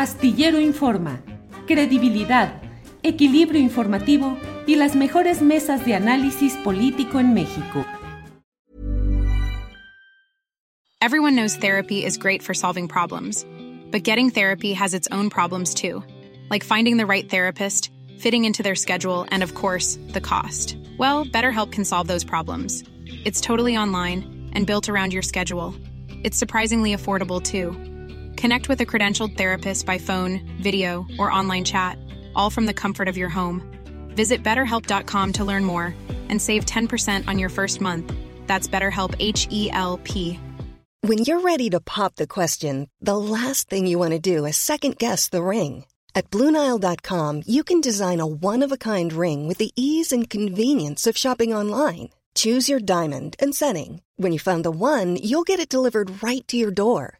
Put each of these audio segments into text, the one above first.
Astillero Informa, credibilidad, equilibrio informativo y las mejores mesas de análisis político en México. Everyone knows therapy is great for solving problems, but getting therapy has its own problems too, like finding the right therapist, fitting into their schedule, and of course, the cost. Well, BetterHelp can solve those problems. It's totally online and built around your schedule. It's surprisingly affordable too. Connect with a credentialed therapist by phone, video, or online chat, all from the comfort of your home. Visit betterhelp.com to learn more and save 10% on your first month. That's BetterHelp H E L P. When you're ready to pop the question, the last thing you want to do is second guess the ring. At Bluenile.com, you can design a one of a kind ring with the ease and convenience of shopping online. Choose your diamond and setting. When you find the one, you'll get it delivered right to your door.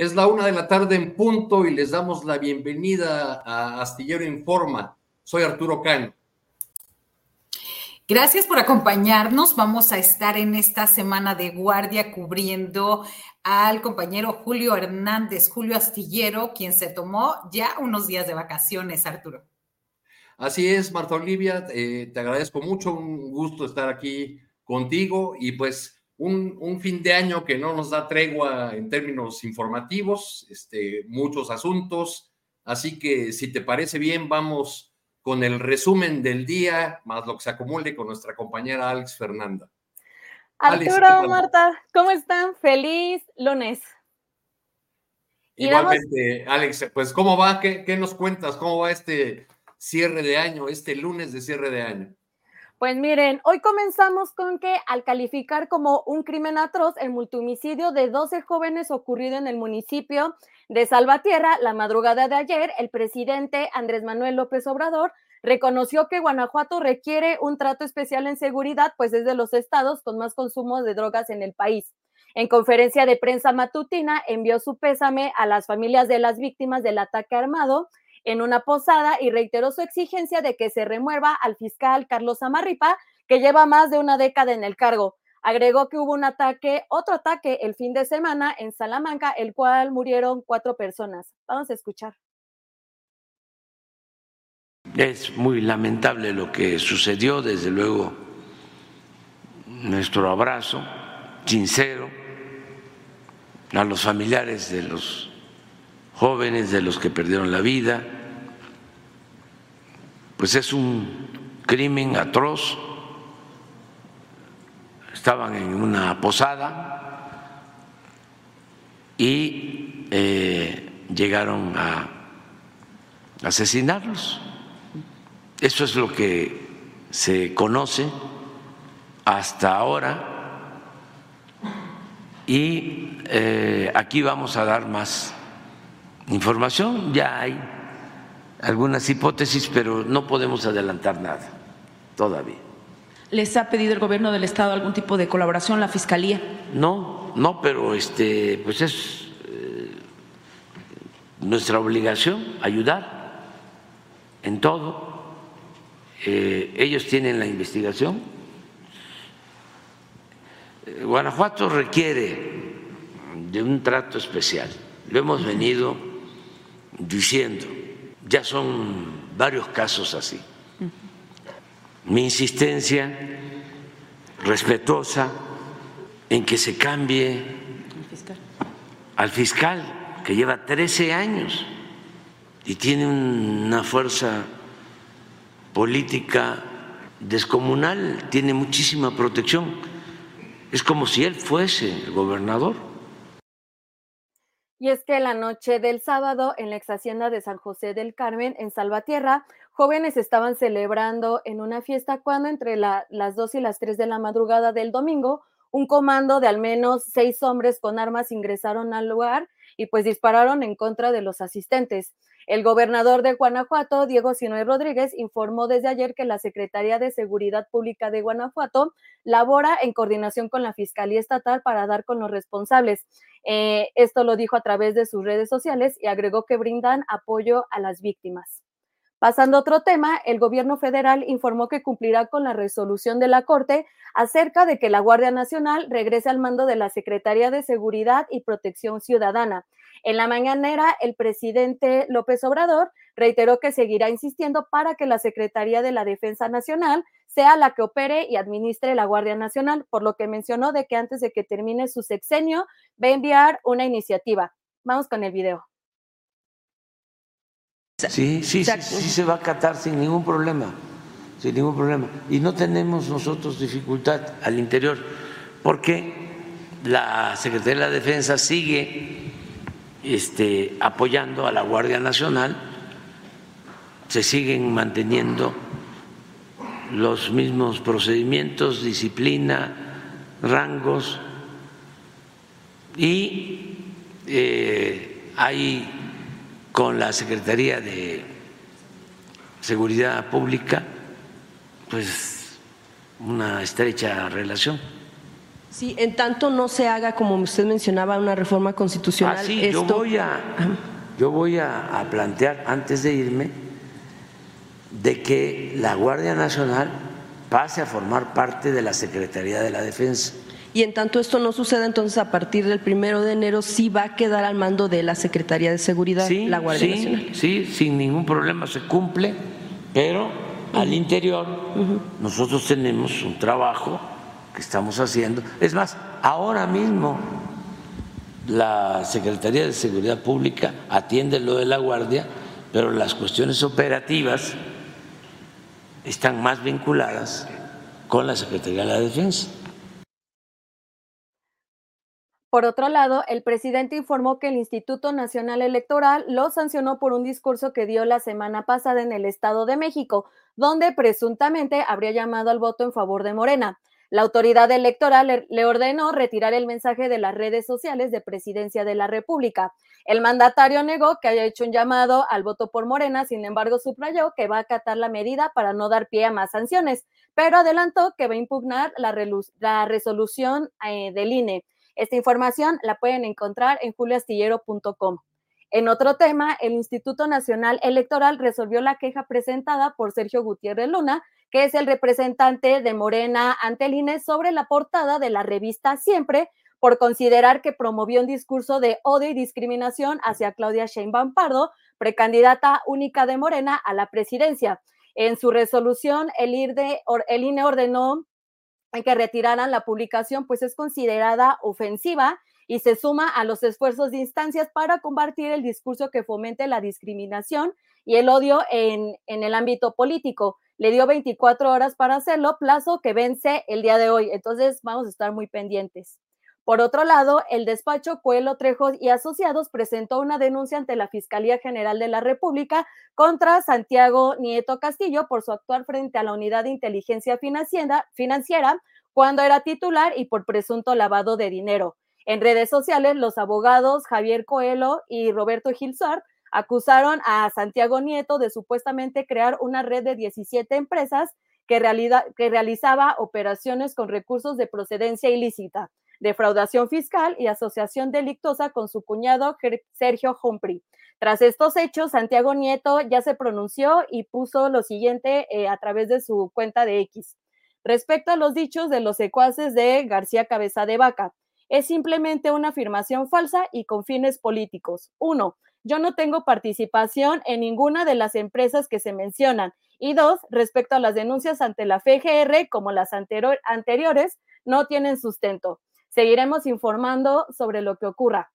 Es la una de la tarde en punto y les damos la bienvenida a Astillero Informa. Soy Arturo Cano. Gracias por acompañarnos. Vamos a estar en esta semana de guardia cubriendo al compañero Julio Hernández, Julio Astillero, quien se tomó ya unos días de vacaciones, Arturo. Así es, Marta Olivia, eh, te agradezco mucho, un gusto estar aquí contigo y pues un, fin de año que no nos da tregua en términos informativos, este, muchos asuntos. Así que si te parece bien, vamos con el resumen del día, más lo que se acumule con nuestra compañera Alex Fernanda. Arturo, Marta, ¿cómo están? Feliz lunes. Igualmente, Alex, pues ¿cómo va? ¿Qué, ¿Qué nos cuentas? ¿Cómo va este cierre de año, este lunes de cierre de año? Pues miren, hoy comenzamos con que al calificar como un crimen atroz el multimicidio de 12 jóvenes ocurrido en el municipio de Salvatierra la madrugada de ayer, el presidente Andrés Manuel López Obrador reconoció que Guanajuato requiere un trato especial en seguridad, pues es de los estados con más consumo de drogas en el país. En conferencia de prensa matutina envió su pésame a las familias de las víctimas del ataque armado en una posada y reiteró su exigencia de que se remueva al fiscal Carlos Amarripa, que lleva más de una década en el cargo. Agregó que hubo un ataque, otro ataque el fin de semana en Salamanca, el cual murieron cuatro personas. Vamos a escuchar. Es muy lamentable lo que sucedió, desde luego nuestro abrazo sincero a los familiares de los jóvenes, de los que perdieron la vida. Pues es un crimen atroz. Estaban en una posada y eh, llegaron a asesinarlos. Eso es lo que se conoce hasta ahora y eh, aquí vamos a dar más información, ya hay algunas hipótesis, pero no podemos adelantar nada todavía. ¿Les ha pedido el gobierno del estado algún tipo de colaboración, la fiscalía? No, no, pero este, pues es eh, nuestra obligación ayudar en todo. Eh, ellos tienen la investigación. Eh, Guanajuato requiere de un trato especial. Lo hemos venido diciendo, ya son varios casos así. Mi insistencia respetuosa en que se cambie al fiscal, que lleva 13 años y tiene una fuerza política descomunal, tiene muchísima protección. Es como si él fuese el gobernador Y es que la noche del sábado, en la ex hacienda de San José del Carmen, en Salvatierra, jóvenes estaban celebrando en una fiesta cuando entre las 2 y las 3 de la madrugada del domingo, un comando de al menos seis hombres con armas ingresaron al lugar y pues dispararon en contra de los asistentes. El gobernador de Guanajuato, Diego Sinoy Rodríguez, informó desde ayer que la Secretaría de Seguridad Pública de Guanajuato labora en coordinación con la Fiscalía Estatal para dar con los responsables. Eh, esto lo dijo a través de sus redes sociales y agregó que brindan apoyo a las víctimas. Pasando a otro tema, el gobierno federal informó que cumplirá con la resolución de la Corte acerca de que la Guardia Nacional regrese al mando de la Secretaría de Seguridad y Protección Ciudadana. En la mañanera, el presidente López Obrador reiteró que seguirá insistiendo para que la Secretaría de la Defensa Nacional sea la que opere y administre la Guardia Nacional, por lo que mencionó de que antes de que termine su sexenio va a enviar una iniciativa. Vamos con el video. Sí, sí, sí, sí, se va a acatar sin ningún problema, sin ningún problema. Y no tenemos nosotros dificultad al interior, porque la Secretaría de la Defensa sigue este, apoyando a la Guardia Nacional, se siguen manteniendo los mismos procedimientos, disciplina, rangos y eh, hay con la Secretaría de Seguridad Pública pues una estrecha relación. Sí, en tanto no se haga, como usted mencionaba, una reforma constitucional. Ah, sí, yo voy, a, yo voy a, plantear, antes de irme, de que la Guardia Nacional pase a formar parte de la Secretaría de la Defensa. Y en tanto esto no suceda, entonces a partir del primero de enero sí va a quedar al mando de la Secretaría de Seguridad la Guardia Nacional. Sí, sin ningún problema se cumple, pero al interior nosotros tenemos un trabajo que estamos haciendo. Es más, ahora mismo la Secretaría de Seguridad Pública atiende lo de la Guardia, pero las cuestiones operativas están más vinculadas con la Secretaría de la Defensa. Por otro lado, el presidente informó que el Instituto Nacional Electoral lo sancionó por un discurso que dio la semana pasada en el Estado de México, donde presuntamente habría llamado al voto en favor de Morena. La autoridad electoral le ordenó retirar el mensaje de las redes sociales de presidencia de la República. El mandatario negó que haya hecho un llamado al voto por Morena, sin embargo subrayó que va a acatar la medida para no dar pie a más sanciones, pero adelantó que va a impugnar la, resolución eh, del INE. Esta información la pueden encontrar en juliastillero.com. En otro tema, el Instituto Nacional Electoral resolvió la queja presentada por Sergio Gutiérrez Luna, que es el representante de Morena ante el INE sobre la portada de la revista Siempre, por considerar que promovió un discurso de odio y discriminación hacia Claudia Sheinbaum Pardo, precandidata única de Morena a la presidencia. En su resolución, el, INE ordenó que retiraran la publicación, pues es considerada ofensiva y se suma a los esfuerzos de instancias para combatir el discurso que fomente la discriminación y el odio en, en el ámbito político. Le dio 24 horas para hacerlo, plazo que vence el día de hoy. Entonces vamos a estar muy pendientes. Por otro lado, el despacho Coelho Trejo y Asociados presentó una denuncia ante la Fiscalía General de la República contra Santiago Nieto Castillo por su actuar frente a la Unidad de Inteligencia Financiera cuando era titular y por presunto lavado de dinero. En redes sociales, los abogados Javier Coelho y Roberto Gilzar acusaron a Santiago Nieto de supuestamente crear una red de 17 empresas que, que realizaba operaciones con recursos de procedencia ilícita, defraudación fiscal y asociación delictosa con su cuñado Sergio Humphrey. Tras estos hechos, Santiago Nieto ya se pronunció y puso lo siguiente eh, a través de su cuenta de X. Respecto a los dichos de los secuaces de García Cabeza de Vaca, es simplemente una afirmación falsa y con fines políticos. Uno, yo no tengo participación en ninguna de las empresas que se mencionan. Y dos, respecto a las denuncias ante la FGR, como las anteriores, no tienen sustento. Seguiremos informando sobre lo que ocurra.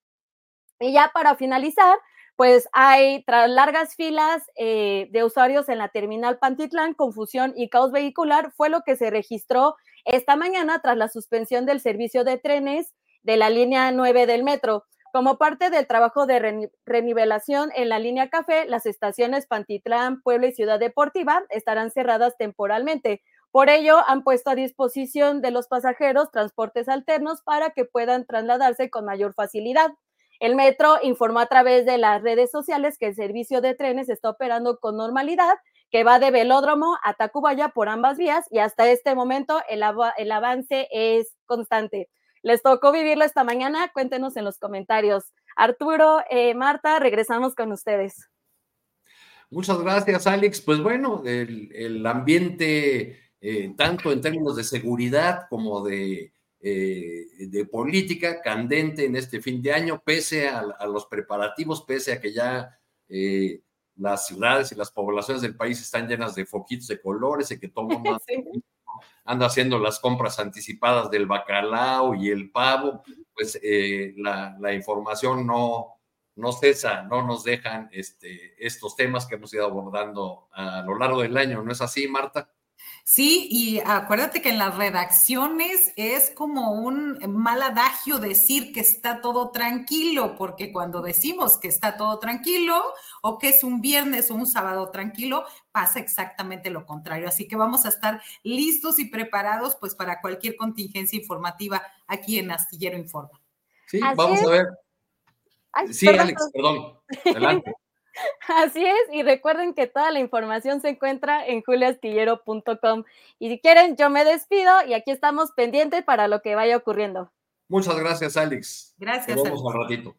Y ya para finalizar, pues hay tras largas filas eh, de usuarios en la terminal Pantitlán, confusión y caos vehicular fue lo que se registró esta mañana tras la suspensión del servicio de trenes de la línea 9 del metro. Como parte del trabajo de renivelación en la línea café, las estaciones Pantitlán, Puebla y Ciudad Deportiva estarán cerradas temporalmente. Por ello, han puesto a disposición de los pasajeros transportes alternos para que puedan trasladarse con mayor facilidad. El metro informó a través de las redes sociales que el servicio de trenes está operando con normalidad, que va de Velódromo a Tacubaya por ambas vías y hasta este momento el, el avance es constante. Les tocó vivirlo esta mañana, cuéntenos en los comentarios. Arturo, eh, Marta, regresamos con ustedes. Muchas gracias, Alex. Pues bueno, el, ambiente, eh, tanto en términos de seguridad como de eh, de política candente en este fin de año, pese a, los preparativos, pese a que ya eh, las ciudades y las poblaciones del país están llenas de foquitos de colores y que todo mundo anda haciendo las compras anticipadas del bacalao y el pavo, pues eh, la, información no, no cesa, no nos dejan este, estos temas que hemos ido abordando a lo largo del año. ¿No es así, Marta? Sí, y acuérdate que en las redacciones es como un mal adagio decir que está todo tranquilo, porque cuando decimos que está todo tranquilo o que es un viernes o un sábado tranquilo, pasa exactamente lo contrario. Así que vamos a estar listos y preparados pues para cualquier contingencia informativa aquí en Astillero Informa. Sí, vamos a ver. sí, Alex, perdón. Adelante. Así es, y recuerden que toda la información se encuentra en juliastillero.com. Y si quieren, yo me despido y aquí estamos pendientes para lo que vaya ocurriendo. Muchas gracias, Alex. Gracias. Nos vemos al ratito.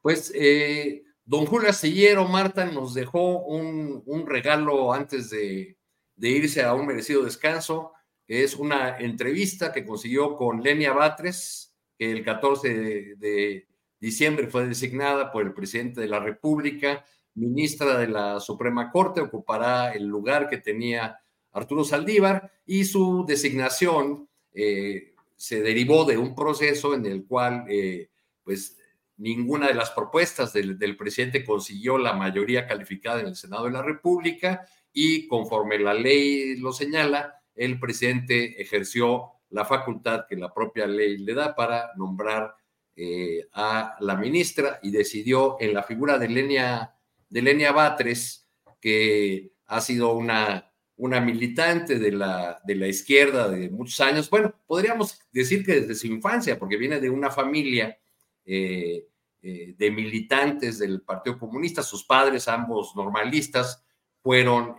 Pues, eh, don Julio Astillero, Marta, nos dejó un, regalo antes de, irse a un merecido descanso. Es una entrevista que consiguió con Lenia Batres, que el 14 de diciembre fue designada por el presidente de la República, ministra de la Suprema Corte, ocupará el lugar que tenía Arturo Saldívar y su designación eh, se derivó de un proceso en el cual eh, pues ninguna de las propuestas del, presidente consiguió la mayoría calificada en el Senado de la República y conforme la ley lo señala, el presidente ejerció la facultad que la propia ley le da para nombrar eh, a la ministra y decidió en la figura de Lenia, de Lenia Batres, que ha sido una, una militante de la, de la izquierda de muchos años, bueno, podríamos decir que desde su infancia, porque viene de una familia eh, eh, de militantes del Partido Comunista, sus padres, ambos normalistas, fueron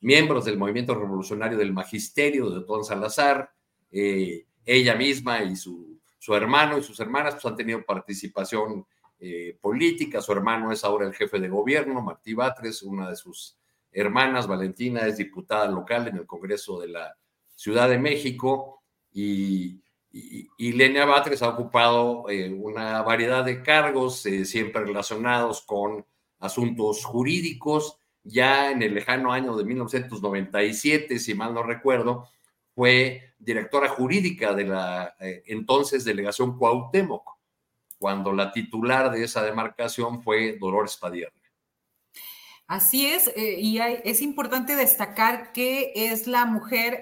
miembros del movimiento revolucionario del magisterio de Don Salazar, ella misma y su su hermano y sus hermanas pues, han tenido participación eh, política. Su hermano es ahora el jefe de gobierno, Martí Batres, una de sus hermanas, Valentina, es diputada local en el Congreso de la Ciudad de México. Y, y, Lenia Batres ha ocupado eh, una variedad de cargos eh, siempre relacionados con asuntos jurídicos. Ya en el lejano año de 1997, si mal no recuerdo, fue directora jurídica de la eh, entonces delegación Cuauhtémoc, cuando la titular de esa demarcación fue Dolores Padierna. Así es, y es importante destacar que es la mujer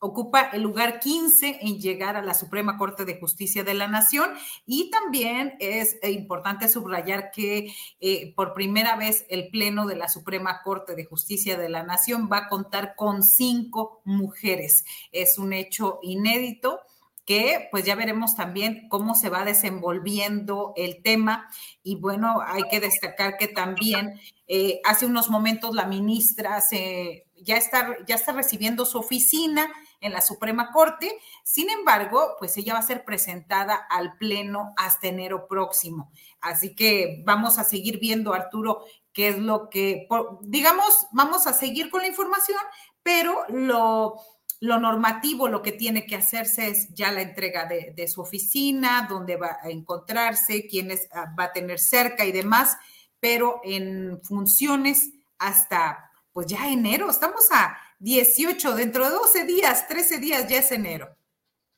ocupa el lugar 15 en llegar a la Suprema Corte de Justicia de la Nación y también es importante subrayar que eh, por primera vez el Pleno de la Suprema Corte de Justicia de la Nación va a contar con cinco mujeres. Es un hecho inédito que pues ya veremos también cómo se va desenvolviendo el tema. Y bueno, hay que destacar que también eh, hace unos momentos la ministra se, ya, está, ya está recibiendo su oficina en la Suprema Corte. Sin embargo, pues ella va a ser presentada al Pleno hasta enero próximo. Así que vamos a seguir viendo, Arturo, qué es lo que, digamos, vamos a seguir con la información, pero lo, lo normativo, lo que tiene que hacerse es ya la entrega de, su oficina, dónde va a encontrarse, quiénes ah, va a tener cerca y demás, pero en funciones hasta, pues ya enero, estamos a 18, dentro de 12 días, 13 días ya es enero.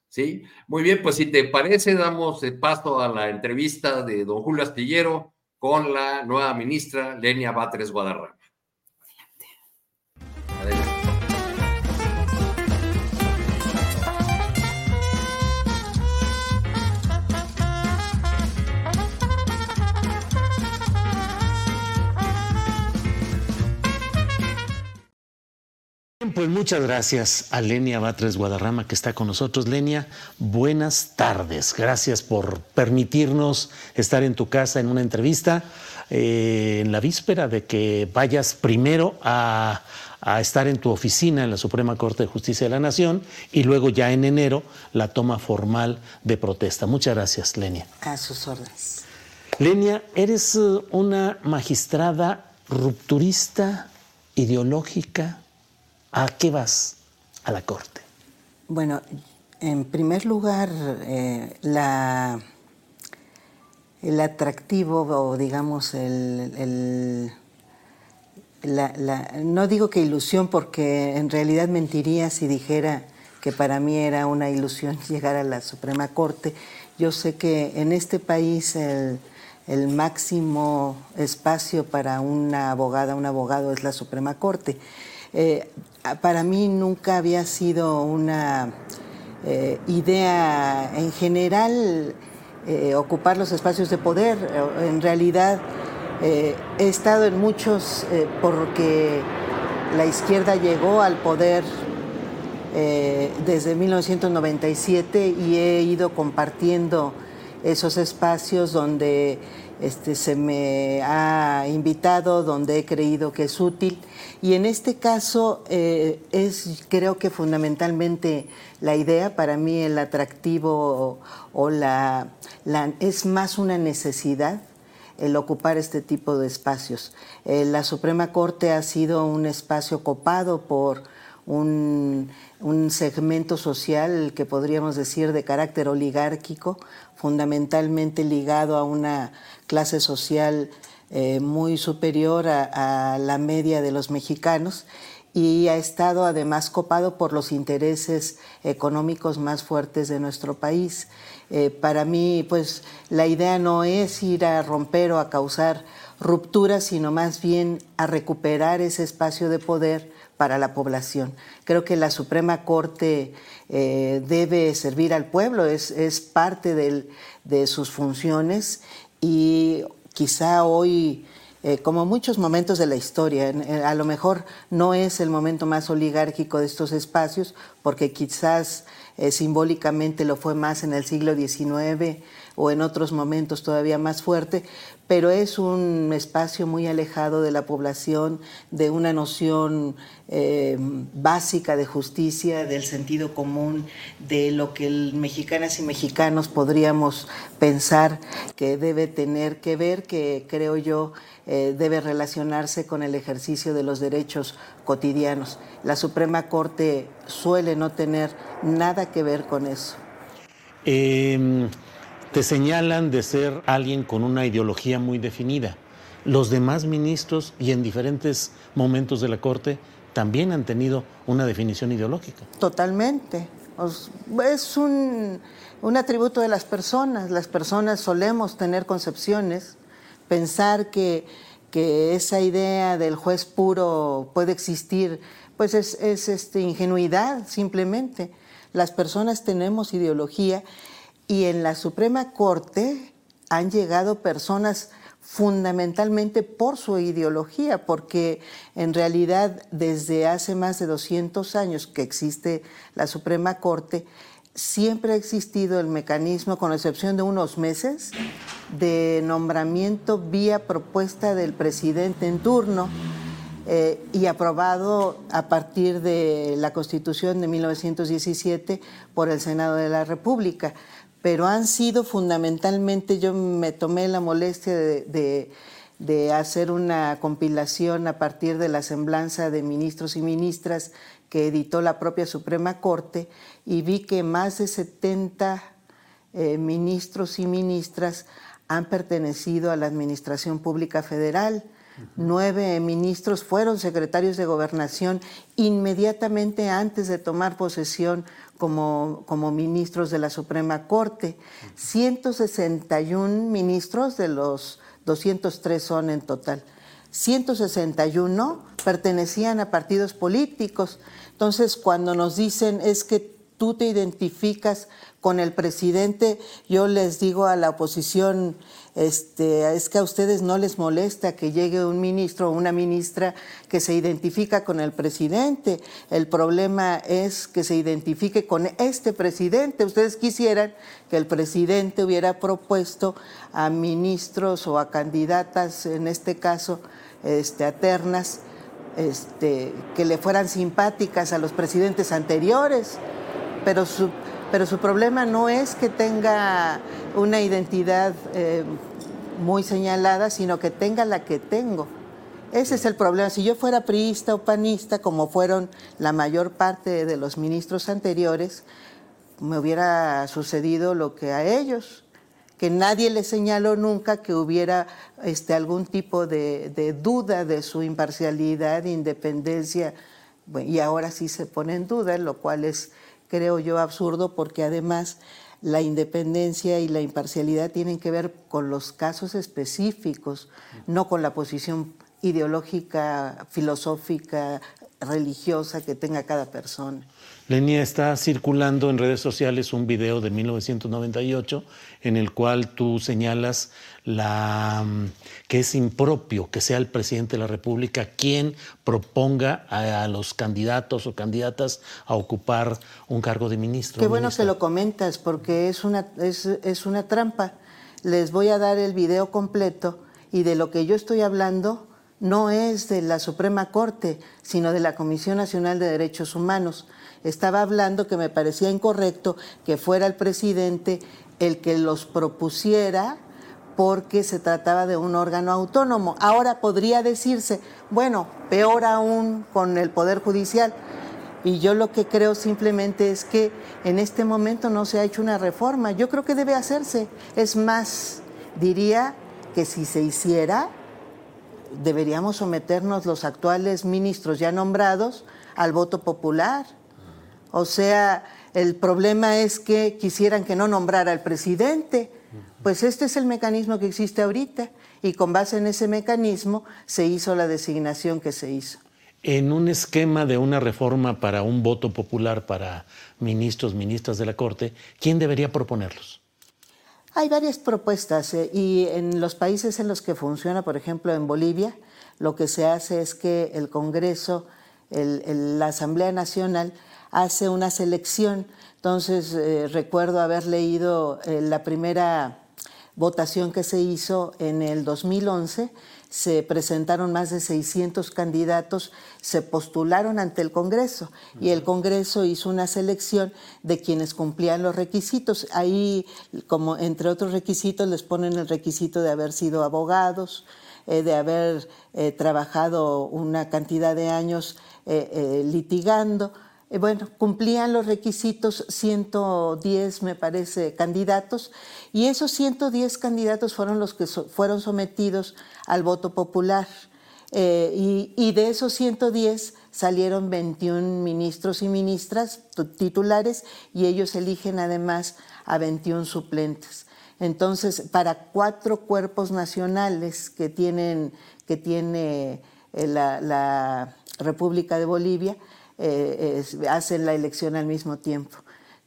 Sí, muy bien, pues si te parece, damos paso a la entrevista de don Julio Astillero con la nueva ministra Lenia Batres Guadarrama. Pues muchas gracias a Lenia Batres Guadarrama que está con nosotros. Lenia, buenas tardes. Gracias por permitirnos estar en tu casa en una entrevista eh, en la víspera de que vayas primero a, a, estar en tu oficina en la Suprema Corte de Justicia de la Nación y luego ya en enero la toma formal de protesta. Muchas gracias, Lenia. A sus órdenes. Lenia, eres eh, una magistrada rupturista, ideológica ¿A qué vas a la corte? Bueno, en primer lugar, eh, el atractivo o digamos el, no digo que ilusión porque en realidad mentiría si dijera que para mí era una ilusión llegar a la Suprema Corte. Yo sé que en este país el, el máximo espacio para una abogada, un abogado es la Suprema Corte. Eh, para mí nunca había sido una eh, idea en general eh, ocupar los espacios de poder. En realidad he estado en muchos porque la izquierda llegó al poder desde 1997 y he ido compartiendo esos espacios donde este, se me ha invitado, donde he creído que es útil. Y en este caso eh, es, creo que fundamentalmente la idea, para mí el atractivo o, la, es más una necesidad el ocupar este tipo de espacios. Eh, la Suprema Corte ha sido un espacio copado por un, un, segmento social que podríamos decir de carácter oligárquico, fundamentalmente ligado a una clase social eh, muy superior a, la media de los mexicanos y ha estado además copado por los intereses económicos más fuertes de nuestro país. Eh, para mí, pues la idea no es ir a romper o a causar rupturas, sino más bien a recuperar ese espacio de poder para la población. Creo que la Suprema Corte eh, debe servir al pueblo, es, parte de sus funciones y quizá hoy, eh, como muchos momentos de la historia, a lo mejor no es el momento más oligárquico de estos espacios, porque quizás eh, simbólicamente lo fue más en el siglo XIX o en otros momentos todavía más fuerte, pero es un espacio muy alejado de la población, de una noción eh, básica de justicia, del sentido común, de lo que mexicanas y mexicanos podríamos pensar que debe tener que ver, que creo yo eh, debe relacionarse con el ejercicio de los derechos cotidianos. La Suprema Corte suele no tener nada que ver con eso. Eh te señalan de ser alguien con una ideología muy definida. Los demás ministros y en diferentes momentos de la Corte también han tenido una definición ideológica. Totalmente. Es un, atributo de las personas. Las personas solemos tener concepciones, pensar que, esa idea del juez puro puede existir, pues es, es este, ingenuidad simplemente. Las personas tenemos ideología y en la Suprema Corte han llegado personas fundamentalmente por su ideología, porque en realidad desde hace más de 200 años que existe la Suprema Corte, siempre ha existido el mecanismo, con excepción de unos meses, de nombramiento vía propuesta del presidente en turno eh, y aprobado a partir de la Constitución de 1917 por el Senado de la República pero han sido fundamentalmente, yo me tomé la molestia de, hacer una compilación a partir de la semblanza de ministros y ministras que editó la propia Suprema Corte y vi que más de 70 eh, ministros y ministras han pertenecido a la Administración Pública Federal. Nueve ministros fueron secretarios de gobernación inmediatamente antes de tomar posesión como, como ministros de la Suprema Corte. 161 ministros de los 203 son en total. 161 pertenecían a partidos políticos. Entonces, cuando nos dicen es que tú te identificas con el presidente, yo les digo a la oposición, este, es que a ustedes no les molesta que llegue un ministro o una ministra que se identifica con el presidente. El problema es que se identifique con este presidente. Ustedes quisieran que el presidente hubiera propuesto a ministros o a candidatas, en este caso, este, a ternas, este, que le fueran simpáticas a los presidentes anteriores, pero su, pero su problema no es que tenga una identidad eh, muy señalada, sino que tenga la que tengo. Ese es el problema. Si yo fuera priista o panista, como fueron la mayor parte de los ministros anteriores, me hubiera sucedido lo que a ellos que nadie le señaló nunca que hubiera este, algún tipo de, duda de su imparcialidad, independencia, y ahora sí se pone en duda, lo cual es, creo yo, absurdo porque además la independencia y la imparcialidad tienen que ver con los casos específicos, no con la posición ideológica, filosófica, religiosa que tenga cada persona. Lenia, está circulando en redes sociales un video de 1998 en el cual tú señalas la, mm, que es impropio que sea el presidente de la República quien proponga a, los candidatos o candidatas a ocupar un cargo de ministro. Qué bueno que lo comentas porque es una, es, es una trampa. Les voy a dar el video completo y de lo que yo estoy hablando no es de la Suprema Corte, sino de la Comisión Nacional de Derechos Humanos estaba hablando que me parecía incorrecto que fuera el presidente el que los propusiera porque se trataba de un órgano autónomo. Ahora podría decirse, bueno, peor aún con el Poder Judicial. Y yo lo que creo simplemente es que en este momento no se ha hecho una reforma. Yo creo que debe hacerse. Es más, diría que si se hiciera, deberíamos someternos los actuales ministros ya nombrados al voto popular o sea, el problema es que quisieran que no nombrara al presidente. Pues este es el mecanismo que existe ahorita y con base en ese mecanismo se hizo la designación que se hizo. En un esquema de una reforma para un voto popular para ministros, ministras de la Corte, ¿quién debería proponerlos? Hay varias propuestas eh, y en los países en los que funciona, por ejemplo en Bolivia, lo que se hace es que el Congreso, la Asamblea Nacional, hace una selección. Entonces, eh, recuerdo haber leído eh, la primera votación que se hizo en el 2011. Se presentaron más de 600 candidatos, se postularon ante el Congreso y el Congreso hizo una selección de quienes cumplían los requisitos. Ahí, como entre otros requisitos, les ponen el requisito de haber sido abogados, eh, de haber trabajado una cantidad de años litigando. Eh, bueno, cumplían los requisitos 110, me parece, candidatos, y esos 110 candidatos fueron los que fueron sometidos al voto popular. Eh, y, de esos 110 salieron 21 ministros y ministras titulares y ellos eligen además a 21 suplentes. Entonces, para cuatro cuerpos nacionales que, tienen, que tiene eh, la República de Bolivia, eh, hacen la elección al mismo tiempo.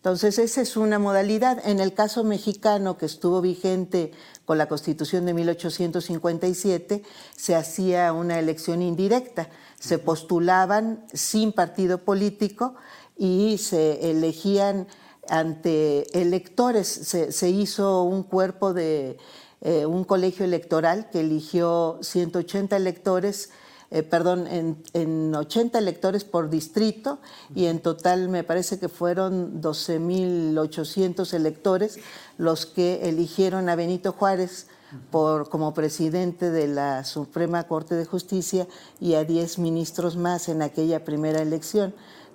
Entonces, esa es una modalidad. En el caso mexicano, que estuvo vigente con la Constitución de 1857, se hacía una elección indirecta. Se postulaban sin partido político y se elegían ante electores. Se, hizo un cuerpo de eh, un colegio electoral que eligió 180 electores eh, perdón, en, 80 electores por distrito y en total me parece que fueron 12.800 electores los que eligieron a Benito Juárez por, como presidente de la Suprema Corte de Justicia y a 10 ministros más en aquella primera elección,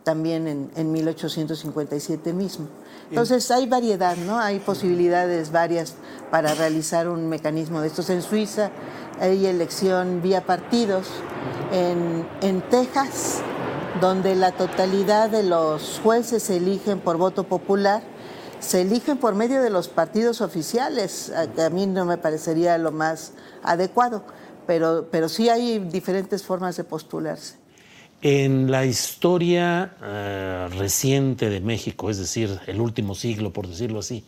también en, en 1857 mismo. Entonces hay variedad, ¿no? Hay posibilidades varias para realizar un mecanismo de estos. En Suiza hay elección vía partidos. En, en Texas, donde la totalidad de los jueces se eligen por voto popular, se eligen por medio de los partidos oficiales, que a mí no me parecería lo más adecuado, pero, pero sí hay diferentes formas de postularse. En la historia eh, reciente de México, es decir, el último siglo, por decirlo así,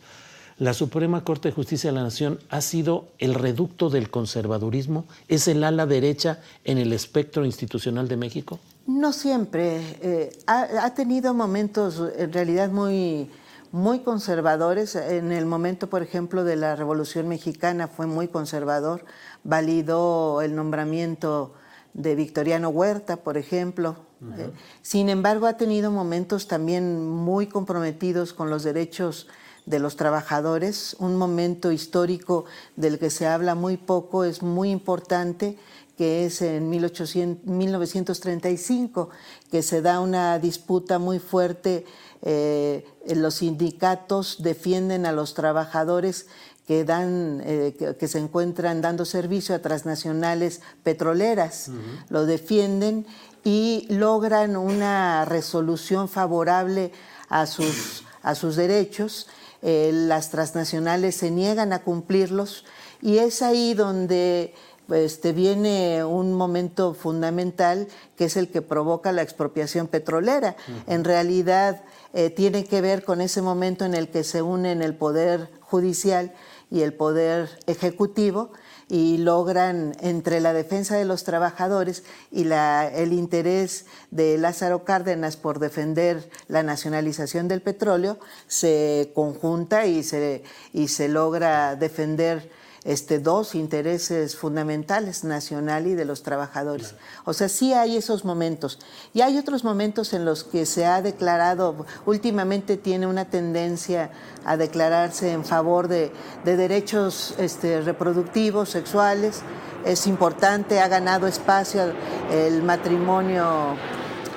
la Suprema Corte de Justicia de la Nación ha sido el reducto del conservadurismo, es el ala derecha en el espectro institucional de México. No siempre. Eh, ha, tenido momentos en realidad muy, muy conservadores. En el momento, por ejemplo, de la Revolución Mexicana fue muy conservador. Validó el nombramiento de Victoriano Huerta, por ejemplo. Eh, sin embargo, ha tenido momentos también muy comprometidos con los derechos de los trabajadores, un momento histórico del que se habla muy poco, es muy importante, que es en 1935, que se da una disputa muy fuerte, eh, los sindicatos defienden a los trabajadores que, dan, eh, que, se encuentran dando servicio a transnacionales petroleras, lo defienden y logran una resolución favorable a sus, a sus derechos. Eh, las transnacionales se niegan a cumplirlos y es ahí donde pues, te viene un momento fundamental que es el que provoca la expropiación petrolera. En realidad eh, tiene que ver con ese momento en el que se unen el poder judicial y el poder ejecutivo y logran entre la defensa de los trabajadores y el interés de Lázaro Cárdenas por defender la nacionalización del petróleo, se conjunta y se, y se logra defender este, dos intereses fundamentales, nacional y de los trabajadores. O sea, sí hay esos momentos. Y hay otros momentos en los que se ha declarado, últimamente tiene una tendencia a declararse en favor de, derechos este, reproductivos, sexuales. Es importante, ha ganado espacio el matrimonio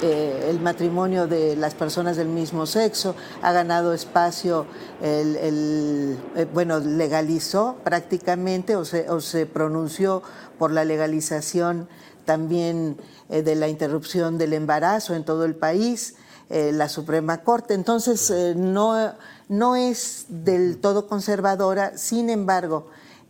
eh, el matrimonio de las personas del mismo sexo, ha ganado espacio, el, eh, bueno, legalizó prácticamente o se, o se, pronunció por la legalización también eh, de la interrupción del embarazo en todo el país, la Suprema Corte. Entonces, no, no es del todo conservadora, sin embargo,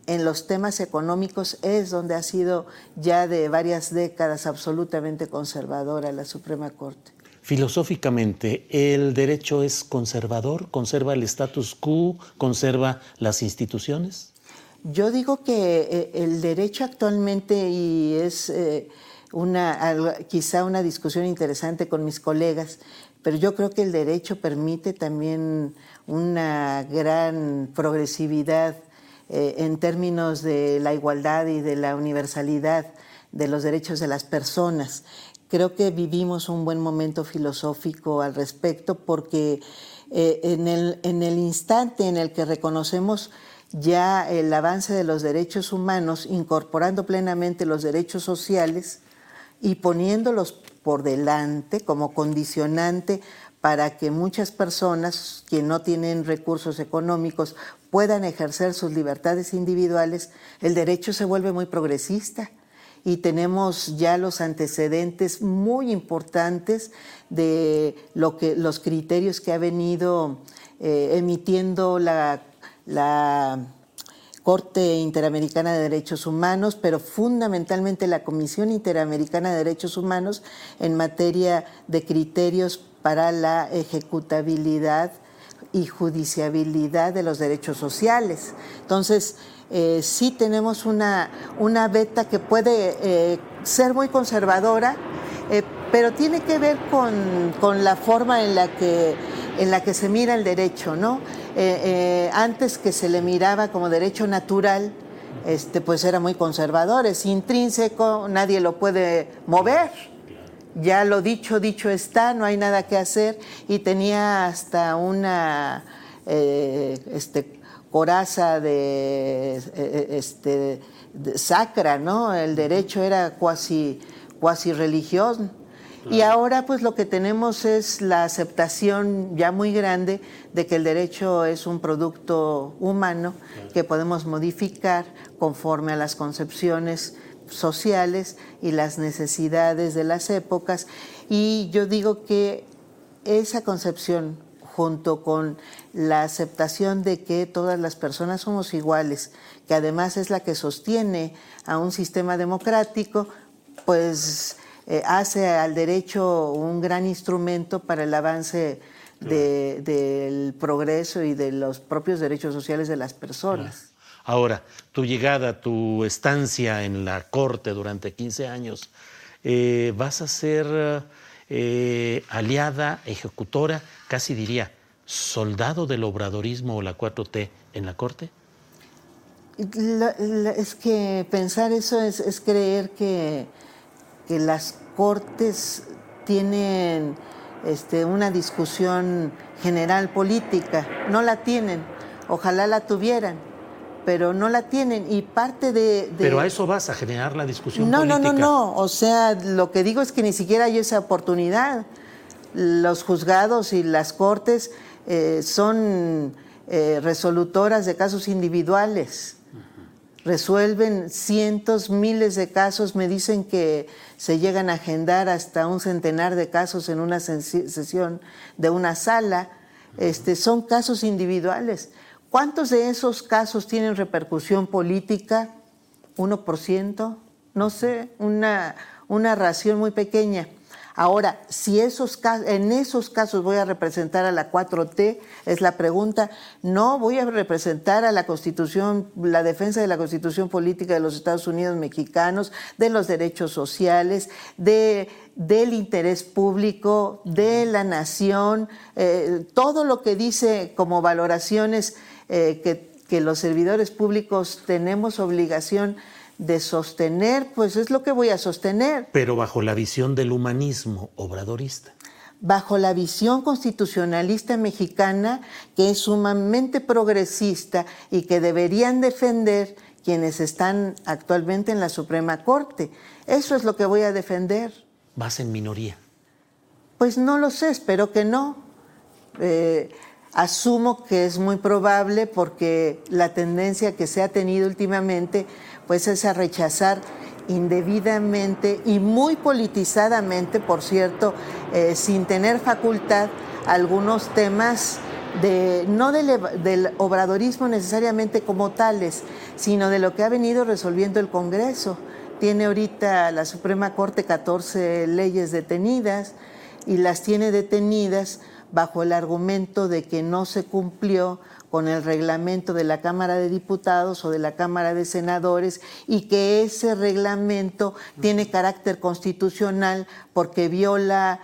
en los temas económicos es donde ha sido ya de varias décadas absolutamente conservadora la Suprema Corte. Filosóficamente, ¿el derecho es conservador? ¿Conserva el status quo? ¿Conserva las instituciones? Yo digo que eh, el derecho actualmente, y es eh, una, quizá una discusión interesante con mis colegas, pero yo creo que el derecho permite también una gran progresividad eh, en términos de la igualdad y de la universalidad de los derechos de las personas. Creo que vivimos un buen momento filosófico al respecto porque eh, en, el, en el instante en el que reconocemos ya el avance de los derechos humanos, incorporando plenamente los derechos sociales y poniéndolos por delante como condicionante para que muchas personas que no tienen recursos económicos puedan ejercer sus libertades individuales, el derecho se vuelve muy progresista y tenemos ya los antecedentes muy importantes de lo que, los criterios que ha venido eh, emitiendo la, la Corte Interamericana de Derechos Humanos, pero fundamentalmente la Comisión Interamericana de Derechos Humanos en materia de criterios para la ejecutabilidad y judiciabilidad de los derechos sociales. Entonces, eh, sí tenemos una, una beta que puede eh, ser muy conservadora, eh, pero tiene que ver con, la forma en la, que, en la que se mira el derecho, ¿no? antes que se le miraba como derecho natural, este, pues era muy conservador, es intrínseco, nadie lo puede mover ya lo dicho, dicho está, no hay nada que hacer y tenía hasta una eh, este, coraza de, eh, este, sacra, ¿no? El derecho era cuasi, cuasi religioso. Y ahora pues lo que tenemos es la aceptación ya muy grande de que el derecho es un producto humano que podemos modificar conforme a las concepciones sociales y las necesidades de las épocas. Y yo digo que esa concepción, junto con la aceptación de que todas las personas somos iguales, que además es la que sostiene a un sistema democrático, pues eh, hace al derecho un gran instrumento para el avance del progreso y de los propios derechos sociales de las personas. Ahora, tu llegada, tu estancia en la Corte durante 15 años, eh, vas a ser eh, aliada, ejecutora, casi diría, soldado del obradorismo o la 4T en la Corte? es que pensar eso es, creer que, las Cortes tienen este, una discusión general política. No la tienen, ojalá la tuvieran pero no la tienen y parte de, Pero a eso vas, a generar la discusión no, política. No, no, no, o sea, lo que digo es que ni siquiera hay esa oportunidad. Los juzgados y las cortes eh, son eh, resolutoras de casos individuales. Resuelven cientos, miles de casos. Me dicen que se llegan a agendar hasta un centenar de casos en una sesión de una sala. Este, son casos individuales. ¿Cuántos de esos casos tienen repercusión política? ¿1%? No sé, una, una ración muy pequeña. Ahora, si esos, en esos casos voy a representar a la 4T, es la pregunta, no voy a representar a la Constitución, la defensa de la Constitución Política de los Estados Unidos Mexicanos, de los derechos sociales, de, del interés público, de la nación, eh, todo lo que dice como valoraciones eh, que, que los servidores públicos tenemos obligación de sostener, pues es lo que voy a sostener. Pero bajo la visión del humanismo obradorista. Bajo la visión constitucionalista mexicana, que es sumamente progresista y que deberían defender quienes están actualmente en la Suprema Corte. Eso es lo que voy a defender. ¿Vas en minoría? Pues no lo sé, espero que no. Eh, asumo que es muy probable porque la tendencia que se ha tenido últimamente pues es a rechazar indebidamente y muy politizadamente, por cierto, eh, sin tener facultad, algunos temas de, no del, del, obradorismo necesariamente como tales, sino de lo que ha venido resolviendo el Congreso. Tiene ahorita la Suprema Corte 14 leyes detenidas y las tiene detenidas bajo el argumento de que no se cumplió con el reglamento de la Cámara de Diputados o de la Cámara de Senadores y que ese reglamento tiene carácter constitucional porque viola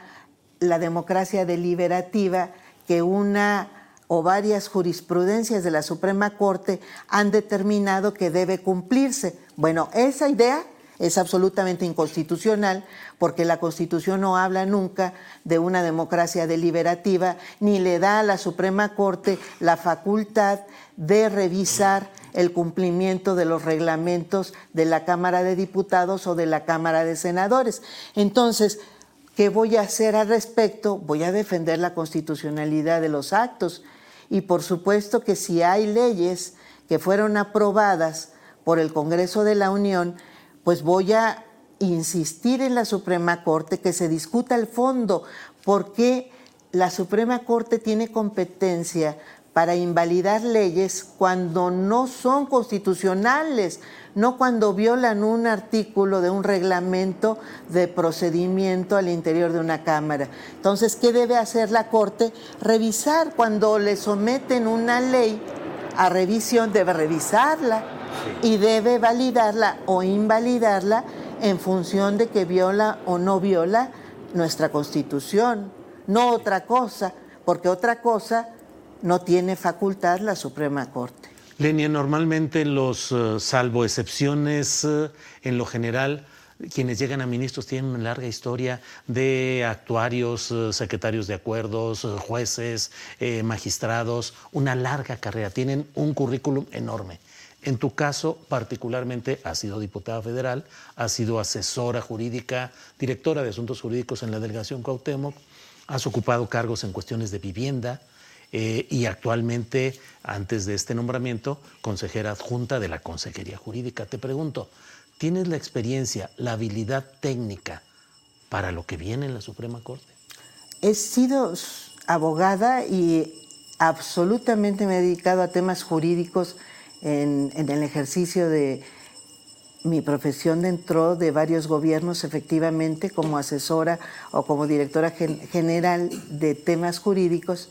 la democracia deliberativa que una o varias jurisprudencias de la Suprema Corte han determinado que debe cumplirse. Bueno, esa idea es absolutamente inconstitucional porque la Constitución no habla nunca de una democracia deliberativa ni le da a la Suprema Corte la facultad de revisar el cumplimiento de los reglamentos de la Cámara de Diputados o de la Cámara de Senadores. Entonces, ¿qué voy a hacer al respecto? Voy a defender la constitucionalidad de los actos y por supuesto que si hay leyes que fueron aprobadas por el Congreso de la Unión, pues voy a insistir en la Suprema Corte que se discuta el fondo, porque la Suprema Corte tiene competencia para invalidar leyes cuando no son constitucionales, no cuando violan un artículo de un reglamento de procedimiento al interior de una Cámara. Entonces, ¿qué debe hacer la Corte? Revisar cuando le someten una ley a revisión, debe revisarla y debe validarla o invalidarla en función de que viola o no viola nuestra constitución, no otra cosa, porque otra cosa no tiene facultad la Suprema Corte. Lenia, normalmente los, eh, salvo excepciones, eh, en lo general, quienes llegan a ministros tienen una larga historia de actuarios, eh, secretarios de acuerdos, jueces, magistrados, una larga carrera, tienen un currículum enorme. En tu caso, particularmente, has sido diputada federal, has sido asesora jurídica, directora de asuntos jurídicos en la delegación Cuauhtémoc, has ocupado cargos en cuestiones de vivienda eh, y actualmente, antes de este nombramiento, consejera adjunta de la Consejería Jurídica. Te pregunto, ¿tienes la experiencia, la habilidad técnica para lo que viene en la Suprema Corte? He sido abogada y absolutamente me he dedicado a temas jurídicos en, el ejercicio de, mi profesión entró de varios gobiernos efectivamente como asesora o como directora general de temas jurídicos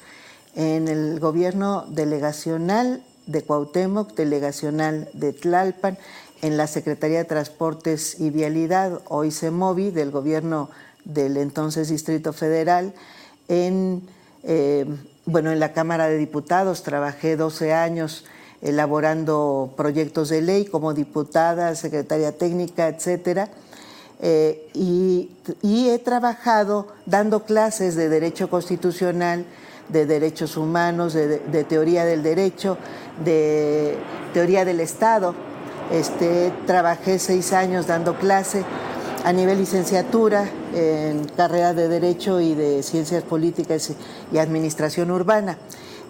en el gobierno delegacional de Cuauhtémoc, delegacional de Tlalpan, en la Secretaría de Transportes y Vialidad, hoy CEMOVI, del gobierno del entonces Distrito Federal, en, eh, bueno, en la Cámara de Diputados. Trabajé 12 años elaborando proyectos de ley como diputada, secretaria técnica, etcétera. Eh, y, he trabajado dando clases de derecho constitucional, de derechos humanos, de, teoría del derecho, de teoría del Estado. Este, trabajé seis años dando clase a nivel licenciatura en carrera de Derecho y de Ciencias Políticas y Administración Urbana.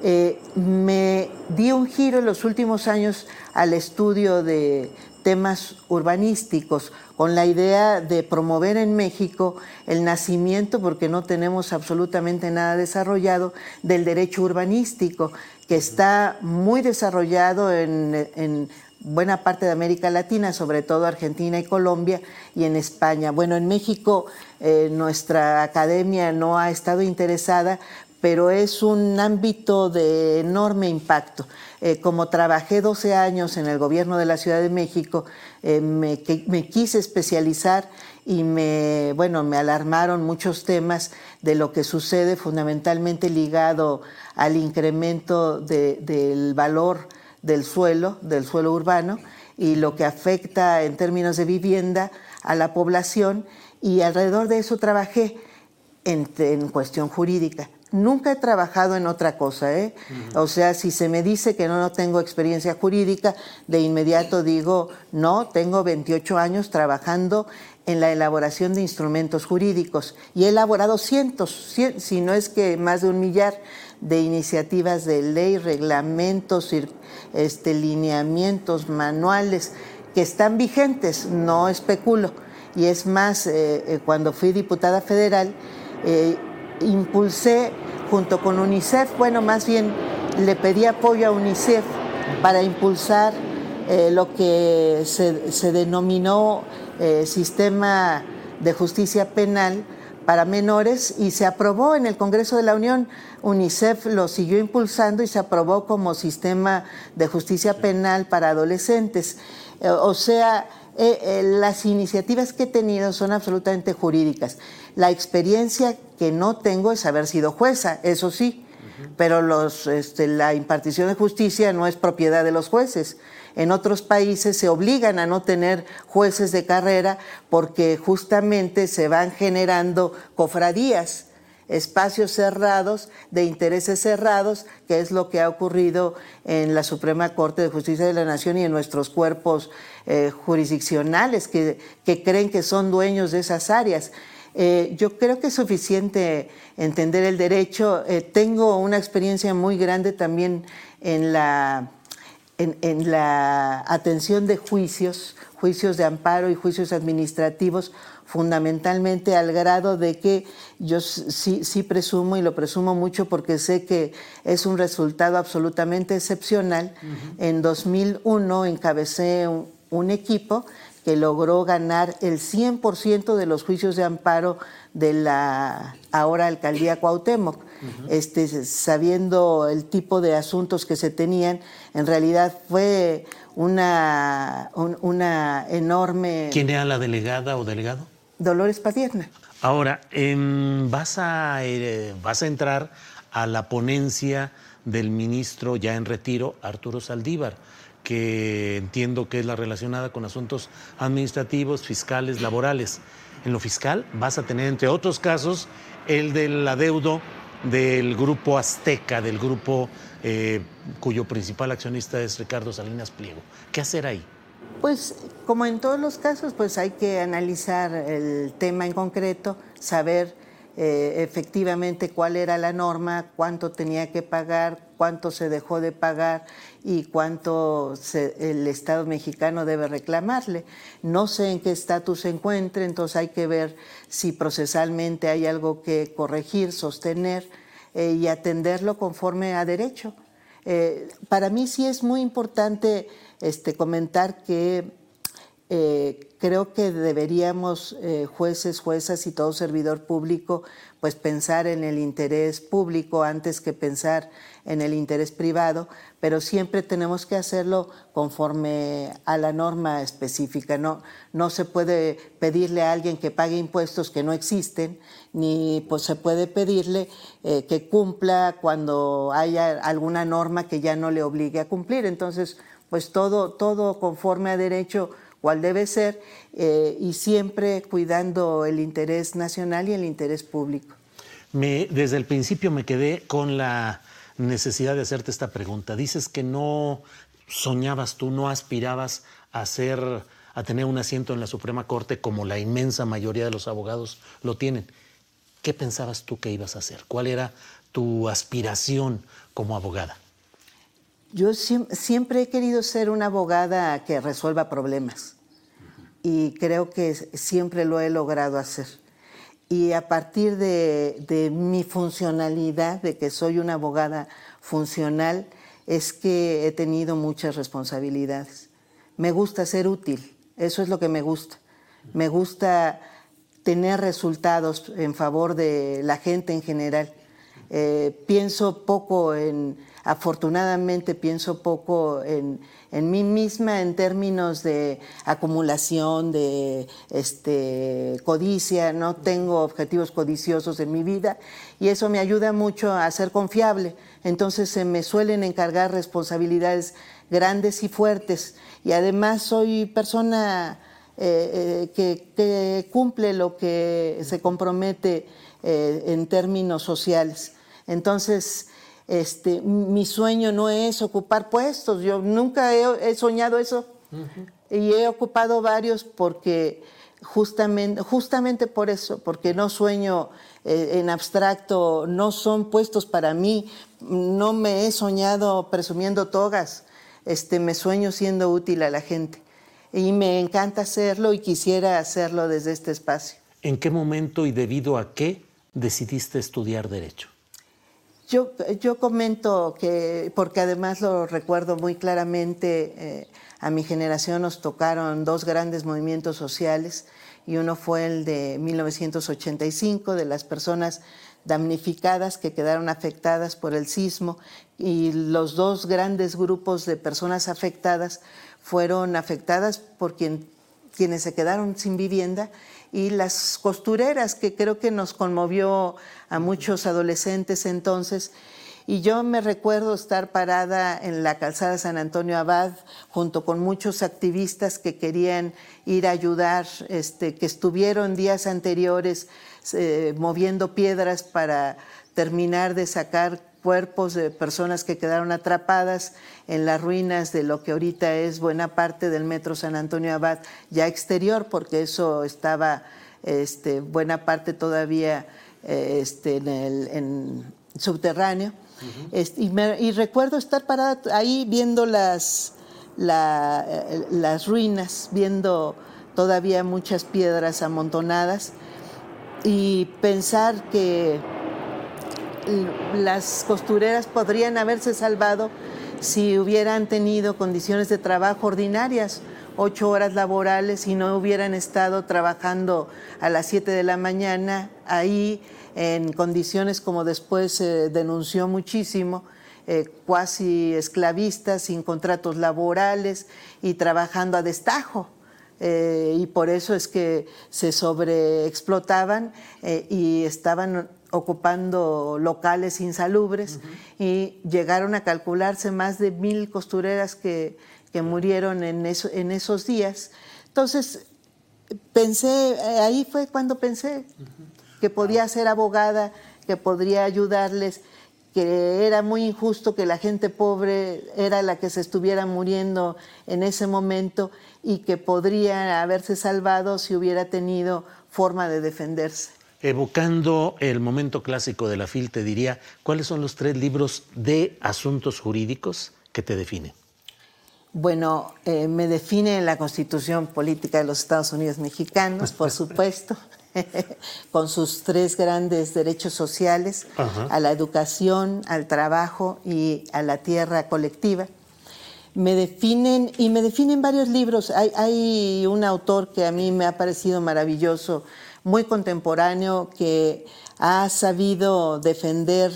Eh, me di un giro en los últimos años al estudio de temas urbanísticos con la idea de promover en México el nacimiento, porque no tenemos absolutamente nada desarrollado, del derecho urbanístico, que está muy desarrollado en, buena parte de América Latina, sobre todo Argentina y Colombia, y en España. Bueno, en México eh, nuestra academia no ha estado interesada, pero es un ámbito de enorme impacto. Eh, como trabajé 12 años en el gobierno de la Ciudad de México, eh, me, quise especializar y me, bueno, me alarmaron muchos temas de lo que sucede fundamentalmente ligado al incremento del valor del suelo, del suelo urbano, y lo que afecta en términos de vivienda a la población, y alrededor de eso trabajé en cuestión jurídica. Nunca he trabajado en otra cosa, ¿eh? O sea, si se me dice que no, no tengo experiencia jurídica, de inmediato digo, no, tengo 28 años trabajando en la elaboración de instrumentos jurídicos y he elaborado cientos, si no es que más de un millar de iniciativas de ley, reglamentos, este, lineamientos, manuales que están vigentes, no especulo. Y es más, eh, eh, cuando fui diputada federal, eh, impulsé junto con UNICEF, bueno, más bien le pedí apoyo a UNICEF para impulsar eh, lo que se, denominó eh, sistema de justicia penal para menores y se aprobó en el Congreso de la Unión. UNICEF lo siguió impulsando y se aprobó como sistema de justicia penal para adolescentes. Eh, o sea, las iniciativas que he tenido son absolutamente jurídicas. La experiencia que no tengo es haber sido jueza, eso sí, pero los, este, la impartición de justicia no es propiedad de los jueces. En otros países se obligan a no tener jueces de carrera porque justamente se van generando cofradías, espacios cerrados, de intereses cerrados, que es lo que ha ocurrido en la Suprema Corte de Justicia de la Nación y en nuestros cuerpos eh, jurisdiccionales que, que creen que son dueños de esas áreas. Eh, yo creo que es suficiente entender el derecho. Eh, tengo una experiencia muy grande también en la, en, la atención de juicios, juicios de amparo y juicios administrativos, fundamentalmente al grado de que yo sí, sí presumo y lo presumo mucho porque sé que es un resultado absolutamente excepcional. En 2001 encabecé un equipo que logró ganar el 100% de los juicios de amparo de la ahora alcaldía Cuauhtémoc. este, sabiendo el tipo de asuntos que se tenían, en realidad fue una, una enorme... ¿Quién era la delegada o delegado? Dolores Padierna. Ahora, em, vas, a, eh, vas a entrar a la ponencia del ministro ya en retiro, Arturo Saldívar que entiendo que es la relacionada con asuntos administrativos, fiscales, laborales. En lo fiscal vas a tener, entre otros casos, el del adeudo del grupo Azteca, del grupo eh, cuyo principal accionista es Ricardo Salinas Pliego. ¿Qué hacer ahí? Pues como en todos los casos, pues hay que analizar el tema en concreto, saber eh, efectivamente cuál era la norma, cuánto tenía que pagar, cuánto se dejó de pagar y cuánto el Estado mexicano debe reclamarle. No sé en qué estatus se encuentre, entonces hay que ver si procesalmente hay algo que corregir, sostener eh, y atenderlo conforme a derecho. Eh, para mí sí es muy importante este, comentar que eh, creo que deberíamos, eh, jueces, juezas y todo servidor público, pues pensar en el interés público antes que pensar en el interés privado, pero siempre tenemos que hacerlo conforme a la norma específica. No, se puede pedirle a alguien que pague impuestos que no existen, ni pues, se puede pedirle eh, que cumpla cuando haya alguna norma que ya no le obligue a cumplir. Entonces, pues todo conforme a derecho cuál debe ser, eh, y siempre cuidando el interés nacional y el interés público. Me, desde el principio me quedé con la necesidad de hacerte esta pregunta. Dices que no soñabas tú, no aspirabas a ser, a tener un asiento en la Suprema Corte como la inmensa mayoría de los abogados lo tienen. ¿Qué pensabas tú que ibas a hacer? ¿Cuál era tu aspiración como abogada? Yo siempre he querido ser una abogada que resuelva problemas y creo que siempre lo he logrado hacer. Y a partir de, mi funcionalidad, de que soy una abogada funcional, es que he tenido muchas responsabilidades. Me gusta ser útil, eso es lo que me gusta. Me gusta tener resultados en favor de la gente en general. Eh, pienso poco en, afortunadamente pienso poco en, mí misma en términos de acumulación, de este, codicia, no tengo objetivos codiciosos en mi vida y eso me ayuda mucho a ser confiable. Entonces se me suelen encargar responsabilidades grandes y fuertes y además soy persona eh, eh, que, cumple lo que se compromete en términos sociales. Entonces, este, mi sueño no es ocupar puestos, yo nunca he, soñado eso. Y he ocupado varios porque justamente, justamente por eso, porque no sueño eh, en abstracto, no son puestos para mí, no me he soñado presumiendo togas, este, me sueño siendo útil a la gente. Y me encanta hacerlo y quisiera hacerlo desde este espacio. ¿En qué momento y debido a qué decidiste estudiar derecho? Yo, comento que, porque además lo recuerdo muy claramente, eh, a mi generación nos tocaron dos grandes movimientos sociales y uno fue el de 1985 de las personas damnificadas que quedaron afectadas por el sismo y los dos grandes grupos de personas afectadas fueron afectadas por quien, quienes se quedaron sin vivienda y las costureras, que creo que nos conmovió a muchos adolescentes entonces. Y yo me recuerdo estar parada en la calzada San Antonio Abad junto con muchos activistas que querían ir a ayudar, este, que estuvieron días anteriores eh, moviendo piedras para terminar de sacar cuerpos de personas que quedaron atrapadas en las ruinas de lo que ahorita es buena parte del metro San Antonio Abad, ya exterior, porque eso estaba este, buena parte todavía eh, este, en el subterráneo. Este, y, recuerdo estar parada ahí viendo las, eh, las ruinas, viendo todavía muchas piedras amontonadas y pensar que las costureras podrían haberse salvado si hubieran tenido condiciones de trabajo ordinarias, ocho horas laborales y no hubieran estado trabajando a las siete de la mañana ahí en condiciones como después se denunció muchísimo, eh, cuasi esclavistas, sin contratos laborales y trabajando a destajo. Eh, y por eso es que se sobreexplotaban eh, y estaban ocupando locales insalubres y llegaron a calcularse más de mil costureras que, murieron en, en, esos días. Entonces, pensé, ahí fue cuando pensé que podía ser abogada, que podría ayudarles, que era muy injusto que la gente pobre era la que se estuviera muriendo en ese momento y que podría haberse salvado si hubiera tenido forma de defenderse. Evocando el momento clásico de la FIL, te diría, ¿cuáles son los tres libros de asuntos jurídicos que te definen? Bueno, eh, me define la Constitución Política de los Estados Unidos Mexicanos, por supuesto, con sus tres grandes derechos sociales, a la educación, al trabajo y a la tierra colectiva. me definen y me definen varios libros. Hay, hay, un autor que a mí me ha parecido maravilloso, muy contemporáneo, que ha sabido defender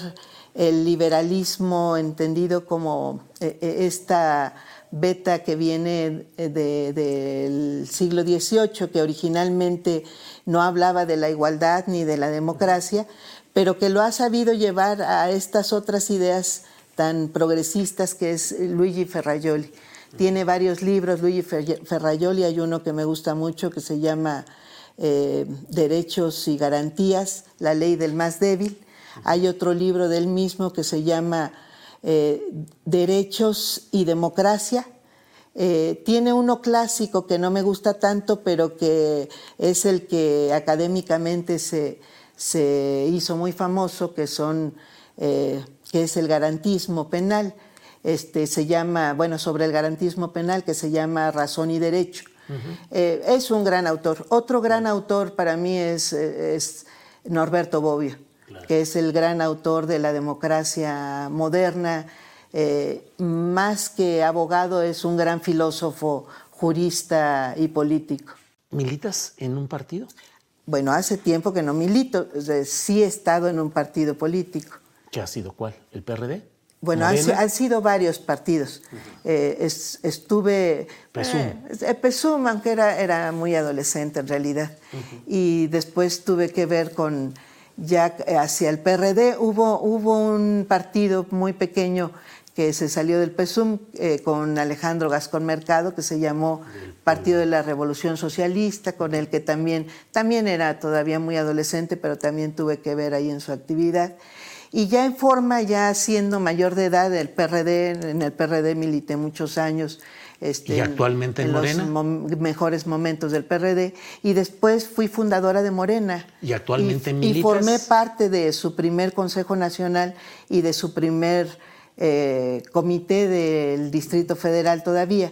el liberalismo entendido como eh, eh, esta beta que viene del siglo XVIII, que originalmente no hablaba de la igualdad ni de la democracia, pero que lo ha sabido llevar a estas otras ideas tan progresistas que es Luigi Ferraioli. Tiene varios libros, Luigi Ferraioli, hay uno que me gusta mucho que se llama eh, Derechos y Garantías, la ley del más débil. Hay otro libro del mismo que se llama eh, Derechos y Democracia. Eh, tiene uno clásico que no me gusta tanto, pero que es el que académicamente se, se hizo muy famoso, que son que es el garantismo penal. Este, se llama, bueno, sobre el garantismo penal, que se llama Razón y Derecho. Eh, es un gran autor. Otro gran autor para mí es, es Norberto Bobbio, que es el gran autor de la democracia moderna. Eh, más que abogado, es un gran filósofo, jurista y político. ¿Militas en un partido? Bueno, hace tiempo que no milito. sí he estado en un partido político. ¿Qué ha sido cuál? ¿El PRD? Bueno, han, sido varios partidos. Eh, estuve... Pesum. Eh, Pesum, aunque era, era muy adolescente en realidad. Y después tuve que ver con ya hacia el PRD. Hubo, hubo un partido muy pequeño que se salió del PESUM eh, con Alejandro Gascón Mercado, que se llamó Partido de la Revolución Socialista, con el que también, también era todavía muy adolescente, pero también tuve que ver ahí en su actividad. Y ya en forma, ya siendo mayor de edad, el PRD, en el PRD milité muchos años. Este, ¿Y actualmente en, Morena? los mejores momentos del PRD. Y después fui fundadora de Morena. ¿Y actualmente y, Y formé parte de su primer Consejo Nacional y de su primer eh, comité del Distrito Federal todavía.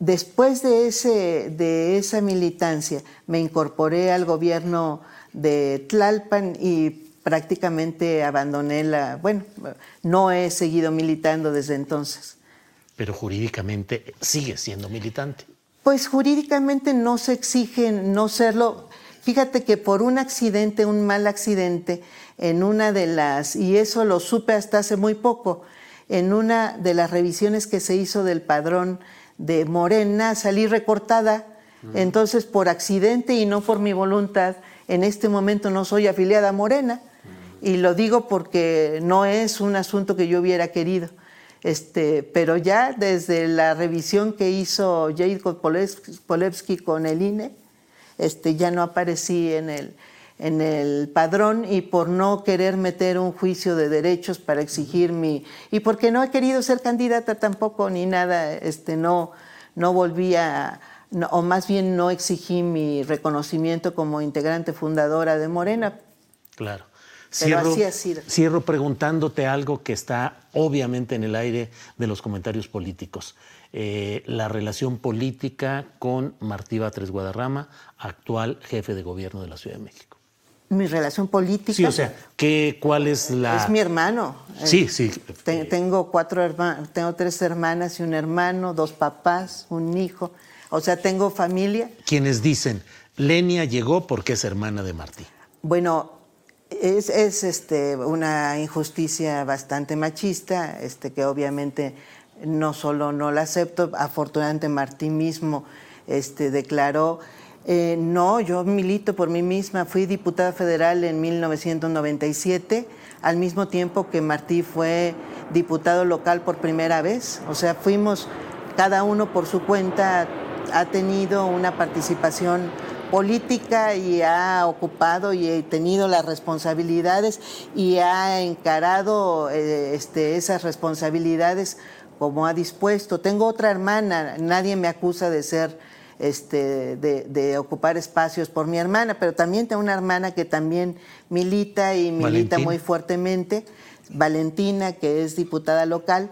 Después de, ese, de esa militancia, me incorporé al gobierno de Tlalpan y prácticamente abandoné la, bueno, no he seguido militando desde entonces. Pero jurídicamente sigue siendo militante. Pues jurídicamente no se exige no serlo. Fíjate que por un accidente, un mal accidente, en una de las, y eso lo supe hasta hace muy poco, en una de las revisiones que se hizo del padrón de Morena, salí recortada. Entonces, por accidente y no por mi voluntad, en este momento no soy afiliada a Morena y lo digo porque no es un asunto que yo hubiera querido. Este, pero ya desde la revisión que hizo Jacob Polewski con el INE, este, ya no aparecí en el, en el padrón y por no querer meter un juicio de derechos para exigir mi... y porque no he querido ser candidata tampoco ni nada, este, no, no volví a... o más bien no exigí mi reconocimiento como integrante fundadora de Morena. Claro. Cierro, cierro preguntándote algo que está obviamente en el aire de los comentarios políticos. Eh, la relación política con Martí Batres Guadarrama, actual jefe de gobierno de la Ciudad de México. Mi relación política. Sí, o sea, ¿qué, ¿cuál es la...? Es mi hermano. Sí, sí. tengo cuatro hermanos, tengo tres hermanas y un hermano, dos papás, un hijo. O sea, tengo familia. Quienes dicen, Lenia llegó porque es hermana de Martí. Bueno, es, este, una injusticia bastante machista, este, que obviamente no solo no la acepto, afortunadamente Martín mismo este, declaró, eh, no, yo milito por mí misma, fui diputada federal en 1997, al mismo tiempo que Martí fue diputado local por primera vez, o sea, fuimos cada uno por su cuenta, ha tenido una participación política y ha ocupado y ha tenido las responsabilidades y ha encarado eh, este, esas responsabilidades como ha dispuesto. Tengo otra hermana, nadie me acusa de ser, este, de, ocupar espacios por mi hermana, pero también tengo una hermana que también milita y milita muy fuertemente, Valentina, que es diputada local.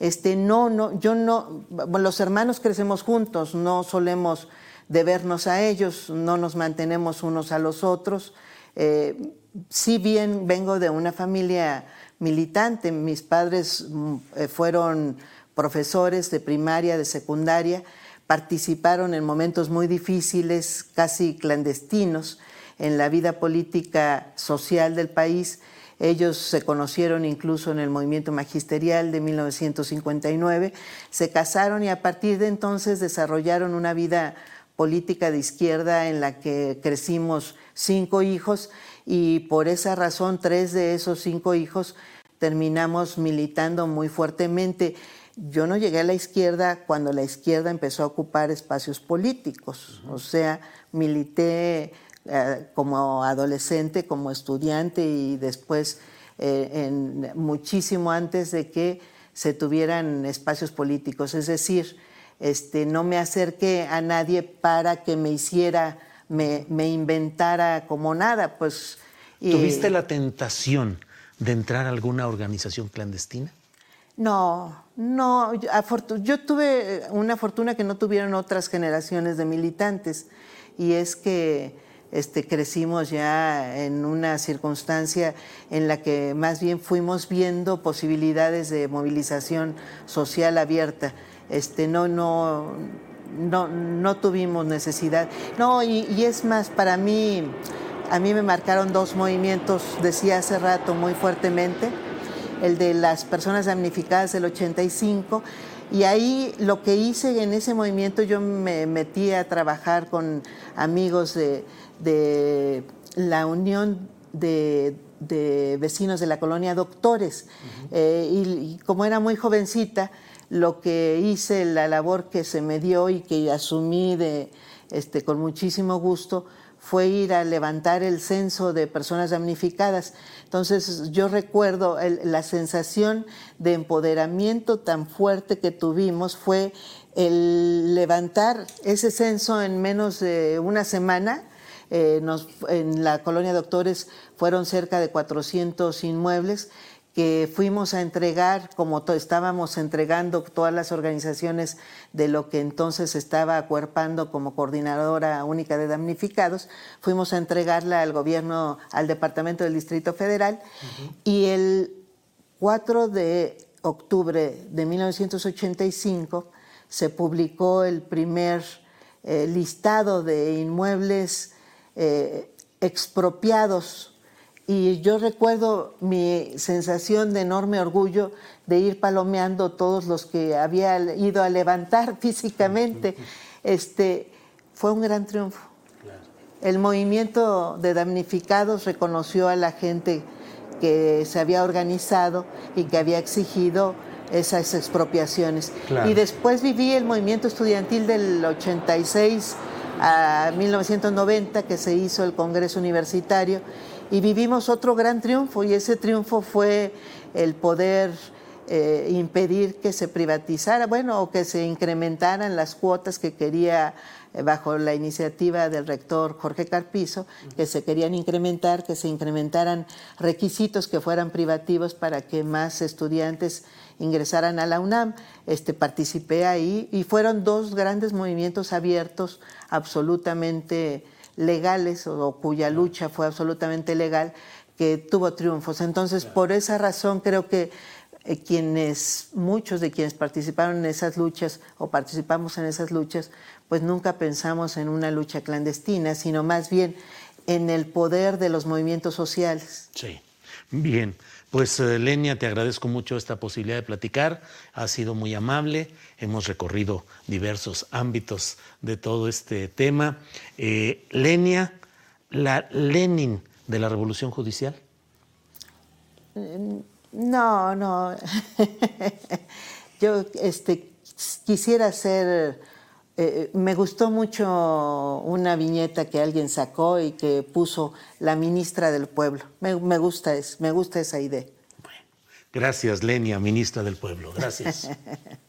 Este, no, no, yo no, los hermanos crecemos juntos, no solemos de vernos a ellos, no nos mantenemos unos a los otros. Eh, si bien vengo de una familia militante, mis padres mm, eh, fueron profesores de primaria, de secundaria, participaron en momentos muy difíciles, casi clandestinos, en la vida política social del país. Ellos se conocieron incluso en el movimiento magisterial de 1959, se casaron y a partir de entonces desarrollaron una vida política de izquierda en la que crecimos cinco hijos y por esa razón tres de esos cinco hijos terminamos militando muy fuertemente. Yo no llegué a la izquierda cuando la izquierda empezó a ocupar espacios políticos, o sea, milité eh, como adolescente, como estudiante y después eh, muchísimo antes de que se tuvieran espacios políticos. Es decir, este, no me acerqué a nadie para que me hiciera, me, inventara como nada. Pues, ¿Tuviste la tentación de entrar a alguna organización clandestina? No, no, yo, tuve una fortuna que no tuvieron otras generaciones de militantes y es que este, crecimos ya en una circunstancia en la que más bien fuimos viendo posibilidades de movilización social abierta. Este, no, no, no, no tuvimos necesidad. No, y, y es más, para mí, a mí me marcaron dos movimientos, decía hace rato muy fuertemente el de las personas damnificadas del 85. Y ahí lo que hice en ese movimiento, yo me metí a trabajar con amigos de, la Unión de, Vecinos de la Colonia Doctores. Eh, y, como era muy jovencita, lo que hice, la labor que se me dio y que asumí de, este, con muchísimo gusto, fue ir a levantar el censo de personas damnificadas. Entonces yo recuerdo la sensación de empoderamiento tan fuerte que tuvimos fue el levantar ese censo en menos de una semana. Eh, en la colonia Doctores fueron cerca de 400 inmuebles que fuimos a entregar, como estábamos entregando todas las organizaciones de lo que entonces estaba acuerpando como coordinadora única de damnificados, fuimos a entregarla al gobierno, al Departamento del Distrito Federal, y el 4 de octubre de 1985 se publicó el primer eh, listado de inmuebles eh, expropiados y yo recuerdo mi sensación de enorme orgullo de ir palomeando todos los que había ido a levantar físicamente. Este, fue un gran triunfo. El movimiento de damnificados reconoció a la gente que se había organizado y que había exigido esas expropiaciones. Y después viví el movimiento estudiantil del 86 a 1990, que se hizo el Congreso Universitario, y vivimos otro gran triunfo y ese triunfo fue el poder eh, impedir que se privatizara, bueno, o que se incrementaran las cuotas que quería, eh, bajo la iniciativa del rector Jorge Carpizo, que se querían incrementar, que se incrementaran requisitos que fueran privativos para que más estudiantes ingresaran a la UNAM. Este, participé ahí y fueron dos grandes movimientos abiertos, absolutamente legales o, cuya lucha fue absolutamente legal, que tuvo triunfos. Entonces, por esa razón creo que eh, quienes, muchos de quienes participaron en esas luchas o participamos en esas luchas, pues nunca pensamos en una lucha clandestina, sino más bien en el poder de los movimientos sociales. Sí, bien. Pues eh, Lenia, te agradezco mucho esta posibilidad de platicar. Ha sido muy amable. Hemos recorrido diversos ámbitos de todo este tema. Eh, Lenia, la Lenin de la Revolución Judicial. Mm, no, no. Yo este, quisiera ser eh, me gustó mucho una viñeta que alguien sacó y que puso la ministra del pueblo. Me, gusta, es, me gusta esa idea. gracias, Lenia, ministra del pueblo. Gracias.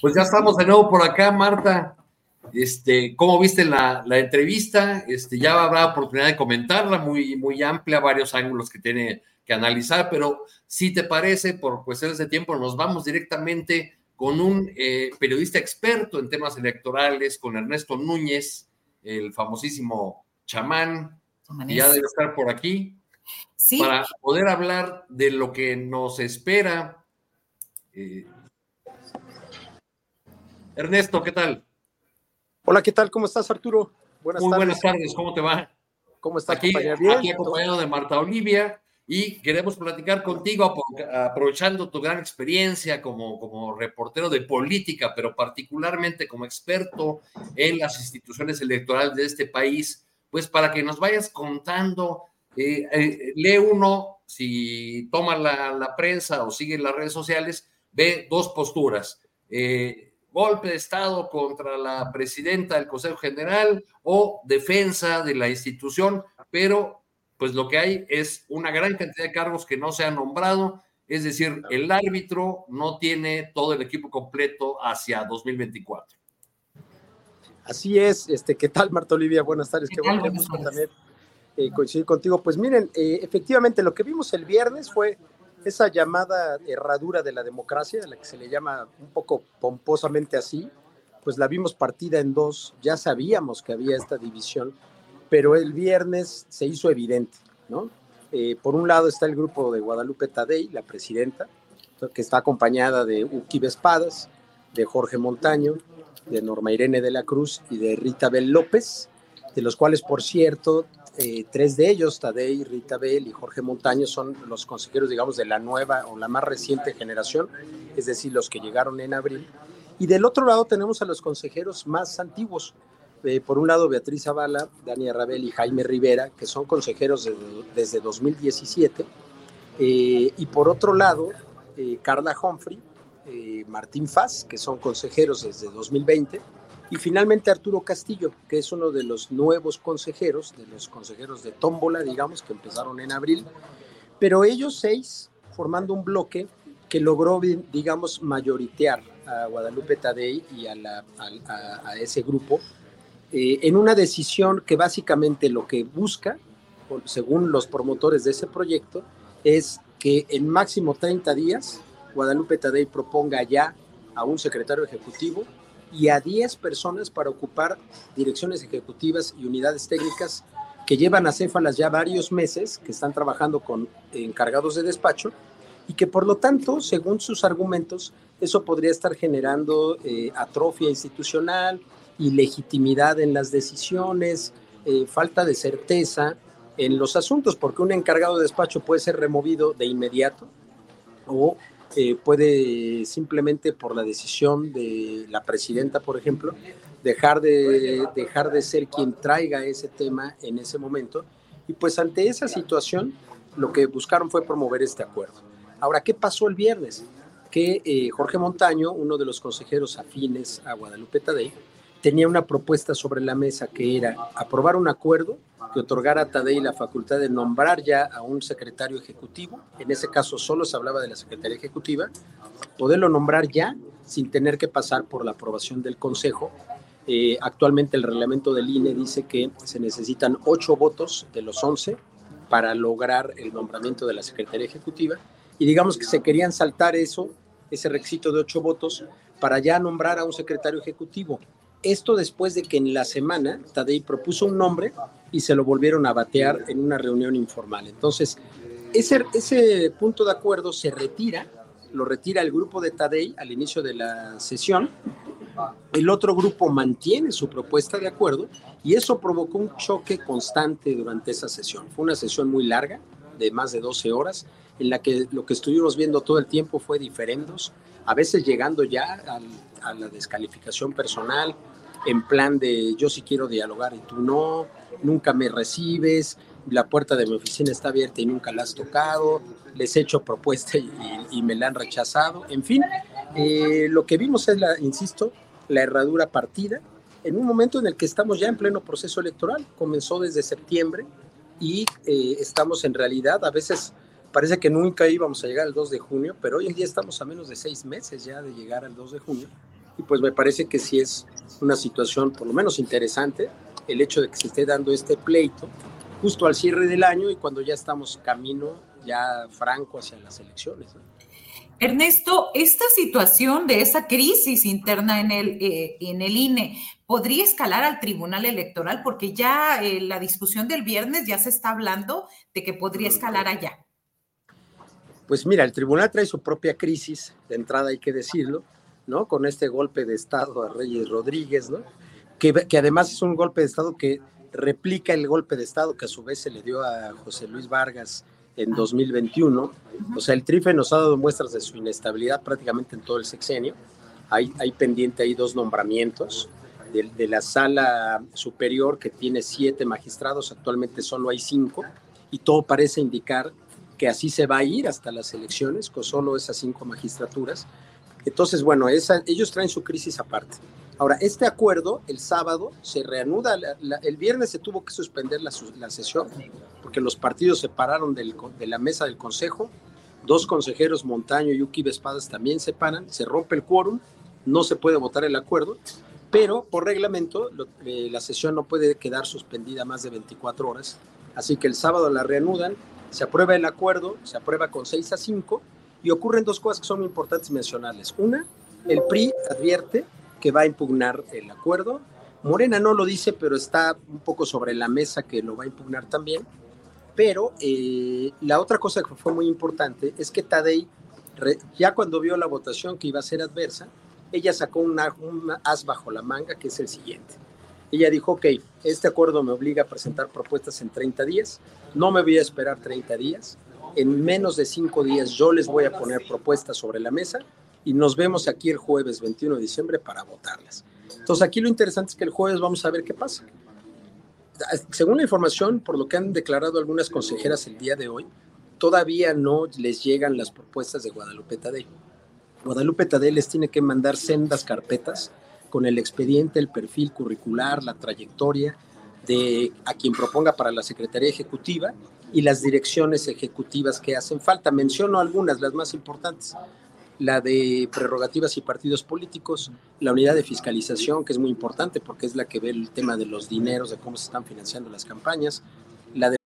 Pues ya estamos de nuevo por acá, Marta. Este, ¿Cómo viste la, entrevista? Este, ya habrá oportunidad de comentarla, muy, muy amplia, varios ángulos que tiene que analizar, pero si te parece, por cuestiones de tiempo, nos vamos directamente con un eh, periodista experto en temas electorales, con Ernesto Núñez, el famosísimo chamán, que ya debe estar por aquí, para poder hablar de lo que nos espera. Eh, Ernesto, ¿qué tal? Hola, ¿qué tal? ¿Cómo estás, Arturo? Buenas Muy buenas tardes, ¿cómo te va? ¿Cómo estás, aquí, Aquí acompañado de Marta Olivia y queremos platicar contigo aprovechando tu gran experiencia como, como reportero de política, pero particularmente como experto en las instituciones electorales de este país, pues para que nos vayas contando, eh, eh, lee uno, si toma la, prensa o sigue las redes sociales, ve dos posturas. Eh, golpe de Estado contra la presidenta del Consejo General o defensa de la institución, pero pues lo que hay es una gran cantidad de cargos que no se han nombrado, es decir, el árbitro no tiene todo el equipo completo hacia 2024. Así es, este, ¿qué tal Marta Olivia? Buenas tardes, qué, bueno también eh, coincidir contigo. Pues miren, eh, efectivamente lo que vimos el viernes fue esa llamada herradura de la democracia, la que se le llama un poco pomposamente así, pues la vimos partida en dos, ya sabíamos que había esta división, pero el viernes se hizo evidente, ¿no? Eh, por un lado está el grupo de Guadalupe Tadei, la presidenta, que está acompañada de Uki Espadas, de Jorge Montaño, de Norma Irene de la Cruz y de Rita Bel López, de los cuales, por cierto, eh, tres de ellos, Tadei, Rita Bell y Jorge Montaño, son los consejeros, digamos, de la nueva o la más reciente generación, es decir, los que llegaron en abril. Y del otro lado tenemos a los consejeros más antiguos. Eh, por un lado, Beatriz Zavala, Dania Rabel y Jaime Rivera, que son consejeros desde 2017. Eh, y por otro lado, Carla Humphrey, Martín Faz, que son consejeros desde 2020 y finalmente Arturo Castillo, que es uno de los nuevos consejeros, de los consejeros de Tómbola, digamos, que empezaron en abril, pero ellos seis formando un bloque que logró, digamos, mayoritear a Guadalupe Tadei y a, ese grupo eh, en una decisión que básicamente lo que busca, según los promotores de ese proyecto, es que en máximo 30 días Guadalupe Tadei proponga ya a un secretario ejecutivo y a 10 personas para ocupar direcciones ejecutivas y unidades técnicas que llevan a Céfalas ya varios meses, que están trabajando con encargados de despacho y que por lo tanto, según sus argumentos, eso podría estar generando eh, atrofia institucional, ilegitimidad en las decisiones, eh, falta de certeza en los asuntos, porque un encargado de despacho puede ser removido de inmediato o eh, puede simplemente por la decisión de la presidenta, por ejemplo, dejar de, dejar de ser quien traiga ese tema en ese momento. Y pues ante esa situación, lo que buscaron fue promover este acuerdo. Ahora, ¿qué pasó el viernes? Que eh, Jorge Montaño, uno de los consejeros afines a Guadalupe Tadei, tenía una propuesta sobre la mesa que era aprobar un acuerdo que otorgara a Tadei la facultad de nombrar ya a un secretario ejecutivo, en ese caso solo se hablaba de la secretaría ejecutiva, poderlo nombrar ya sin tener que pasar por la aprobación del Consejo. Eh, actualmente el reglamento del INE dice que se necesitan ocho votos de los once para lograr el nombramiento de la secretaría ejecutiva y digamos que se querían saltar eso, ese requisito de ocho votos, para ya nombrar a un secretario ejecutivo. Esto después de que en la semana Tadei propuso un nombre y se lo volvieron a batear en una reunión informal. Entonces, ese, ese punto de acuerdo se retira, lo retira el grupo de Tadei al inicio de la sesión. El otro grupo mantiene su propuesta de acuerdo y eso provocó un choque constante durante esa sesión. Fue una sesión muy larga, de más de 12 horas, en la que lo que estuvimos viendo todo el tiempo fue diferendos, a veces llegando ya a la descalificación personal, en plan de yo sí quiero dialogar y tú no, nunca me recibes, la puerta de mi oficina está abierta y nunca la has tocado, les he hecho propuesta y, me la han rechazado, en fin, eh, lo que vimos es, la, insisto, la herradura partida en un momento en el que estamos ya en pleno proceso electoral, comenzó desde septiembre y eh, estamos en realidad a veces Parece que nunca íbamos a llegar al 2 de junio, pero hoy en día estamos a menos de seis meses ya de llegar al 2 de junio. y pues me parece que sí es una situación por lo menos interesante el hecho de que se esté dando este pleito justo al cierre del año y cuando ya estamos camino ya franco hacia las elecciones. Ernesto, esta situación de esa crisis interna en el, eh, en el INE podría escalar al Tribunal Electoral porque ya eh, la discusión del viernes ya se está hablando de que podría escalar allá. Pues mira, el tribunal trae su propia crisis, de entrada hay que decirlo, ¿no? Con este golpe de Estado a Reyes Rodríguez, ¿no? Que, que además es un golpe de Estado que replica el golpe de Estado que a su vez se le dio a José Luis Vargas en 2021. O sea, el TRIFE nos ha dado muestras de su inestabilidad prácticamente en todo el sexenio. Hay, hay pendiente ahí dos nombramientos de, de, la sala superior que tiene siete magistrados, actualmente solo hay cinco, y todo parece indicar que así se va a ir hasta las elecciones, con solo esas cinco magistraturas. Entonces, bueno, ellos traen su crisis aparte. Ahora, este acuerdo el sábado se reanuda, el viernes se tuvo que suspender la, sesión porque los partidos se pararon de la mesa del Consejo, dos consejeros, Montaño y Uki Vespadas, también se paran, se rompe el quórum, no se puede votar el acuerdo, pero por reglamento eh, la sesión no puede quedar suspendida más de 24 horas, así que el sábado la reanudan, se aprueba el acuerdo, se aprueba con 6 a 5 y ocurren dos cosas que son importantes mencionarles. Una, el PRI advierte que va a impugnar el acuerdo. Morena no lo dice, pero está un poco sobre la mesa que lo va a impugnar también. Pero eh, la otra cosa que fue muy importante es que Tadei, ya cuando vio la votación que iba a ser adversa, ella sacó un as bajo la manga, que es el siguiente. Ella dijo, ok, este acuerdo me obliga a presentar propuestas en 30 días, no me voy a esperar 30 días, en menos de 5 días yo les voy a poner propuestas sobre la mesa y nos vemos aquí el jueves 21 de diciembre para votarlas. Entonces aquí lo interesante es que el jueves vamos a ver qué pasa. Según la información, por lo que han declarado algunas consejeras el día de hoy, todavía no les llegan las propuestas de Guadalupe Tadei. Guadalupe Tadei les tiene que mandar sendas carpetas con el expediente, el perfil curricular, la trayectoria de a quien proponga para la Secretaría Ejecutiva y las direcciones ejecutivas que hacen falta. Menciono algunas, las más importantes la de prerrogativas y partidos políticos, la unidad de fiscalización, que es muy importante porque es la que ve el tema de los dineros, de cómo se están financiando las campañas, la de...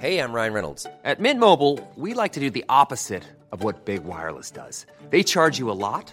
Hey, I'm Ryan Reynolds. At Mint Mobile, we like to do the opposite of what Big Wireless does. They charge you a lot,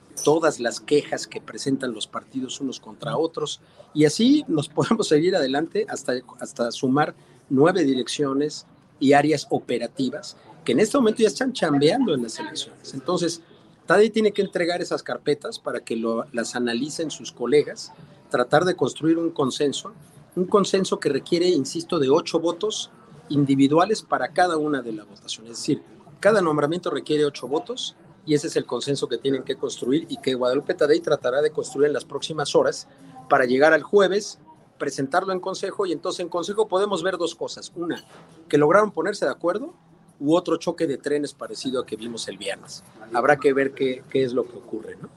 todas las quejas que presentan los partidos unos contra otros. Y así nos podemos seguir adelante hasta, hasta sumar nueve direcciones y áreas operativas que en este momento ya están chambeando en las elecciones. Entonces, Tadei tiene que entregar esas carpetas para que lo, las analicen sus colegas, tratar de construir un consenso, un consenso que requiere, insisto, de ocho votos individuales para cada una de las votaciones. Es decir, cada nombramiento requiere ocho votos y ese es el consenso que tienen que construir y que Guadalupe Tadei tratará de construir en las próximas horas para llegar al jueves, presentarlo en consejo y entonces en consejo podemos ver dos cosas. Una, que lograron ponerse de acuerdo u otro choque de trenes parecido a que vimos el viernes. Habrá que ver qué, qué es lo que ocurre, ¿no?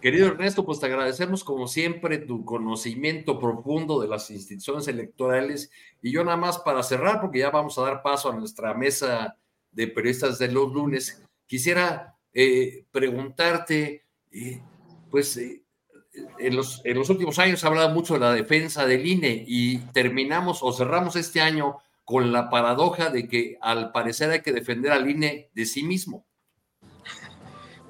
Querido Ernesto, pues te agradecemos como siempre tu conocimiento profundo de las instituciones electorales y yo nada más para cerrar, porque ya vamos a dar paso a nuestra mesa de periodistas de los lunes, Quisiera eh, preguntarte, eh, pues eh, en, los, últimos años se ha hablado mucho de la defensa del INE y terminamos o cerramos este año con la paradoja de que al parecer hay que defender al INE de sí mismo.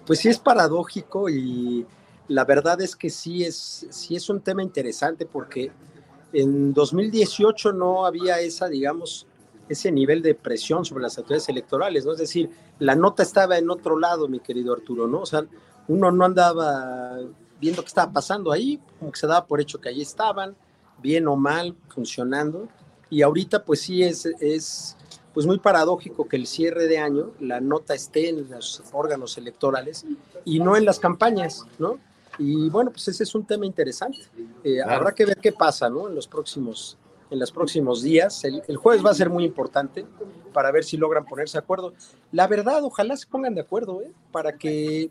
Pues sí es paradójico y la verdad es que sí es, sí es un tema interesante porque en 2018 no había esa, digamos, ese nivel de presión sobre las autoridades electorales, ¿no? Es decir, la nota estaba en otro lado, mi querido Arturo, ¿no? O sea, uno no andaba viendo qué estaba pasando ahí, como que se daba por hecho que ahí estaban, bien o mal, funcionando. Y ahorita, pues sí, es, es pues muy paradójico que el cierre de año, la nota esté en los órganos electorales y no en las campañas, ¿no? Y bueno, pues ese es un tema interesante. Eh, habrá que ver qué pasa, ¿no? En los próximos en los próximos días. El, jueves va a ser muy importante para ver si logran ponerse de acuerdo. La verdad, ojalá se pongan de acuerdo, ¿eh? para que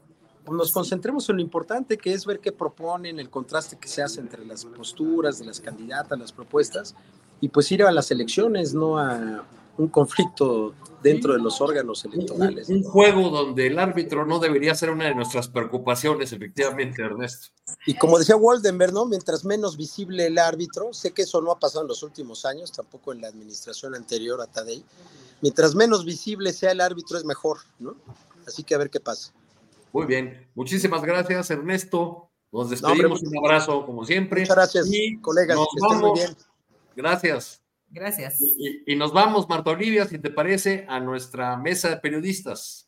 nos concentremos en lo importante, que es ver qué proponen, el contraste que se hace entre las posturas de las candidatas, las propuestas, y pues ir a las elecciones, no a un conflicto dentro de los órganos electorales. Un, juego donde el árbitro no debería ser una de nuestras preocupaciones, efectivamente, Ernesto. Y como decía Waldenberg, ¿no? Mientras menos visible el árbitro, sé que eso no ha pasado en los últimos años, tampoco en la administración anterior a Tadei, mientras menos visible sea el árbitro es mejor, ¿no? Así que a ver qué pasa. Muy bien, muchísimas gracias, Ernesto. Nos despedimos, un abrazo como siempre. Muchas gracias, colegas, que estén muy bien. Gracias. Gracias. Y, nos vamos, Marta Olivia, si te parece, a nuestra mesa de periodistas.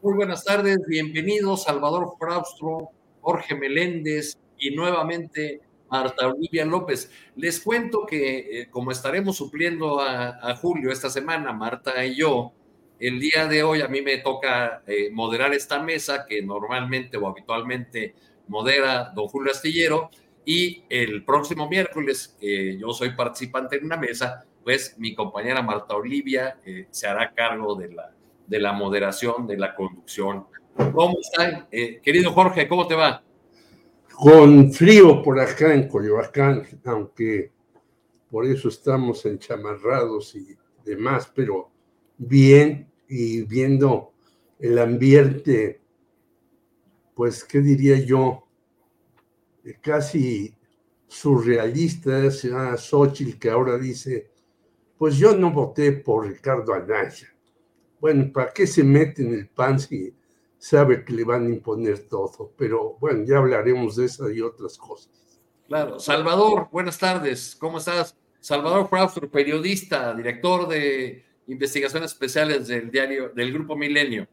Muy buenas tardes, bienvenidos Salvador Fraustro, Jorge Meléndez y nuevamente Marta Olivia López. Les cuento que eh, como estaremos supliendo a, Julio esta semana, Marta y yo, el día de hoy a mí me toca eh, moderar esta mesa que normalmente o habitualmente modera don Julio Astillero y el próximo miércoles, yo soy participante en una mesa, pues mi compañera Marta Olivia eh, se hará cargo de la, de la moderación, de la conducción. ¿Cómo están? querido Jorge, ¿cómo te va? Con frío por acá en Coyoacán, aunque por eso estamos enchamarrados y demás, pero bien y viendo el ambiente, pues, ¿qué diría yo? Casi surrealista, a Xochitl que ahora dice, pues yo no voté por Ricardo Anaya. Bueno, ¿para qué se mete en el pan si sabe que le van a imponer todo, pero bueno, ya hablaremos de esa y otras cosas. Claro, Salvador, buenas tardes, ¿cómo estás? Salvador Fraustro, periodista, director de investigaciones especiales del diario, del Grupo Milenio.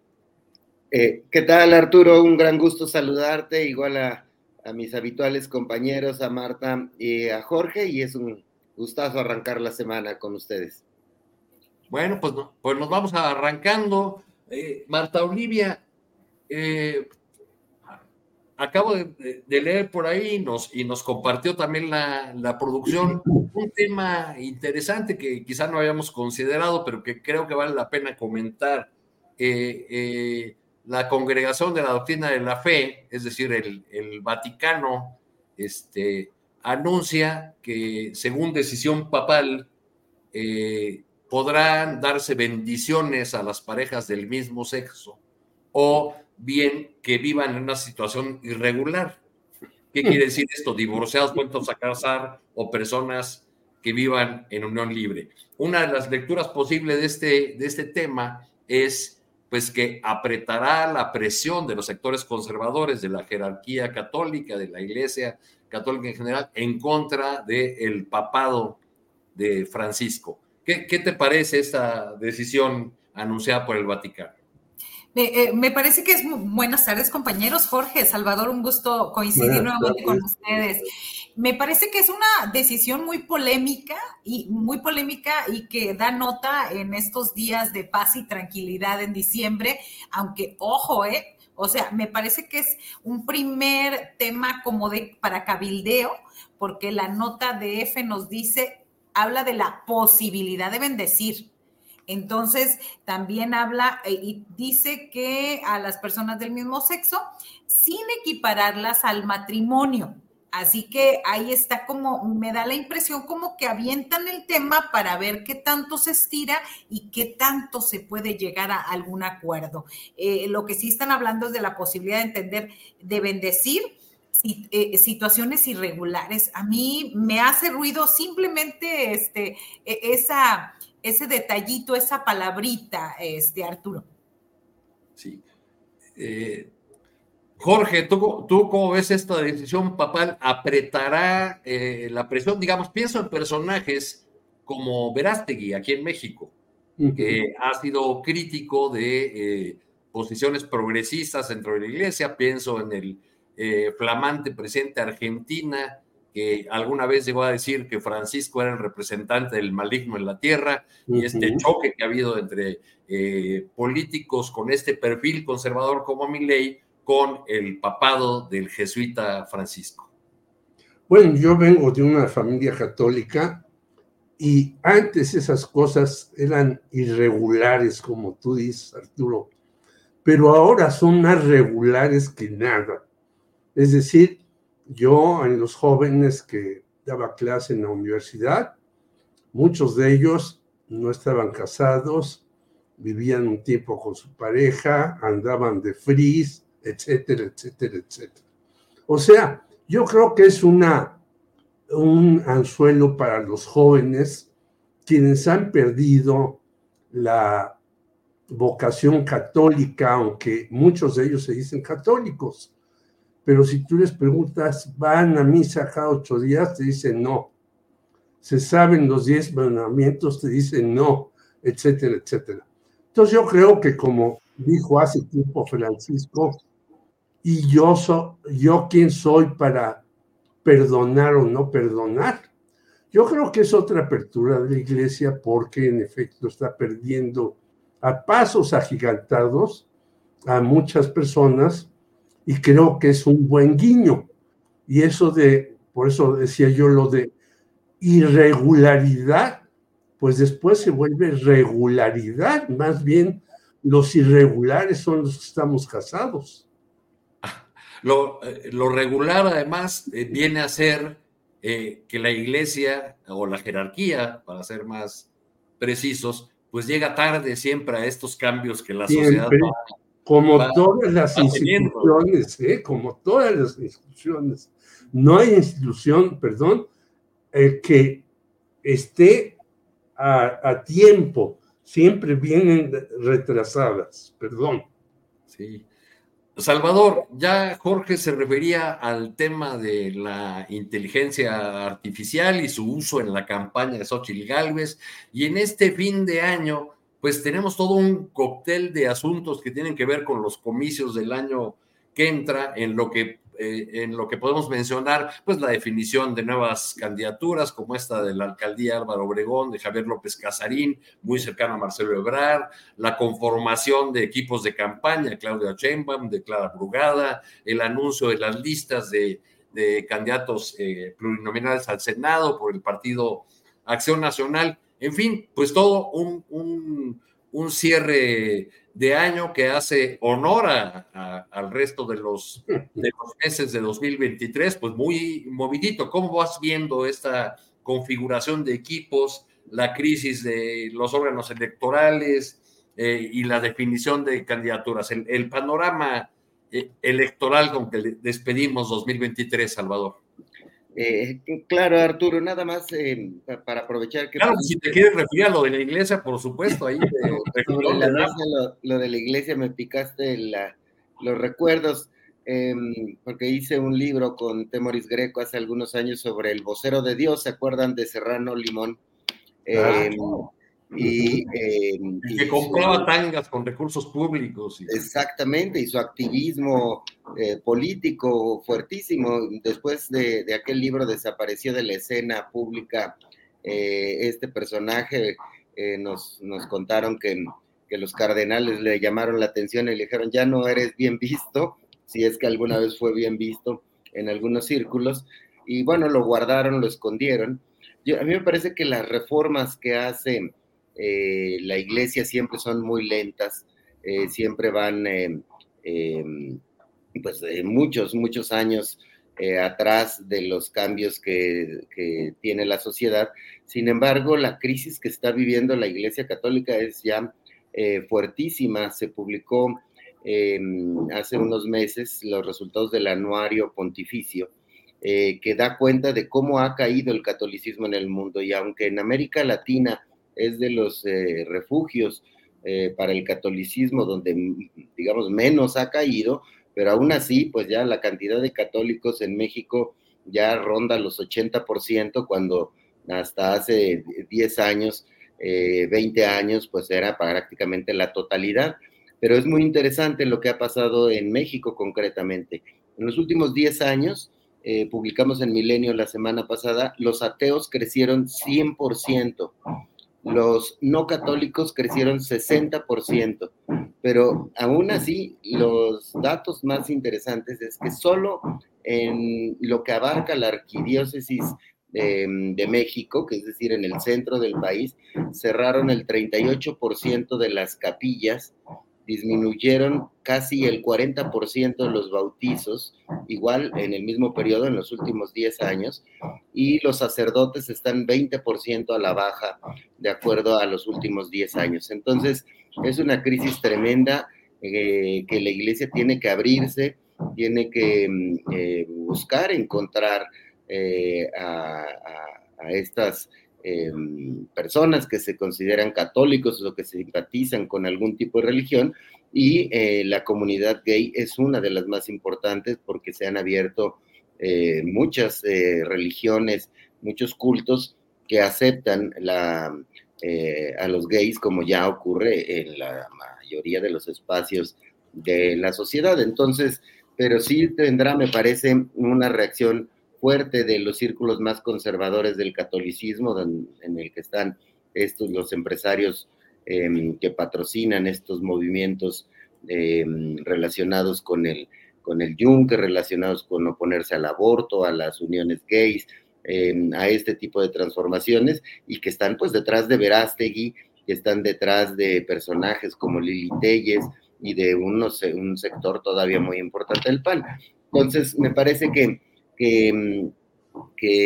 Eh, ¿Qué tal, Arturo? Un gran gusto saludarte, igual a, a, mis habituales compañeros, a Marta y a Jorge, y es un gustazo arrancar la semana con ustedes. Bueno, pues, pues nos vamos arrancando. Eh, Marta Olivia, eh, acabo de, leer por ahí y nos, compartió también la, producción un tema interesante que quizá no habíamos considerado, pero que creo que vale la pena comentar. Eh, eh, la congregación de la doctrina de la fe, es decir, el, el Vaticano, este, anuncia que según decisión papal podrán darse bendiciones a las parejas del mismo sexo o bien que vivan en una situación irregular. ¿Qué quiere decir esto? Divorciados vueltos a casar o personas que vivan en unión libre. Una de las lecturas posibles de este, de este tema es pues que apretará la presión de los sectores conservadores de la jerarquía católica, de la iglesia católica en general, en contra del papado de Francisco. ¿Qué, ¿Qué te parece esta decisión anunciada por el Vaticano? Eh, me parece que es buenas tardes, compañeros. Jorge, Salvador, un gusto coincidir nuevamente con ustedes. Me parece que es una decisión muy polémica y muy polémica y que da nota en estos días de paz y tranquilidad en diciembre, aunque ojo, eh, o sea, me parece que es un primer tema como de para cabildeo, porque la nota de F nos dice, habla de la posibilidad de bendecir entonces, también habla eh, y dice que a las personas del mismo sexo, sin equipararlas al matrimonio, Así que ahí está como, me da la impresión como que avientan el tema para ver qué tanto se estira y qué tanto se puede llegar a algún acuerdo. Eh, lo que sí están hablando es de la posibilidad de entender, de bendecir eh, situaciones irregulares. A mí me hace ruido simplemente este, e, esa, ese detallito, esa palabrita, este, Arturo. Sí. Eh, Jorge, ¿tú, ¿tú cómo ves esta decisión papal? ¿Apretará eh, la presión? Digamos, pienso en personajes como Verástegui aquí en México, que ha sido crítico de eh, posiciones progresistas dentro de la iglesia. Pienso en el eh, flamante presidente Argentina, que alguna vez llegó a decir que Francisco era el representante del maligno en la tierra, y este choque que ha habido entre políticos con este perfil conservador como Milei con el papado del jesuita Francisco? Bueno, yo vengo de una familia católica y antes esas cosas eran irregulares, como tú dices, Arturo, pero ahora son más regulares que nada. Es decir, yo en los jóvenes que daba clase en la universidad, muchos de ellos no estaban casados, vivían un tiempo con su pareja, andaban de frizz, etcétera, etcétera, etcétera. O sea, yo creo que es una, un anzuelo para los jóvenes quienes han perdido la vocación católica, aunque muchos de ellos se dicen católicos. Pero si tú les preguntas, ¿van a misa cada ocho días? Te dicen no. ¿Se saben los diez mandamientos? Te dicen no, etcétera, etcétera. Entonces yo creo que como dijo hace tiempo Francisco, y yo, so, yo quién soy para perdonar o no perdonar. Yo creo que es otra apertura de la iglesia porque en efecto está perdiendo a pasos agigantados a muchas personas y creo que es un buen guiño. Y eso de, por eso decía yo lo de irregularidad, pues después se vuelve regularidad, más bien los irregulares son los que estamos casados. Eh, lo, regular, además, eh, viene a ser eh, que la iglesia o la jerarquía, para ser más precisos, pues llega tarde siempre a estos cambios que la sociedad. Como todas las instituciones, como todas las instituciones. No hay institución, perdón, que esté a, a tiempo, siempre vienen retrasadas, perdón. Sí. Salvador, ya Jorge se refería al tema de la inteligencia artificial y su uso en la campaña de Xochitl Galvez, y en este fin de año, pues tenemos todo un cóctel de asuntos que tienen que ver con los comicios del año que entra, en lo que eh, en lo que podemos mencionar, pues la definición de nuevas candidaturas, como esta de la alcaldía Álvaro Obregón, de Javier López Casarín, muy cercano a Marcelo Ebrard, la conformación de equipos de campaña, Claudia Sheinbaum, de Clara Brugada, el anuncio de las listas de, candidatos eh, plurinominales al Senado por el partido Acción Nacional, en fin, pues todo un, un, un cierre de año que hace honor al resto de los, de los meses de 2023, pues muy movidito. ¿Cómo vas viendo esta configuración de equipos, la crisis de los órganos electorales eh, y la definición de candidaturas? El, panorama eh, electoral con que despedimos 2023, Salvador. Eh, claro, Arturo, nada más eh, para aprovechar que... Claro, si te quieres referir a lo de la iglesia, por supuesto, ahí... lo, de la iglesia me picaste los recuerdos, em, porque hice un libro con Temoris Greco hace algunos años sobre el vocero de Dios, ¿se acuerdan de Serrano Limón? Em, y, eh, que compraba tangas con recursos públicos. Exactamente, y su activismo eh, político fuertísimo. Después de, aquel libro desapareció de la escena pública eh, este personaje. Nos, nos, contaron que, que, los cardenales le llamaron la atención y le dijeron, ya no eres bien visto, si es que alguna vez fue bien visto en algunos círculos. Y bueno, lo guardaron, lo escondieron. Yo, a mí me parece que las reformas que hacen eh, la iglesia siempre son muy lentas, eh, siempre van, eh, pues muchos, muchos años eh, atrás de los cambios que, tiene la sociedad. Sin embargo, la crisis que está viviendo la Iglesia Católica es ya eh, fuertísima. Se publicó em, hace unos meses los resultados del anuario pontificio, eh, que da cuenta de cómo ha caído el catolicismo en el mundo. Y aunque en América Latina es de los refugios para el catolicismo donde, digamos, menos ha caído, pero aún así, pues ya la cantidad de católicos en México ya ronda los 80%, cuando hasta hace 10 años, 20 eh, años, pues era prácticamente la totalidad. Pero es muy interesante lo que ha pasado en México concretamente. En los últimos 10 años, eh, publicamos en Milenio la semana pasada, los ateos crecieron 100% los no católicos crecieron 60%, pero aún así los datos más interesantes es que solo en lo que abarca la arquidiócesis de, de, México, que es decir, en el centro del país, cerraron el 38% de las capillas disminuyeron casi el 40% de los bautizos, igual en el mismo periodo, en los últimos 10 años, y los sacerdotes están 20% a la baja de acuerdo a los últimos 10 años. Entonces, es una crisis tremenda eh, que la iglesia tiene que abrirse, tiene que mm, eh, buscar encontrar eh, a, a estas Em, personas que se consideran católicos o que simpatizan con algún tipo de religión y eh, la comunidad gay es una de las más importantes porque se han abierto eh, muchas eh, religiones, muchos cultos que aceptan la, a los gays como ya ocurre en la mayoría de los espacios de la sociedad. Entonces, pero sí tendrá, me parece, una reacción fuerte de los círculos más conservadores del catolicismo, en, el que están estos los empresarios em, que patrocinan estos movimientos em, relacionados con el, con el yunque, relacionados con oponerse al aborto, a las uniones gays, em, a este tipo de transformaciones, y que están pues detrás de Verástegui, que están detrás de personajes como Lili Telles y de unos, un sector todavía muy importante del PAN. Entonces, me parece que que,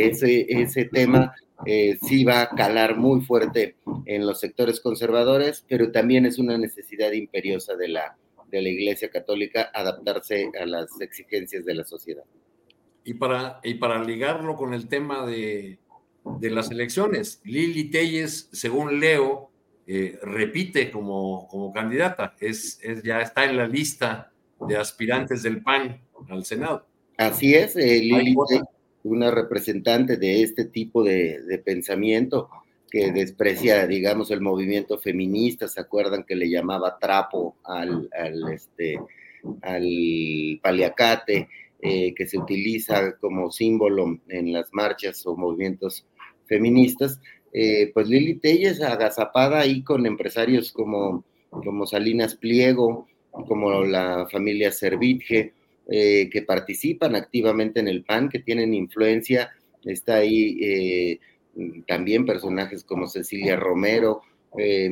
ese, ese tema eh, sí va a calar muy fuerte en los sectores conservadores, pero también es una necesidad imperiosa de la, de la Iglesia Católica adaptarse a las exigencias de la sociedad. Y para, y para ligarlo con el tema de, de las elecciones, Lili Telles, según leo, eh, repite como, como candidata, es, es, ya está en la lista de aspirantes del PAN al Senado. Así es, eh, Lili, una representante de este tipo de, pensamiento que desprecia, digamos, el movimiento feminista, ¿se acuerdan que le llamaba trapo al, este, al paliacate, eh, que se utiliza como símbolo en las marchas o movimientos feministas? Eh, pues Lili Telles agazapada ahí con empresarios como, como Salinas Pliego, como la familia Servitje, eh, que participan activamente en el PAN, que tienen influencia. Está ahí eh, también personajes como Cecilia Romero. Eh,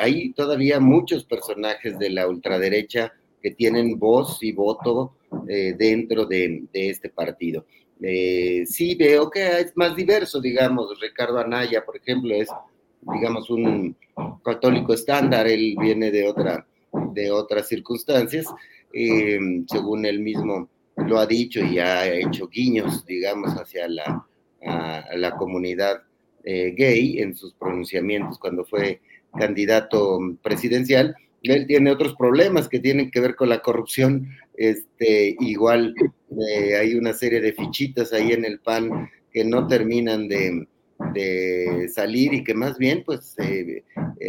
hay todavía muchos personajes de la ultraderecha que tienen voz y voto dentro de, este partido. sí veo que es más diverso, digamos, Ricardo Anaya, por ejemplo, es, digamos, un católico estándar, él viene de otra de otras circunstancias, eh, según él mismo lo ha dicho y ha hecho guiños, digamos, hacia la, la comunidad eh, gay en sus pronunciamientos cuando fue candidato presidencial. Él tiene otros problemas que tienen que ver con la corrupción. Este, igual eh, hay una serie de fichitas ahí en el PAN que no terminan de, de salir y que más bien pues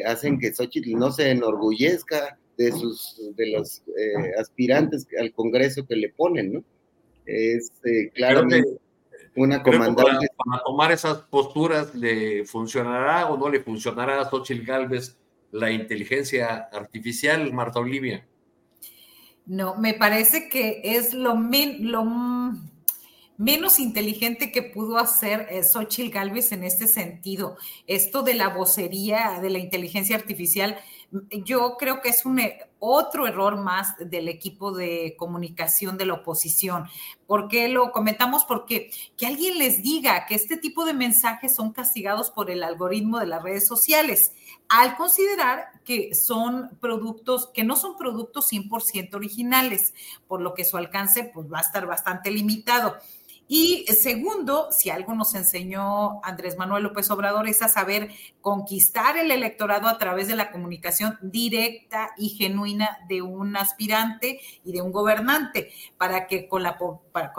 hacen que Xochitl no se enorgullezca de sus de los eh, aspirantes al Congreso que le ponen, ¿no? Es eh, claramente una comandante. Para, tomar esas posturas, ¿le funcionará o no le funcionará a Xochitl Galvez la inteligencia artificial, Marta Olivia? No, me parece que es lo, lo menos inteligente que pudo hacer eh, Xochitl Galvez en este sentido. Esto de la vocería, de la inteligencia artificial, yo creo que es un e, otro error más del equipo de comunicación de la oposición. ¿Por qué lo comentamos? Porque que alguien les diga que este tipo de mensajes son castigados por el algoritmo de las redes sociales, al considerar que son productos, que no son productos 100% originales, por lo que su alcance pues, va a estar bastante limitado. Y segundo, si algo nos enseñó Andrés Manuel López Obrador es a saber conquistar el electorado a través de la comunicación directa y genuina de un aspirante y de un gobernante para que con la para,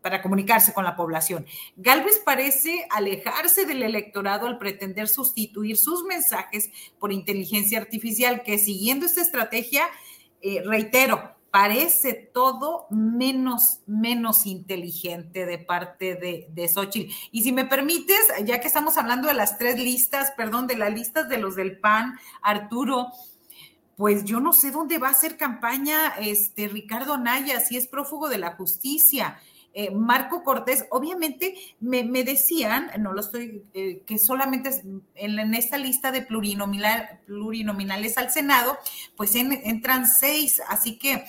para comunicarse con la población. Galvez parece alejarse del electorado al pretender sustituir sus mensajes por inteligencia artificial, que siguiendo esta estrategia, eh, reitero, parece todo menos, menos inteligente de parte de, de Xochitl. Y si me permites, ya que estamos hablando de las tres listas, perdón, de las listas de los del PAN, Arturo, pues yo no sé dónde va a hacer campaña este Ricardo Naya, si es prófugo de la justicia. Eh, Marco Cortés, obviamente me, decían, no lo estoy, eh, que solamente en, esta lista de plurinominales al Senado, pues entran seis, así que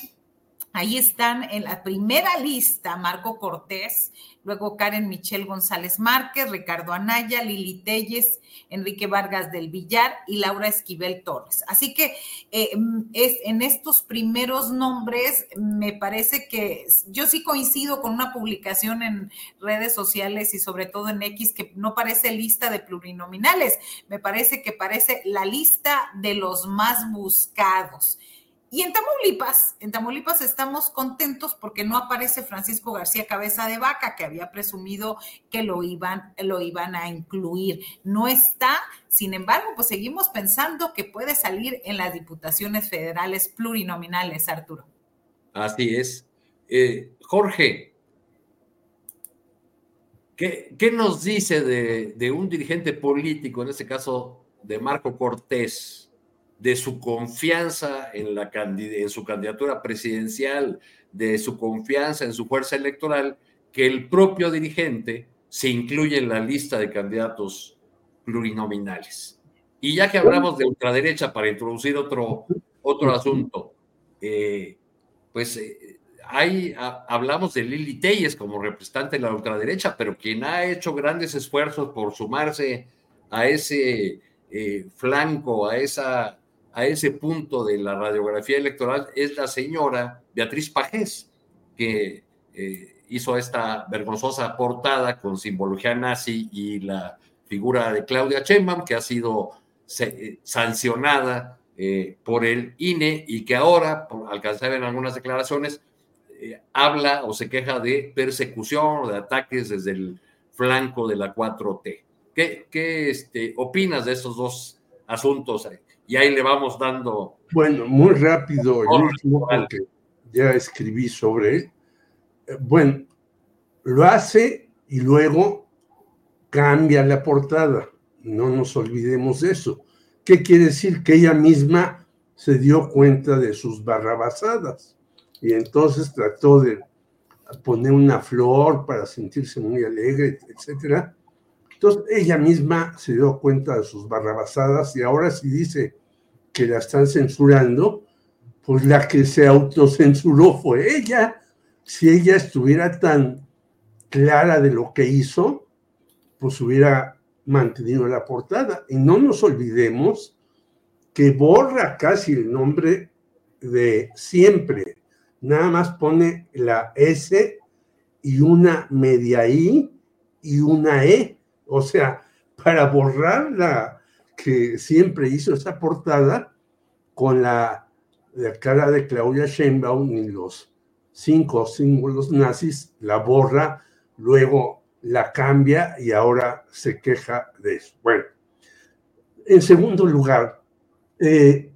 Ahí están en la primera lista Marco Cortés, luego Karen Michelle González Márquez, Ricardo Anaya, Lili Telles, Enrique Vargas del Villar y Laura Esquivel Torres. Así que eh, es, en estos primeros nombres me parece que yo sí coincido con una publicación en redes sociales y sobre todo en X que no parece lista de plurinominales, me parece que parece la lista de los más buscados. Y en Tamaulipas, en Tamaulipas estamos contentos porque no aparece Francisco García Cabeza de Vaca, que había presumido que lo iban, lo iban a incluir. No está, sin embargo, pues seguimos pensando que puede salir en las diputaciones federales plurinominales, Arturo. Así es. Eh, Jorge, ¿qué, nos dice de, de un dirigente político, en este caso de Marco Cortés? De su confianza en, la en su candidatura presidencial, de su confianza en su fuerza electoral, que el propio dirigente se incluye en la lista de candidatos plurinominales. Y ya que hablamos de ultraderecha, para introducir otro, otro asunto, eh, pues eh, hay, hablamos de Lili Telles como representante de la ultraderecha, pero quien ha hecho grandes esfuerzos por sumarse a ese eh, flanco, a esa a ese punto de la radiografía electoral es la señora Beatriz Pajés, que eh, hizo esta vergonzosa portada con simbología nazi y la figura de Claudia Sheinbaum, que ha sido eh, sancionada eh, por el INE y que ahora, por alcanzar en algunas declaraciones, habla o se queja de persecución o de ataques desde el flanco de la 4T. ¿Qué, este, opinas de estos dos asuntos? Y ahí le vamos dando. Bueno, muy rápido, el último, que ya escribí sobre él. Eh, bueno, lo hace y luego cambia la portada. No nos olvidemos de eso. ¿Qué quiere decir? Que ella misma se dio cuenta de sus barrabasadas y entonces trató de poner una flor para sentirse muy alegre, etcétera. Entonces ella misma se dio cuenta de sus barrabasadas y ahora sí dice, que la están censurando, pues la que se autocensuró fue ella. Si ella estuviera tan clara de lo que hizo, pues hubiera mantenido la portada. Y no nos olvidemos que borra casi el nombre de siempre. Nada más pone la S y una media I y una E. O sea, para borrar la, que siempre hizo esa portada con la, cara de Claudia Sheinbaum y los cinco símbolos nazis, la borra, luego la cambia y ahora se queja de eso. Bueno, en segundo lugar, eh,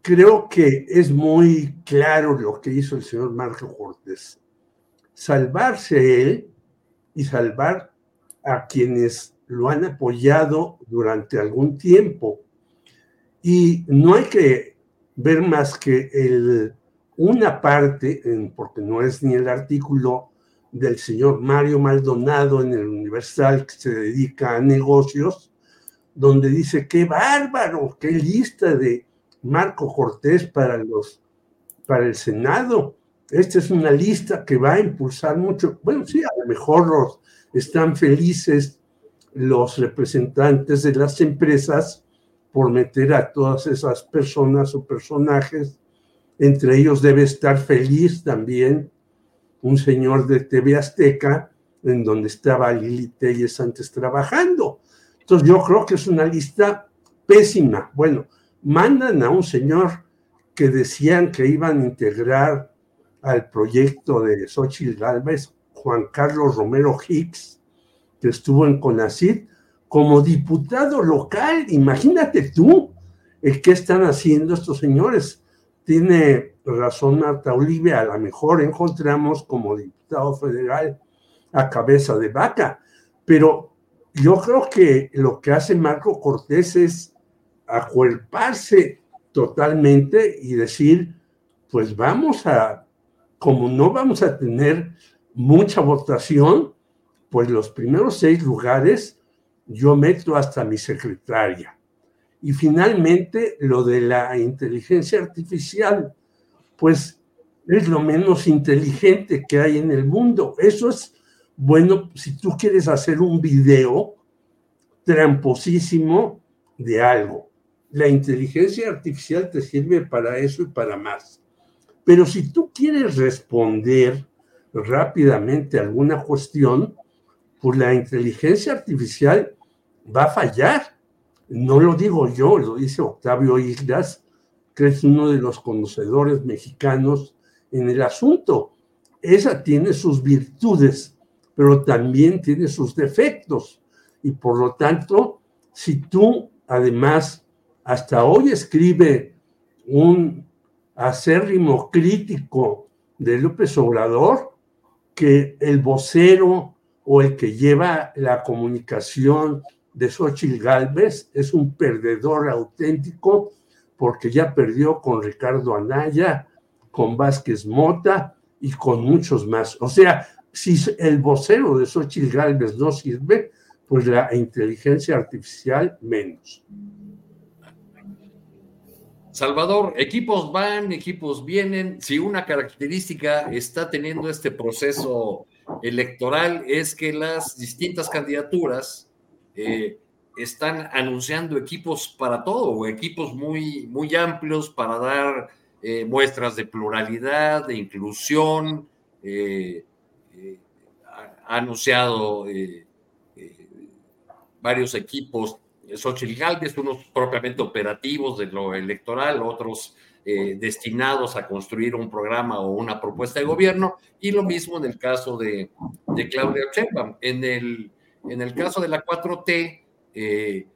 creo que es muy claro lo que hizo el señor Marco Cortés. Salvarse él y salvar a quienes lo han apoyado durante algún tiempo. Y no hay que ver más que el, una parte, porque no es ni el artículo del señor Mario Maldonado en el Universal que se dedica a negocios, donde dice, qué bárbaro, qué lista de Marco Cortés para, los, para el Senado. Esta es una lista que va a impulsar mucho. Bueno, sí, a lo mejor los, están felices los representantes de las empresas por meter a todas esas personas o personajes. Entre ellos debe estar feliz también un señor de TV Azteca, en donde estaba Lili Telles antes trabajando. Entonces yo creo que es una lista pésima. Bueno, mandan a un señor que decían que iban a integrar al proyecto de Xochitl Galvez, Juan Carlos Romero Hicks, estuvo en CONACID, como diputado local. Imagínate tú el qué están haciendo estos señores. Tiene razón Marta Olivia, a lo mejor encontramos como diputado federal a cabeza de vaca, pero yo creo que lo que hace Marco Cortés es acuerparse totalmente y decir, pues vamos a, como no vamos a tener mucha votación, pues los primeros seis lugares yo meto hasta mi secretaria. Y finalmente lo de la inteligencia artificial, pues es lo menos inteligente que hay en el mundo. Eso es bueno si tú quieres hacer un video tramposísimo de algo. La inteligencia artificial te sirve para eso y para más. Pero si tú quieres responder rápidamente a alguna cuestión, pues la inteligencia artificial va a fallar. No lo digo yo, lo dice Octavio Islas, que es uno de los conocedores mexicanos en el asunto. Esa tiene sus virtudes, pero también tiene sus defectos. Y por lo tanto, si tú además hasta hoy escribe un acérrimo crítico de López Obrador, que el vocero o el que lleva la comunicación de Xochitl Galvez es un perdedor auténtico porque ya perdió con Ricardo Anaya, con Vázquez Mota y con muchos más. O sea, si el vocero de Xochitl Galvez no sirve, pues la inteligencia artificial menos. Salvador, equipos van, equipos vienen. Si una característica está teniendo este proceso electoral es que las distintas candidaturas eh, están anunciando equipos para todo, equipos muy, muy amplios para dar eh, muestras de pluralidad, de inclusión. Eh, ha anunciado varios equipos, Xochitl Galvez, unos propiamente operativos de lo electoral, otros destinados a construir un programa o una propuesta de gobierno, y lo mismo en el caso de, de Claudia Sheinbaum. En el en el caso de la 4T, eh,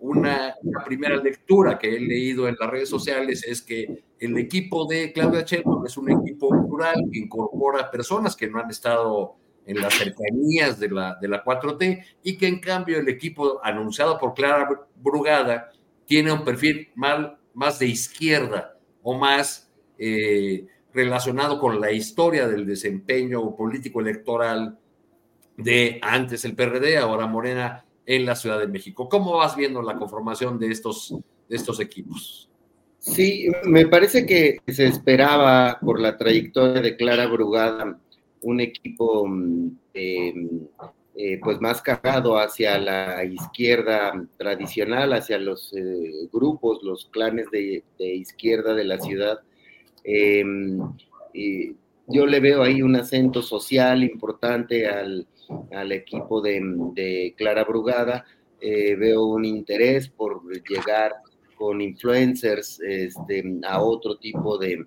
una, primera lectura que he leído en las redes sociales es que el equipo de Claudia Sheinbaum es un equipo plural que incorpora personas que no han estado en las cercanías de la, de la 4T y que en cambio el equipo anunciado por Clara Brugada tiene un perfil mal, más de izquierda o más eh, relacionado con la historia del desempeño político electoral de antes el PRD, ahora Morena en la Ciudad de México. ¿Cómo vas viendo la conformación de estos, de estos equipos? Sí, me parece que se esperaba por la trayectoria de Clara Brugada un equipo mm, eh, pues más cargado hacia la izquierda tradicional, hacia los eh, grupos, los clanes de, izquierda de la ciudad. Em, yo le veo ahí un acento social importante al, al equipo de, Clara Brugada. Eh, veo un interés por llegar con influencers este, a otro tipo de,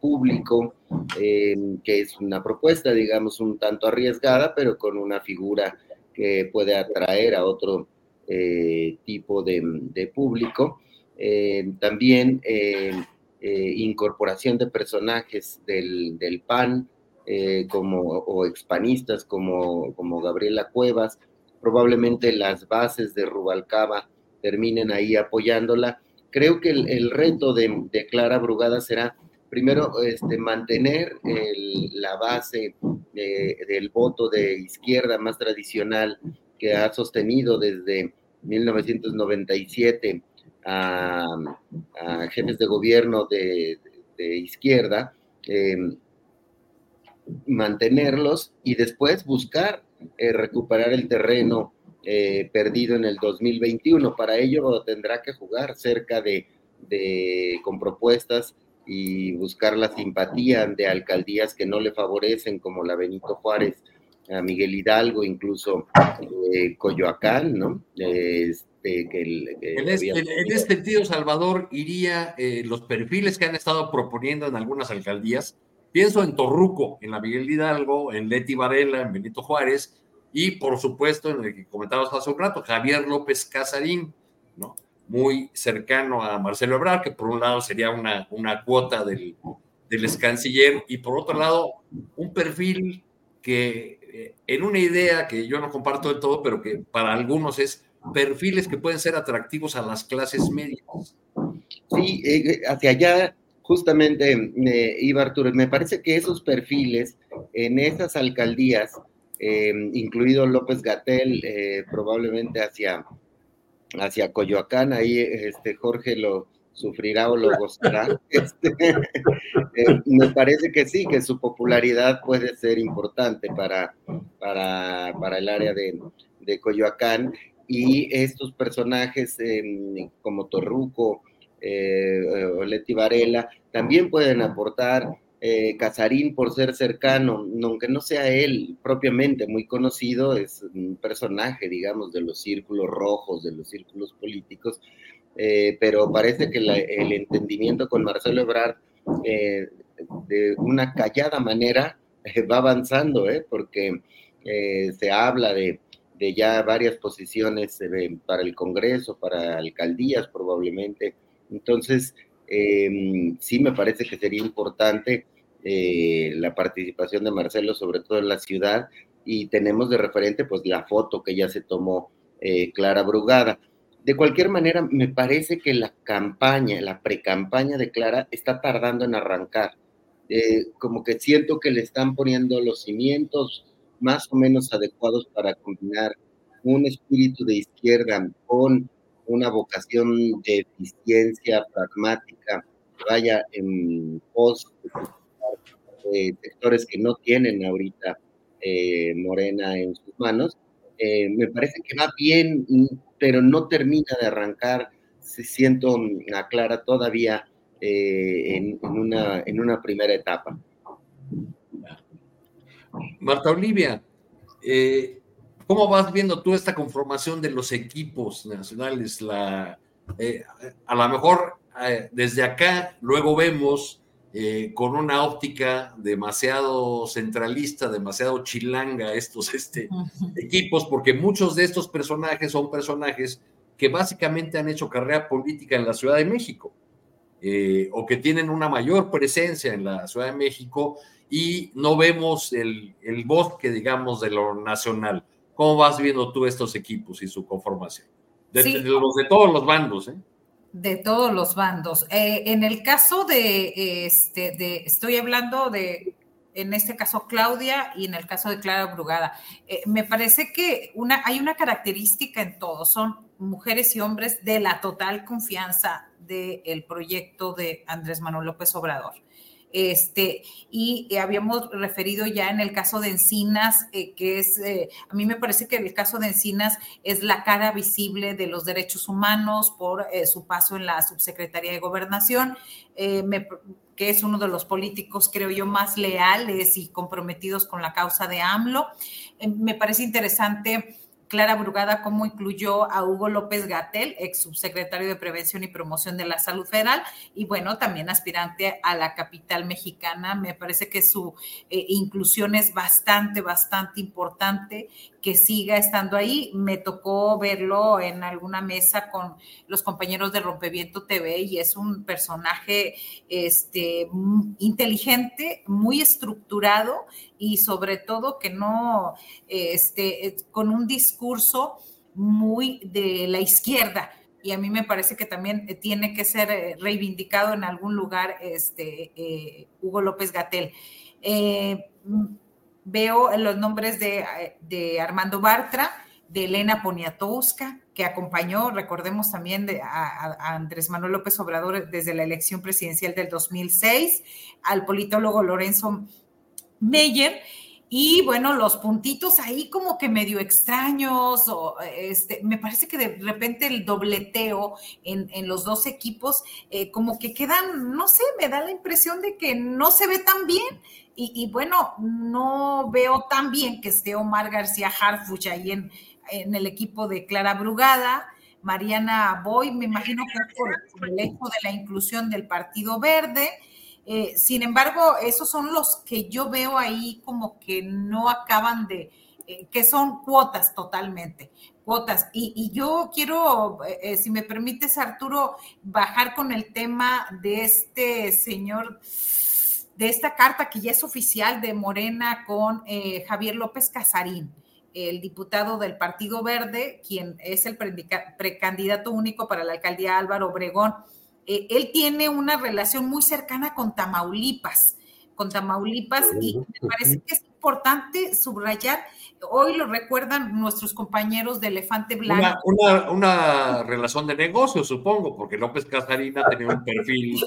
público, eh, que es una propuesta, digamos, un tanto arriesgada, pero con una figura que puede atraer a otro eh, tipo de, público. también incorporación de personajes del, del PAN, eh, como, o expanistas como, como Gabriela Cuevas, probablemente las bases de Rubalcaba terminen ahí apoyándola. Creo que el, reto de, Clara Brugada será primero este, mantener la base del voto de izquierda más tradicional que ha sostenido desde, 1997 a, jefes de gobierno de, izquierda, em, mantenerlos y después buscar eh, recuperar el terreno eh, perdido en el 2021. Para ello tendrá que jugar cerca de, con propuestas y buscar la simpatía de alcaldías que no le favorecen, como la Benito Juárez, a Miguel Hidalgo, incluso eh, Coyoacán, ¿no? Este, que en, este, sentido, Salvador, iría eh, los perfiles que han estado proponiendo en algunas alcaldías. Pienso en Torruco, en la Miguel Hidalgo, en Leti Varela, en Benito Juárez, y por supuesto, en el que comentabas hace un rato, Javier López Casarín, ¿no? Muy cercano a Marcelo Ebrard, que por un lado sería una, una cuota del, del ex canciller, y por otro lado, un perfil que eh, en una idea que yo no comparto del todo, pero que para algunos es perfiles que pueden ser atractivos a las clases medias. Sí, eh, hacia allá justamente eh, iba Arturo. Me parece que esos perfiles en esas alcaldías, incluido López Gatel, probablemente hacia, hacia Coyoacán, ahí este, Jorge lo, sufrirá o lo gozará. Este, eh, me parece que sí, que su popularidad puede ser importante para, para, el área de, Coyoacán y estos personajes em, como Torruco eh, o Leti Varela también pueden aportar. Eh, Casarín, por ser cercano, aunque no sea él propiamente muy conocido, es un personaje, digamos, de los círculos rojos, de los círculos políticos, eh, pero parece que el entendimiento con Marcelo Ebrard eh, de una callada manera eh, va avanzando, porque se habla de, ya varias posiciones para el Congreso, para alcaldías probablemente. Entonces, em, sí me parece que sería importante la participación de Marcelo, sobre todo en la ciudad, y tenemos de referente pues la foto que ya se tomó Clara Brugada. De cualquier manera, me parece que la campaña, la pre-campaña de Clara está tardando en arrancar. Eh, como que siento que le están poniendo los cimientos más o menos adecuados para combinar un espíritu de izquierda con una vocación de eficiencia pragmática, vaya en pos de sectores que no tienen ahorita eh, Morena en sus manos. Eh, me parece que va bien pero no termina de arrancar, se siento a Clara todavía eh, en, una, en una primera etapa. Marta Olivia, eh, ¿cómo vas viendo tú esta conformación de los equipos nacionales? La, eh, a lo mejor desde acá luego vemos con una óptica demasiado centralista, demasiado chilanga estos este, equipos, porque muchos de estos personajes son personajes que básicamente han hecho carrera política en la Ciudad de México, eh, o que tienen una mayor presencia en la Ciudad de México y no vemos el, el bosque, digamos, de lo nacional. ¿Cómo vas viendo tú estos equipos y su conformación? De, los de todos los bandos, ¿eh? de todos los bandos. Eh, en el caso de, este, de, estoy hablando de, en este caso Claudia y en el caso de Clara Brugada, eh, me parece que una, hay una característica en todos, son mujeres y hombres de la total confianza del proyecto de Andrés Manuel López Obrador. Este, y eh, habíamos referido ya en el caso de Encinas, eh, que es, eh, a mí me parece que el caso de Encinas es la cara visible de los derechos humanos por su paso en la subsecretaría de gobernación, que es uno de los políticos, creo yo, más leales y comprometidos con la causa de AMLO. me parece interesante Clara Brugada cómo incluyó a Hugo López Gatel, ex subsecretario de Prevención y Promoción de la Salud Federal, y bueno, también aspirante a la capital mexicana. Me parece que su eh, inclusión es bastante, bastante importante que siga estando ahí. Me tocó verlo en alguna mesa con los compañeros de Rompeviento TV y es un personaje este, inteligente, muy estructurado y sobre todo que no, este, con un discurso muy de la izquierda y a mí me parece que también tiene que ser eh, reivindicado en algún lugar este, eh, Hugo López Gatel. Eh, veo los nombres de, Armando Bartra, de Elena Poniatowska, que acompañó, recordemos también de, a, Andrés Manuel López Obrador desde la elección presidencial del 2006, al politólogo Lorenzo Meyer. Y bueno, los puntitos ahí como que medio extraños, o este, me parece que de repente el dobleteo en, en los dos equipos eh, como que quedan, no sé, me da la impresión de que no se ve tan bien. Y, bueno, no veo tan bien que esté Omar García Harfuch ahí en, en el equipo de Clara Brugada, Mariana Boy, me imagino que es por, el hecho de la inclusión del Partido Verde. Eh, sin embargo, esos son los que yo veo ahí como que no acaban de, eh, que son cuotas totalmente, cuotas. Y, yo quiero, eh, si me permites, Arturo, bajar con el tema de este señor, de esta carta que ya es oficial de Morena con Javier López Casarín el diputado del Partido Verde, quien es el precandidato único para la alcaldía Álvaro Obregón, eh, él tiene una relación muy cercana con Tamaulipas, con Tamaulipas, y me parece que es importante subrayar, hoy lo recuerdan nuestros compañeros de Elefante Blanco. Una, relación de negocio, supongo, porque López Casarina tenía un perfil,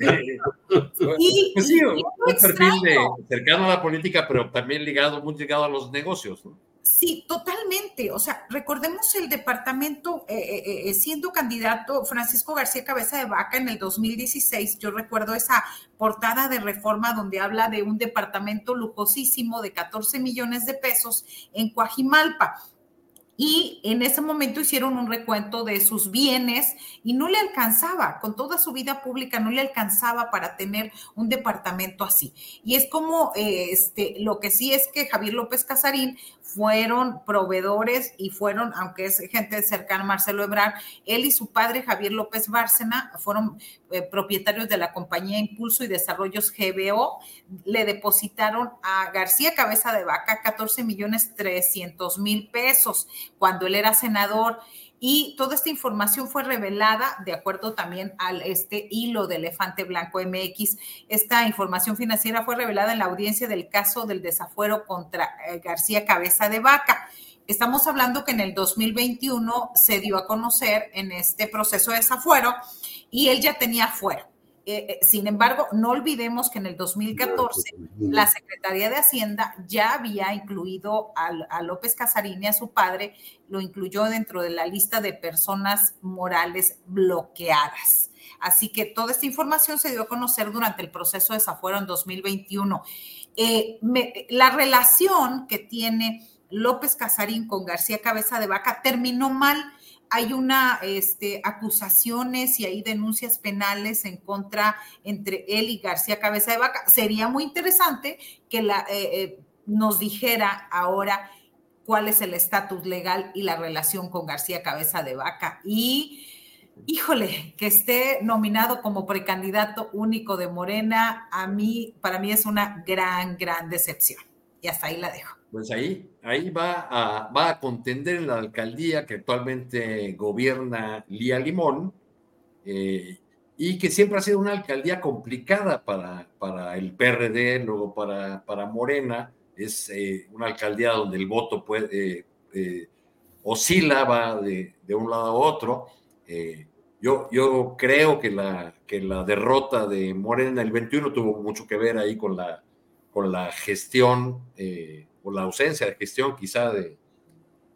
eh, pues un perfil de, cercano a la política, pero también ligado, muy ligado a los negocios. ¿no? Sí, totalmente. O sea, recordemos el departamento, eh, eh, eh, siendo candidato Francisco García Cabeza de Vaca en el 2016, yo recuerdo esa portada de reforma donde habla de un departamento lujosísimo de 14 millones de pesos en Coajimalpa y en ese momento hicieron un recuento de sus bienes y no le alcanzaba, con toda su vida pública no le alcanzaba para tener un departamento así. Y es como, este, lo que sí es que Javier López Casarín fueron proveedores y fueron, aunque es gente cercana a Marcelo Ebrard, él y su padre Javier López Bárcena fueron eh, propietarios de la compañía Impulso y Desarrollos GBO, le depositaron a García Cabeza de Vaca 14 millones 300 mil pesos cuando él era senador y toda esta información fue revelada de acuerdo también al este hilo de Elefante Blanco MX. Esta información financiera fue revelada en la audiencia del caso del desafuero contra eh, García Cabeza de Vaca. Estamos hablando que en el 2021 se dio a conocer en este proceso de desafuero y él ya tenía fuero. Eh, eh, sin embargo, no olvidemos que en el 2014 la Secretaría de Hacienda ya había incluido a, López Casarín y a su padre, lo incluyó dentro de la lista de personas morales bloqueadas. Así que toda esta información se dio a conocer durante el proceso de desafuero en 2021. Eh, la relación que tiene López Casarín con García Cabeza de Vaca terminó mal hay una este, acusaciones y hay denuncias penales en contra entre él y García Cabeza de Vaca. Sería muy interesante que la, eh, eh, nos dijera ahora cuál es el estatus legal y la relación con García Cabeza de Vaca. Y, híjole, que esté nominado como precandidato único de Morena, a mí, para mí es una gran, gran decepción. Y hasta ahí la dejo pues ahí, ahí va, a, va a contender en la alcaldía que actualmente gobierna Lía Limón eh, y que siempre ha sido una alcaldía complicada para, para el PRD, luego para, para Morena. Es eh, una alcaldía donde el voto puede, eh, oscila, va de, de, un lado a otro. yo, yo creo que la, que la derrota de Morena el 21 tuvo mucho que ver ahí con la, con la gestión por la ausencia de gestión quizá de,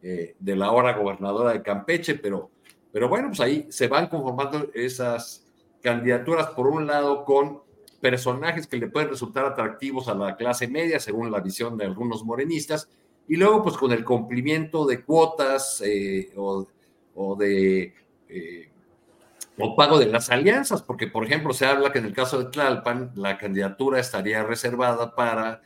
eh, de la ahora gobernadora de Campeche, pero, pero bueno, pues ahí se van conformando esas candidaturas, por un lado, con personajes que le pueden resultar atractivos a la clase media, según la visión de algunos morenistas, y luego pues con el cumplimiento de cuotas eh, o, o, de... Eh, o pago de las alianzas, porque por ejemplo se habla que en el caso de Tlalpan la candidatura estaría reservada para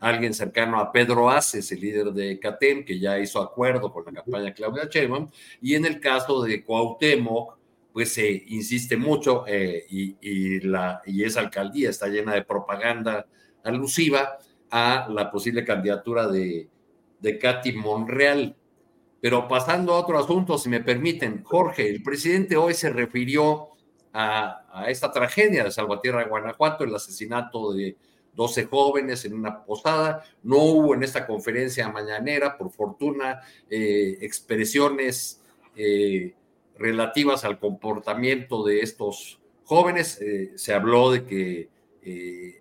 alguien cercano a Pedro Aces, el líder de CATEM, que ya hizo acuerdo con la campaña Claudia Sheinbaum, y en el caso de Cuauhtémoc, pues se insiste mucho eh, y, la, y esa alcaldía está llena de propaganda alusiva a la posible candidatura de, de Katy Monreal. Pero pasando a otro asunto, si me permiten, Jorge, el presidente hoy se refirió a, a esta tragedia de Salvatierra, Guanajuato, el asesinato de 12 jóvenes en una posada. No hubo en esta conferencia mañanera, por fortuna, eh, expresiones eh, relativas al comportamiento de estos jóvenes. Eh, se habló de que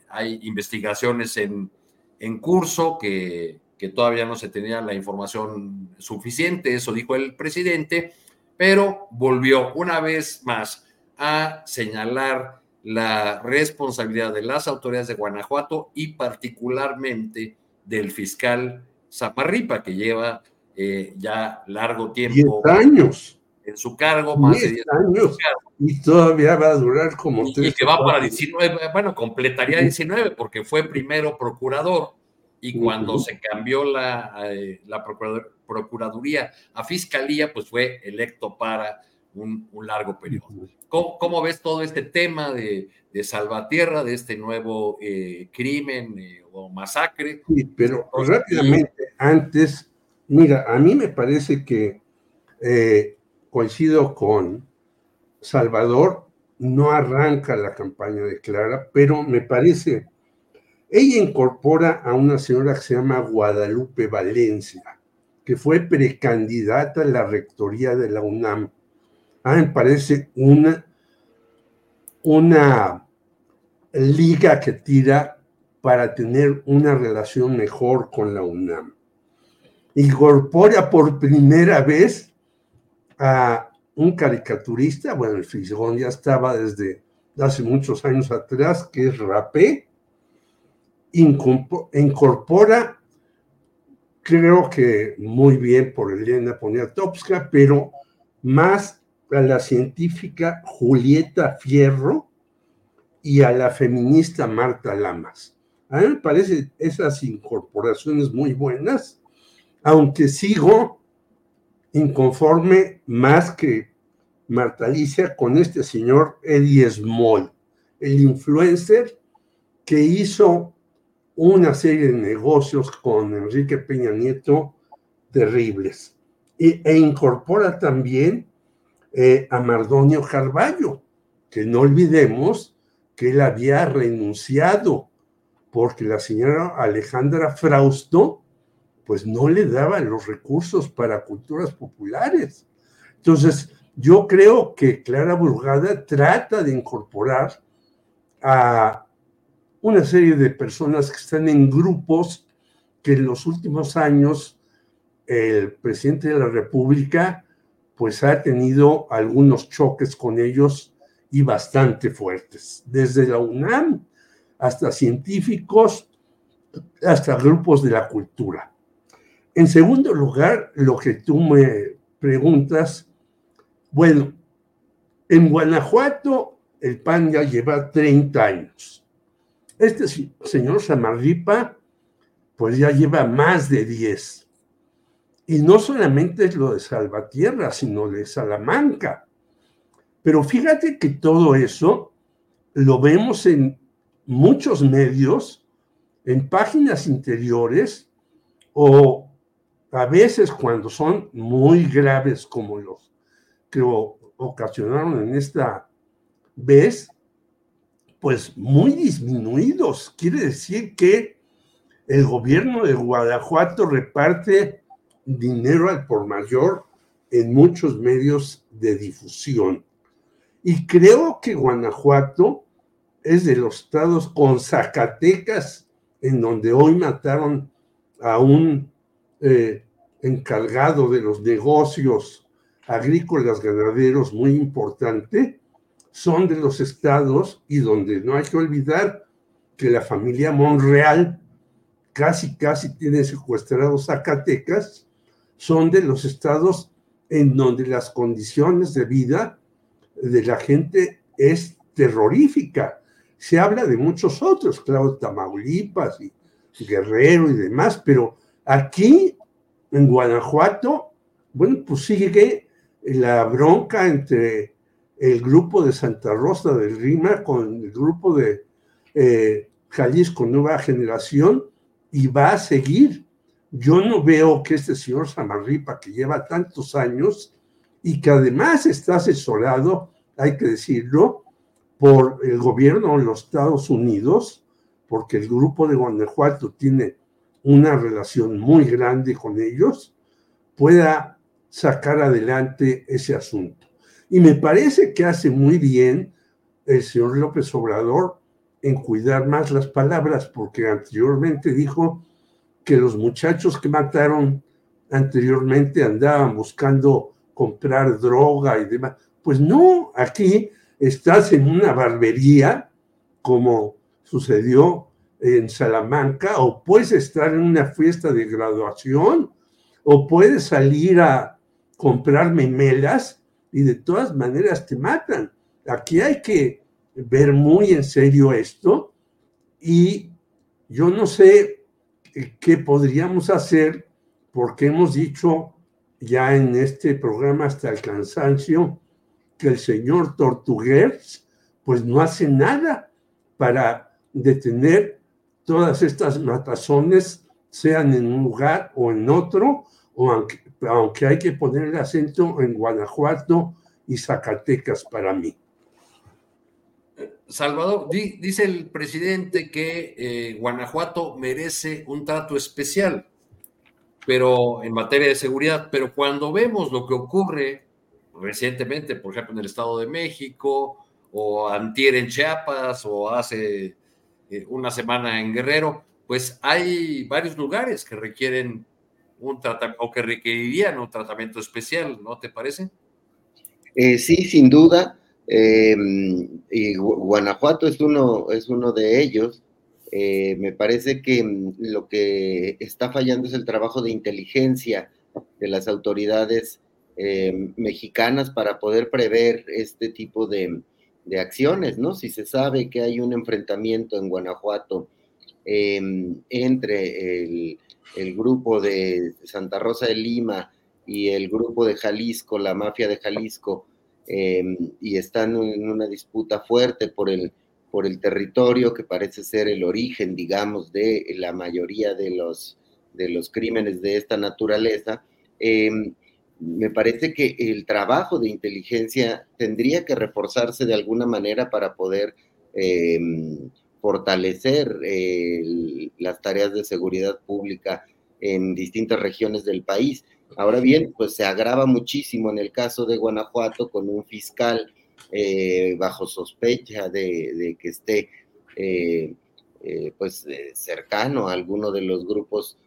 hay investigaciones en, en curso, que, que todavía no se tenía la información suficiente, eso dijo el presidente, pero volvió una vez más a señalar la responsabilidad de las autoridades de Guanajuato y particularmente del fiscal Zaparripa, que lleva eh, ya largo tiempo años. en su cargo, más de 10 años. Y todavía va a durar como y, Y que va para 19, bueno, completaría 19 porque fue primero procurador y cuando se cambió la, eh, la Procuraduría a Fiscalía, pues fue electo para un, largo periodo. ¿Cómo, ves todo este tema de, de Salvatierra, de este nuevo eh, crimen eh, o masacre? Sí, pero rápidamente, antes, mira, a mí me parece que coincido con Salvador, no arranca la campaña de Clara, pero me parece ella incorpora a una señora que se llama Guadalupe Valencia, que fue precandidata a la rectoría de la UNAM. Ah, me parece una, una liga que tira para tener una relación mejor con la UNAM. Incorpora por primera vez a un caricaturista, bueno, el Fisgón ya estaba desde hace muchos años atrás, que es Rapé, incorpora, creo que muy bien por Elena Poniatowska, pero más a la científica Julieta Fierro y a la feminista Marta Lamas. A mí me parecen esas incorporaciones muy buenas, aunque sigo inconforme más que Marta Alicia con este señor Eddie Small, el influencer que hizo una serie de negocios con Enrique Peña Nieto terribles. e incorpora también eh, a Mardonio Carballo, que no olvidemos que él había renunciado porque la señora Alejandra Frausto pues no le daba los recursos para culturas populares. Entonces, yo creo que Clara Burgada trata de incorporar a una serie de personas que están en grupos que en los últimos años el presidente de la República pues ha tenido algunos choques con ellos y bastante fuertes, desde la UNAM hasta científicos, hasta grupos de la cultura. En segundo lugar, lo que tú me preguntas, bueno, en Guanajuato el PAN ya lleva 30 años este señor Samarripa, pues ya lleva más de 10. Y no solamente es lo de Salvatierra, sino de Salamanca. Pero fíjate que todo eso lo vemos en muchos medios, en páginas interiores, o a veces cuando son muy graves como los que ocasionaron en esta vez, pues muy disminuidos. Quiere decir que el gobierno de Guanajuato reparte dinero al por mayor en muchos medios de difusión. Y creo que Guanajuato es de los estados con Zacatecas, en donde hoy mataron a un eh, encargado de los negocios agrícolas ganaderos muy importante, son de los estados y donde no hay que olvidar que la familia Monreal casi, casi tiene secuestrados Zacatecas, son de los estados en donde las condiciones de vida de la gente es terrorífica. Se habla de muchos otros, claro, Tamaulipas y Guerrero y demás, pero aquí en Guanajuato, bueno, pues sigue la bronca entre el grupo de Santa Rosa del Rima con el grupo de eh, Jalisco Nueva Generación y va a seguir. Yo no veo que este señor Samarripa, que lleva tantos años y que además está asesorado, hay que decirlo, por el gobierno de los Estados Unidos, porque el grupo de Guanajuato tiene una relación muy grande con ellos, pueda sacar adelante ese asunto. Y me parece que hace muy bien el señor López Obrador en cuidar más las palabras, porque anteriormente dijo que los muchachos que mataron anteriormente andaban buscando comprar droga y demás. Pues no, aquí estás en una barbería, como sucedió en Salamanca, o puedes estar en una fiesta de graduación, o puedes salir a comprar memelas y de todas maneras te matan. Aquí hay que ver muy en serio esto y yo no sé qué podríamos hacer porque hemos dicho ya en este programa hasta el cansancio que el señor Tortuguers pues no hace nada para detener todas estas matazones, sean en un lugar o en otro, o aunque, aunque hay que poner el acento en Guanajuato y Zacatecas para mí. Salvador, dice el presidente que eh, Guanajuato merece un trato especial, pero en materia de seguridad, pero cuando vemos lo que ocurre recientemente, por ejemplo, en el Estado de México, o antier en Chiapas, o hace eh, una semana en Guerrero, pues hay varios lugares que requieren un tratamiento, o que requerirían un tratamiento especial, ¿no te parece? Eh, sí, sin duda. Em, y Guanajuato es uno, es uno de ellos. Eh, me parece que mm, lo que está fallando es el trabajo de inteligencia de las autoridades em, mexicanas para poder prever este tipo de, acciones, ¿no? Si se sabe que hay un enfrentamiento en Guanajuato em, entre el, el, grupo de Santa Rosa de Lima y el grupo de Jalisco, la mafia de Jalisco, Em, y están en una disputa fuerte por el, por el territorio que parece ser el origen, digamos, de la mayoría de los, de los crímenes de esta naturaleza. Em, me parece que el trabajo de inteligencia tendría que reforzarse de alguna manera para poder em, fortalecer las tareas de seguridad pública en distintas regiones del país. Ahora bien, pues se agrava muchísimo en el caso de Guanajuato con un fiscal eh, bajo sospecha de, que esté eh, eh, pues cercano a alguno de los grupos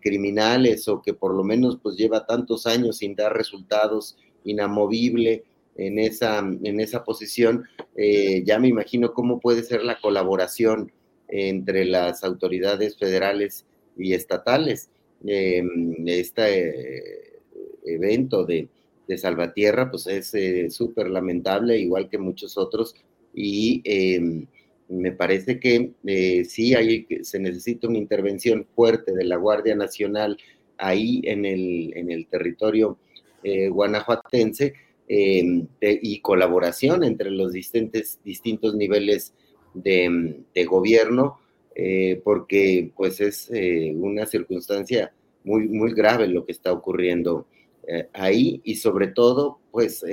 criminales o que por lo menos pues lleva tantos años sin dar resultados inamovible en esa, en esa posición, ya me imagino cómo puede ser la colaboración entre las autoridades federales y estatales. Em, este evento de, Salvatierra, pues es eh, súper lamentable, igual que muchos otros, y em, me parece que eh, sí hay, se necesita una intervención fuerte de la Guardia Nacional ahí en el, en el territorio guanajuatense em, y colaboración entre los distintos, distintos niveles de, de gobierno eh, porque pues es eh, una circunstancia muy, muy grave lo que está ocurriendo eh, ahí y sobre todo pues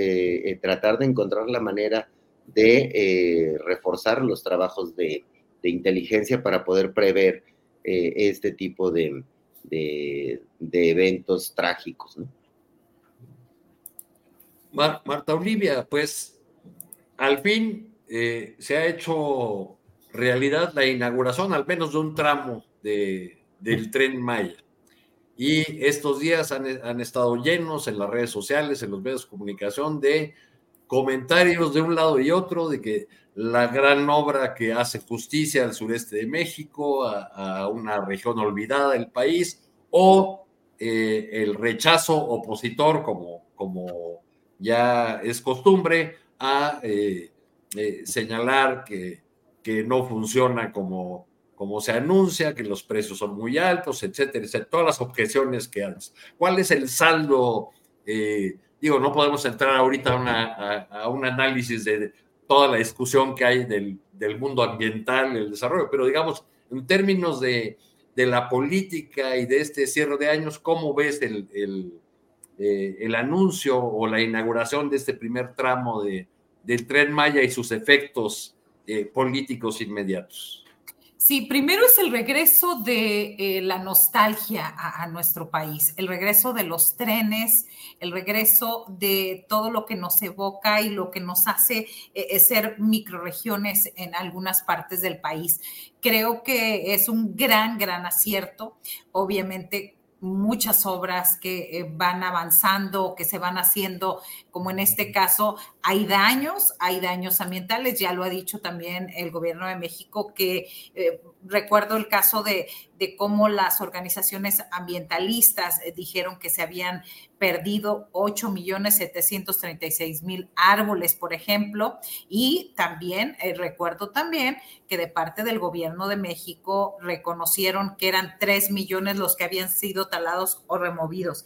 tratar de encontrar la manera de reforzar los trabajos de, inteligencia para poder prever este tipo de, de, eventos trágicos. Marta Olivia, pues al fin se ha hecho realidad la inauguración al menos de un tramo de, del tren Maya. Y estos días han, estado llenos en las redes sociales, en los medios de comunicación, de comentarios de un lado y otro, de que la gran obra que hace justicia al sureste de México, a, una región olvidada del país, o eh, el rechazo opositor, como, como ya es costumbre, a eh, eh, señalar que que no funciona como, como se anuncia, que los precios son muy altos, etcétera, etcétera, todas las objeciones que haces. ¿Cuál es el saldo? Eh, digo, no podemos entrar ahorita a, un análisis de toda la discusión que hay del, del, mundo ambiental, el desarrollo, pero digamos, en términos de, de, la política y de este cierre de años, ¿cómo ves el, el, eh, anuncio o la inauguración de este primer tramo de, del tren Maya y sus efectos eh, políticos inmediatos. Sí, primero es el regreso de eh, la nostalgia a, nuestro país, el regreso de los trenes, el regreso de todo lo que nos evoca y lo que nos hace eh, ser microregiones en algunas partes del país. Creo que es un gran, gran acierto. Obviamente muchas obras que eh, van avanzando, que se van haciendo, como en este caso, hay daños, hay daños ambientales, ya lo ha dicho también el gobierno de México, que eh, recuerdo el caso de, de cómo las organizaciones ambientalistas eh, dijeron que se habían perdido 8 millones 736 mil árboles, por ejemplo, y también eh, recuerdo también que de parte del gobierno de México reconocieron que eran 3 millones los que habían sido talados o removidos.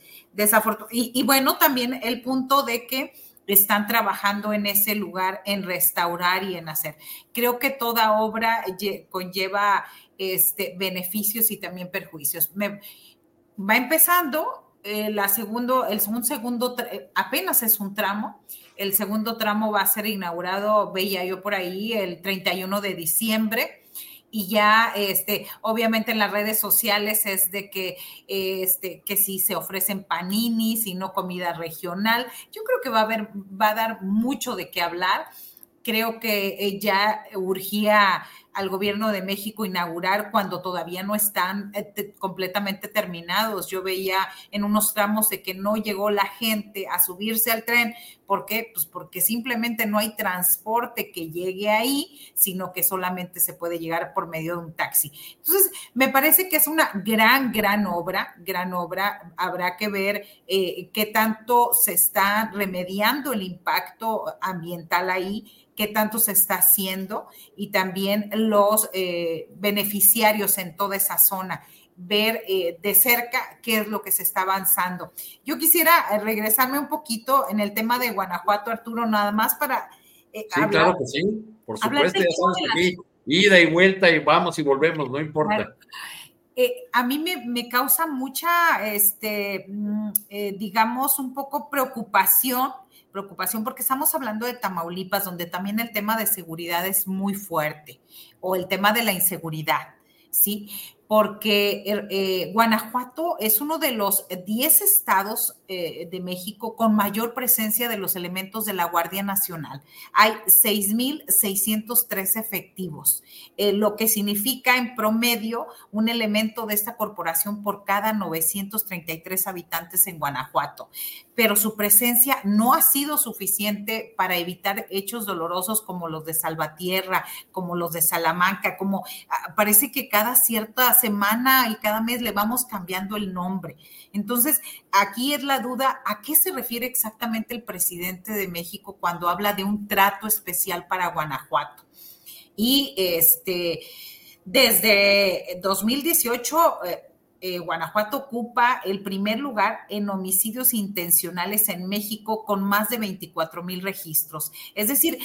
y, y bueno, también el punto de que están trabajando en ese lugar en restaurar y en hacer. Creo que toda obra conlleva este, beneficios y también perjuicios. va empezando, eh, la segundo, el un segundo, apenas es un tramo, el segundo tramo va a ser inaugurado, veía yo por ahí, el 31 de diciembre y ya, este, obviamente en las redes sociales es de que, este, que si se ofrecen paninis y no comida regional. Yo creo que va a haber, va a dar mucho de qué hablar. Creo que eh, ya urgía al gobierno de México inaugurar cuando todavía no están eh, completamente terminados. Yo veía en unos tramos de que no llegó la gente a subirse al tren. ¿Por qué? Pues porque simplemente no hay transporte que llegue ahí, sino que solamente se puede llegar por medio de un taxi. Entonces, me parece que es una gran, gran obra, gran obra. Habrá que ver eh, qué tanto se está remediando el impacto ambiental ahí qué tanto se está haciendo y también los eh, beneficiarios en toda esa zona ver eh, de cerca qué es lo que se está avanzando. Yo quisiera eh, regresarme un poquito en el tema de Guanajuato, Arturo, nada más para... sí, claro que sí, por supuesto, ya estamos aquí, ida y vuelta y vamos y volvemos, no importa. a mí me, me, causa mucha, este, mm, digamos, un poco preocupación preocupación porque estamos hablando de Tamaulipas, donde también el tema de seguridad es muy fuerte, o el tema de la inseguridad, ¿sí? porque er, eh, Guanajuato es uno de los 10 estados eh, de México con mayor presencia de los elementos de la Guardia Nacional. Hay 6.603 efectivos, eh, lo que significa en promedio un elemento de esta corporación por cada 933 habitantes en Guanajuato. Pero su presencia no ha sido suficiente para evitar hechos dolorosos como los de Salvatierra, como los de Salamanca, como ah, parece que cada cierta semana y cada mes le vamos cambiando el nombre. Entonces, aquí es la duda, ¿a qué se refiere exactamente el presidente de México cuando habla de un trato especial para Guanajuato? Y este, desde 2018... Eh, eh, Guanajuato ocupa el primer lugar en homicidios intencionales en México con más de 24 mil registros. Es decir,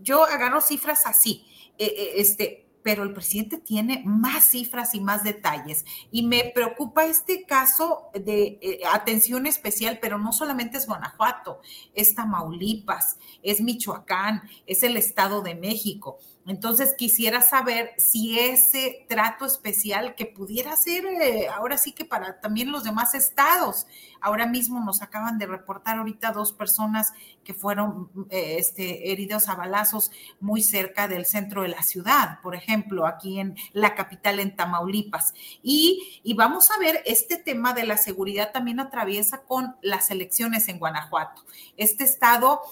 yo agarro cifras así. Eh, este, pero el presidente tiene más cifras y más detalles. Y me preocupa este caso de eh, atención especial, pero no solamente es Guanajuato, es Tamaulipas, es Michoacán, es el Estado de México. Entonces quisiera saber si ese trato especial que pudiera ser eh, ahora sí que para también los demás estados. Ahora mismo nos acaban de reportar ahorita dos personas que fueron eh, este, heridos a balazos muy cerca del centro de la ciudad, por ejemplo, aquí en la capital, en Tamaulipas. Y, y vamos a ver, este tema de la seguridad también atraviesa con las elecciones en Guanajuato. Este estado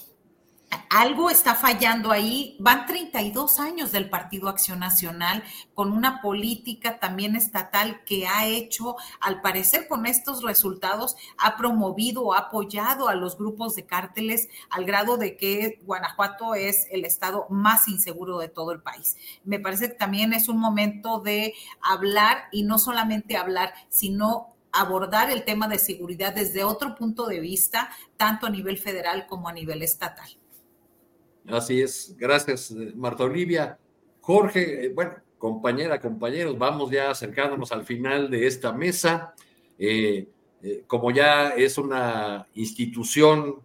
algo está fallando ahí. Van 32 años del Partido Acción Nacional con una política también estatal que ha hecho, al parecer con estos resultados, ha promovido, ha apoyado a los grupos de cárteles al grado de que Guanajuato es el estado más inseguro de todo el país. Me parece que también es un momento de hablar y no solamente hablar, sino abordar el tema de seguridad desde otro punto de vista, tanto a nivel federal como a nivel estatal. Así es, gracias eh, Marta Olivia. Jorge, eh, bueno, compañera, compañeros, vamos ya acercándonos al final de esta mesa. Eh, como ya es una institución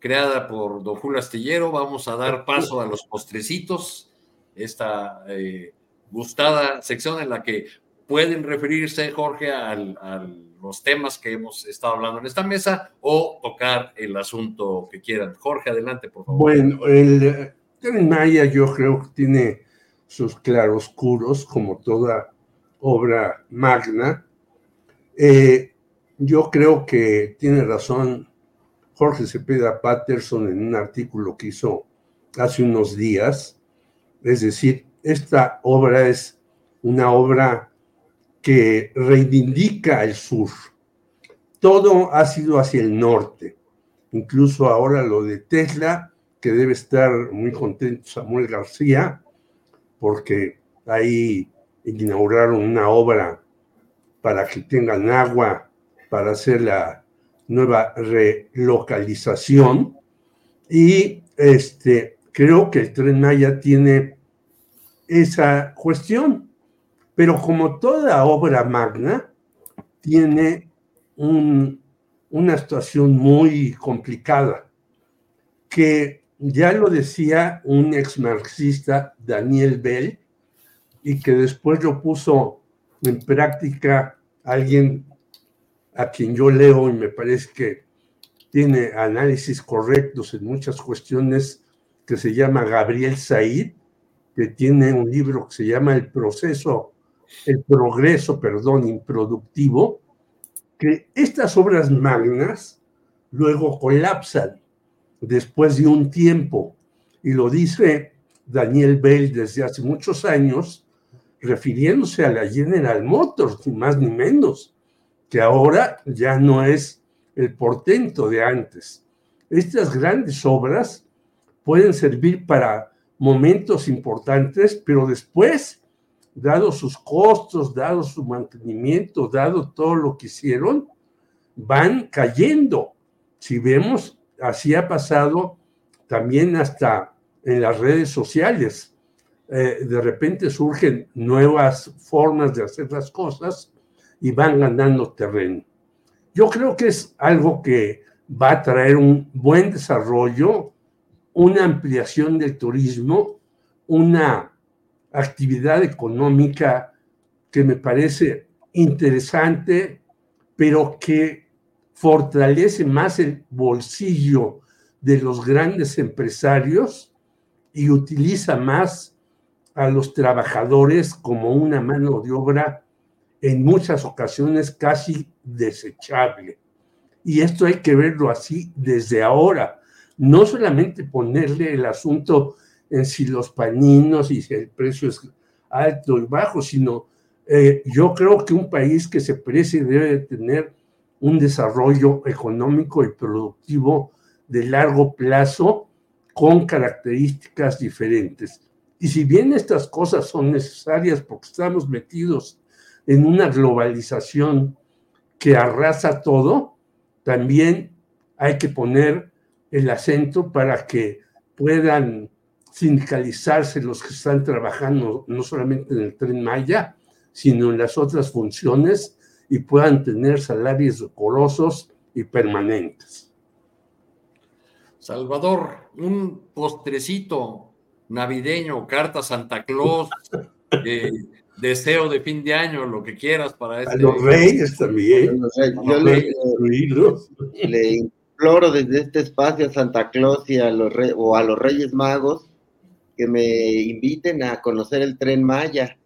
creada por don Julio Astillero, vamos a dar paso a los postrecitos. Esta gustada sección en la que pueden referirse, Jorge, a los temas que hemos estado hablando en esta mesa o tocar el asunto que quieran. Jorge, adelante, por favor. Bueno, el Tren Maya yo creo que tiene sus claroscuros, como toda obra magna. Eh, yo creo que tiene razón Jorge Cepeda Patterson en un artículo que hizo hace unos días. Es decir, esta obra es una obra que reivindica el sur. Todo ha sido hacia el norte. Incluso ahora lo de Tesla, que debe estar muy contento Samuel García, porque ahí inauguraron una obra para que tengan agua para hacer la nueva relocalización. Y este, creo que el tren Maya tiene esa cuestión. Pero como toda obra magna, tiene una situación muy complicada, que ya lo decía un ex marxista, Daniel Bell, y que después lo puso en práctica alguien a quien yo leo y me parece que tiene análisis correctos en muchas cuestiones, que se llama Gabriel Said, que tiene un libro que se llama El proceso, el progreso, perdón, improductivo, que estas obras magnas luego colapsan después de un tiempo, y lo dice Daniel Bell desde hace muchos años, refiriéndose a la General Motors, ni más ni menos, que ahora ya no es el portento de antes. Estas grandes obras pueden servir para momentos importantes, pero después, dado sus costos, dado su mantenimiento, dado todo lo que hicieron, van cayendo. Si vemos, así ha pasado también hasta en las redes sociales. Eh, de repente surgen nuevas formas de hacer las cosas y van ganando terreno. Yo creo que es algo que va a traer un buen desarrollo una ampliación del turismo, una actividad económica que me parece interesante, pero que fortalece más el bolsillo de los grandes empresarios y utiliza más a los trabajadores como una mano de obra en muchas ocasiones casi desechable. Y esto hay que verlo así desde ahora no solamente ponerle el asunto en si los paninos y si el precio es alto y bajo, sino eh, yo creo que un país que se precie debe tener un desarrollo económico y productivo de largo plazo con características diferentes. Y si bien estas cosas son necesarias porque estamos metidos en una globalización que arrasa todo, también hay que poner el acento para que puedan sindicalizarse los que están trabajando no solamente en el tren Maya, sino en las otras funciones y puedan tener salarios decorosos y permanentes. Salvador, un postrecito navideño, carta Santa Claus, eh, deseo de fin de año, lo que quieras para este. A los reyes también. Yo le, le, imploro desde este espacio a Santa Claus y a los o a los Reyes Magos que me inviten a conocer el tren Maya.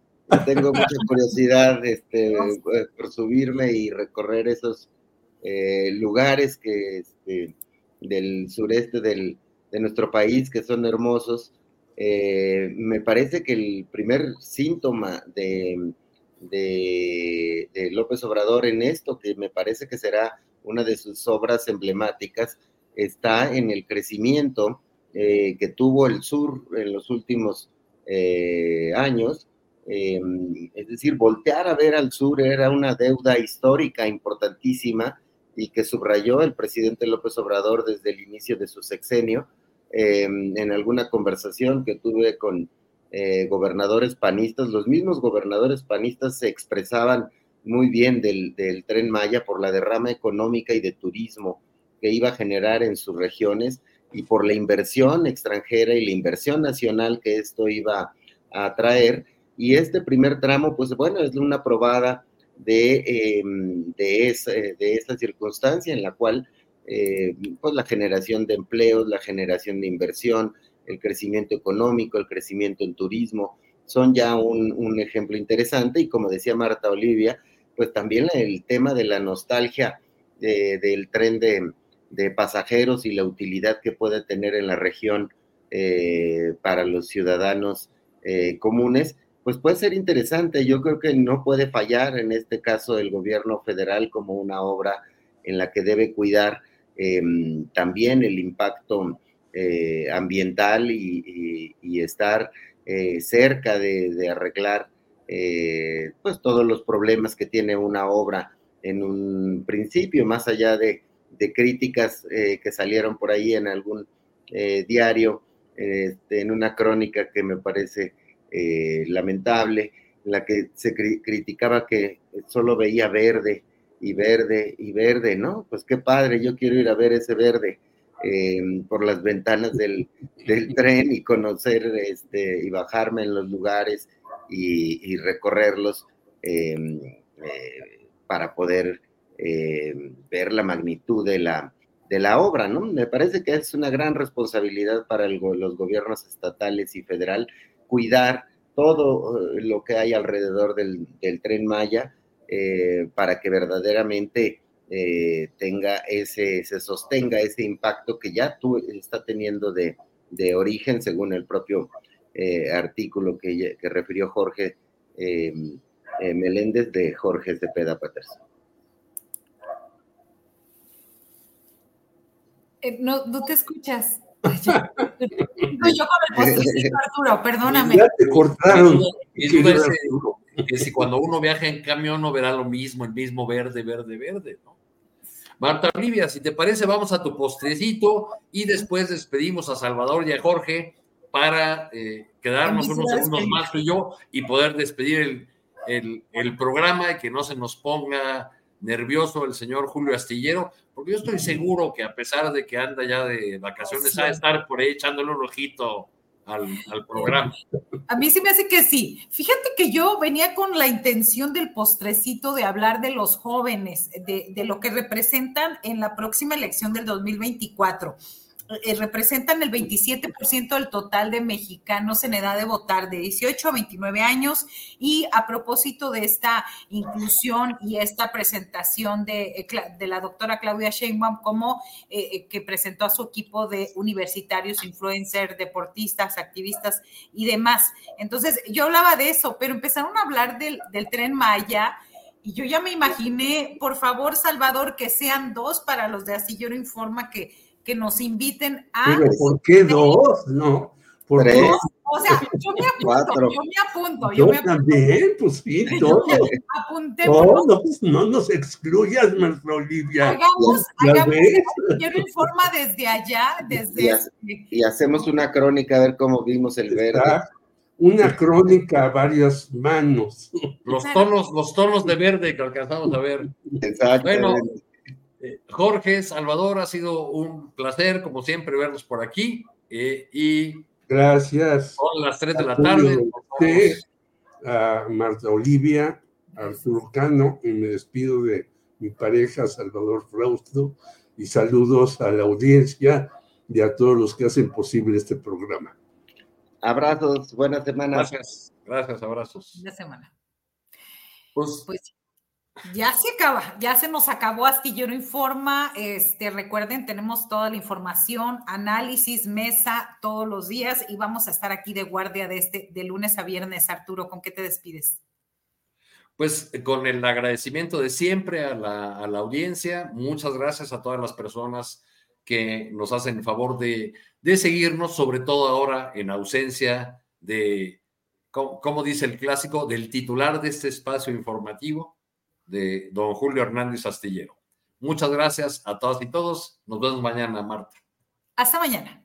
Tengo mucha curiosidad este, eh, por subirme y recorrer esos eh, lugares que este, del sureste del, de nuestro país que son hermosos. Eh, me parece que el primer síntoma de, de, de López Obrador en esto, que me parece que será una de sus obras emblemáticas, está en el crecimiento eh, que tuvo el sur en los últimos eh, años. Em, es decir, voltear a ver al sur era una deuda histórica importantísima y que subrayó el presidente López Obrador desde el inicio de su sexenio. En alguna conversación que tuve con eh, gobernadores panistas, los mismos gobernadores panistas se expresaban muy bien del, tren Maya por la derrama económica y de turismo que iba a generar en sus regiones y por la inversión extranjera y la inversión nacional que esto iba a traer. Y este primer tramo, pues bueno, es una probada de, em, de, esa, de esa circunstancia en la cual eh, pues la generación de empleos, la generación de inversión, el crecimiento económico, el crecimiento en turismo, son ya un, ejemplo interesante y como decía Marta Olivia, pues también el tema de la nostalgia del tren de, pasajeros y la utilidad que puede tener en la región eh, para los ciudadanos eh, comunes, pues puede ser interesante. Yo creo que no puede fallar en este caso el gobierno federal como una obra en la que debe cuidar Em, también el impacto eh, ambiental y, estar eh, cerca de, arreglar eh, pues todos los problemas que tiene una obra en un principio, más allá de, críticas que salieron por ahí en algún diario, este, en una crónica que me parece lamentable, en la que se criticaba que solo veía verde y verde y verde, ¿no? Pues qué padre, yo quiero ir a ver ese verde em, por las ventanas del, tren y conocer este, y bajarme en los lugares y, recorrerlos em, eh, para poder em, ver la magnitud de la, de la obra, ¿no? Me parece que es una gran responsabilidad para los gobiernos estatales y federal cuidar todo eh, lo que hay alrededor del, tren Maya, eh, para que verdaderamente eh, tenga ese, se sostenga ese impacto que ya tú está teniendo de, origen, según el propio eh, artículo que, refirió Jorge Meléndez de Jorge Cepeda Patterson. No, no te escuchas. yo, con el Arturo, perdóname. Ya te cortaron que si cuando uno viaja en camión no verá lo mismo, el mismo verde, verde, verde, ¿no? Marta Olivia, si te parece, vamos a tu postrecito y después despedimos a Salvador y a Jorge para eh, quedarnos unos segundos más tú y yo y poder despedir el, programa y que no se nos ponga nervioso el señor Julio Astillero, porque yo estoy seguro que a pesar de que anda ya de vacaciones, va a estar por ahí echándole un ojito al, programa. A mí sí me hace que sí. Fíjate que yo venía con la intención del postrecito de hablar de los jóvenes, de, de lo que representan en la próxima elección del 2024. Eh, representan el 27% del total de mexicanos en edad de votar de 18 a 29 años y a propósito de esta inclusión y esta presentación de, eh, de la doctora Claudia Sheinbaum como eh, que presentó a su equipo de universitarios, influencers, deportistas, activistas y demás. Entonces, yo hablaba de eso, pero empezaron a hablar del, tren Maya. Y yo ya me imaginé, por favor, Salvador, que sean dos para los de Astillero Informa que que nos inviten a... Pero ¿por qué dos? No. ¿Por qué? O sea, yo me apunto, yo me apunto. Yo, me también, pues sí, todos. Todos, pues, no nos excluyas, nuestra Olivia. Hagamos, hagamos yo me informa desde allá, desde... Y, y, hacemos una crónica a ver cómo vimos el verde. Una crónica a varias manos. Los tonos, los tonos de verde que alcanzamos a ver. Exacto. Bueno, eh, Jorge, Salvador, ha sido un placer, como siempre, verlos por aquí. Eh, y gracias. Son las 3 de la tarde. a Marta Olivia, a Arturo Cano, y me despido de mi pareja Salvador Frausto, y saludos a la audiencia y a todos los que hacen posible este programa. Abrazos, buena semana. Gracias, gracias, abrazos. Buena semana. Pues, pues ya se acaba, ya se nos acabó Astillero Informa. Este, recuerden, tenemos toda la información, análisis, mesa todos los días y vamos a estar aquí de guardia de este de lunes a viernes. Arturo, ¿con qué te despides? Pues con el agradecimiento de siempre a la, audiencia. Muchas gracias a todas las personas que nos hacen el favor de, seguirnos, sobre todo ahora en ausencia de, como dice el clásico, del titular de este espacio informativo de don Julio Hernández Astillero. Muchas gracias a todas y todos. Nos vemos mañana, Marta. Hasta mañana.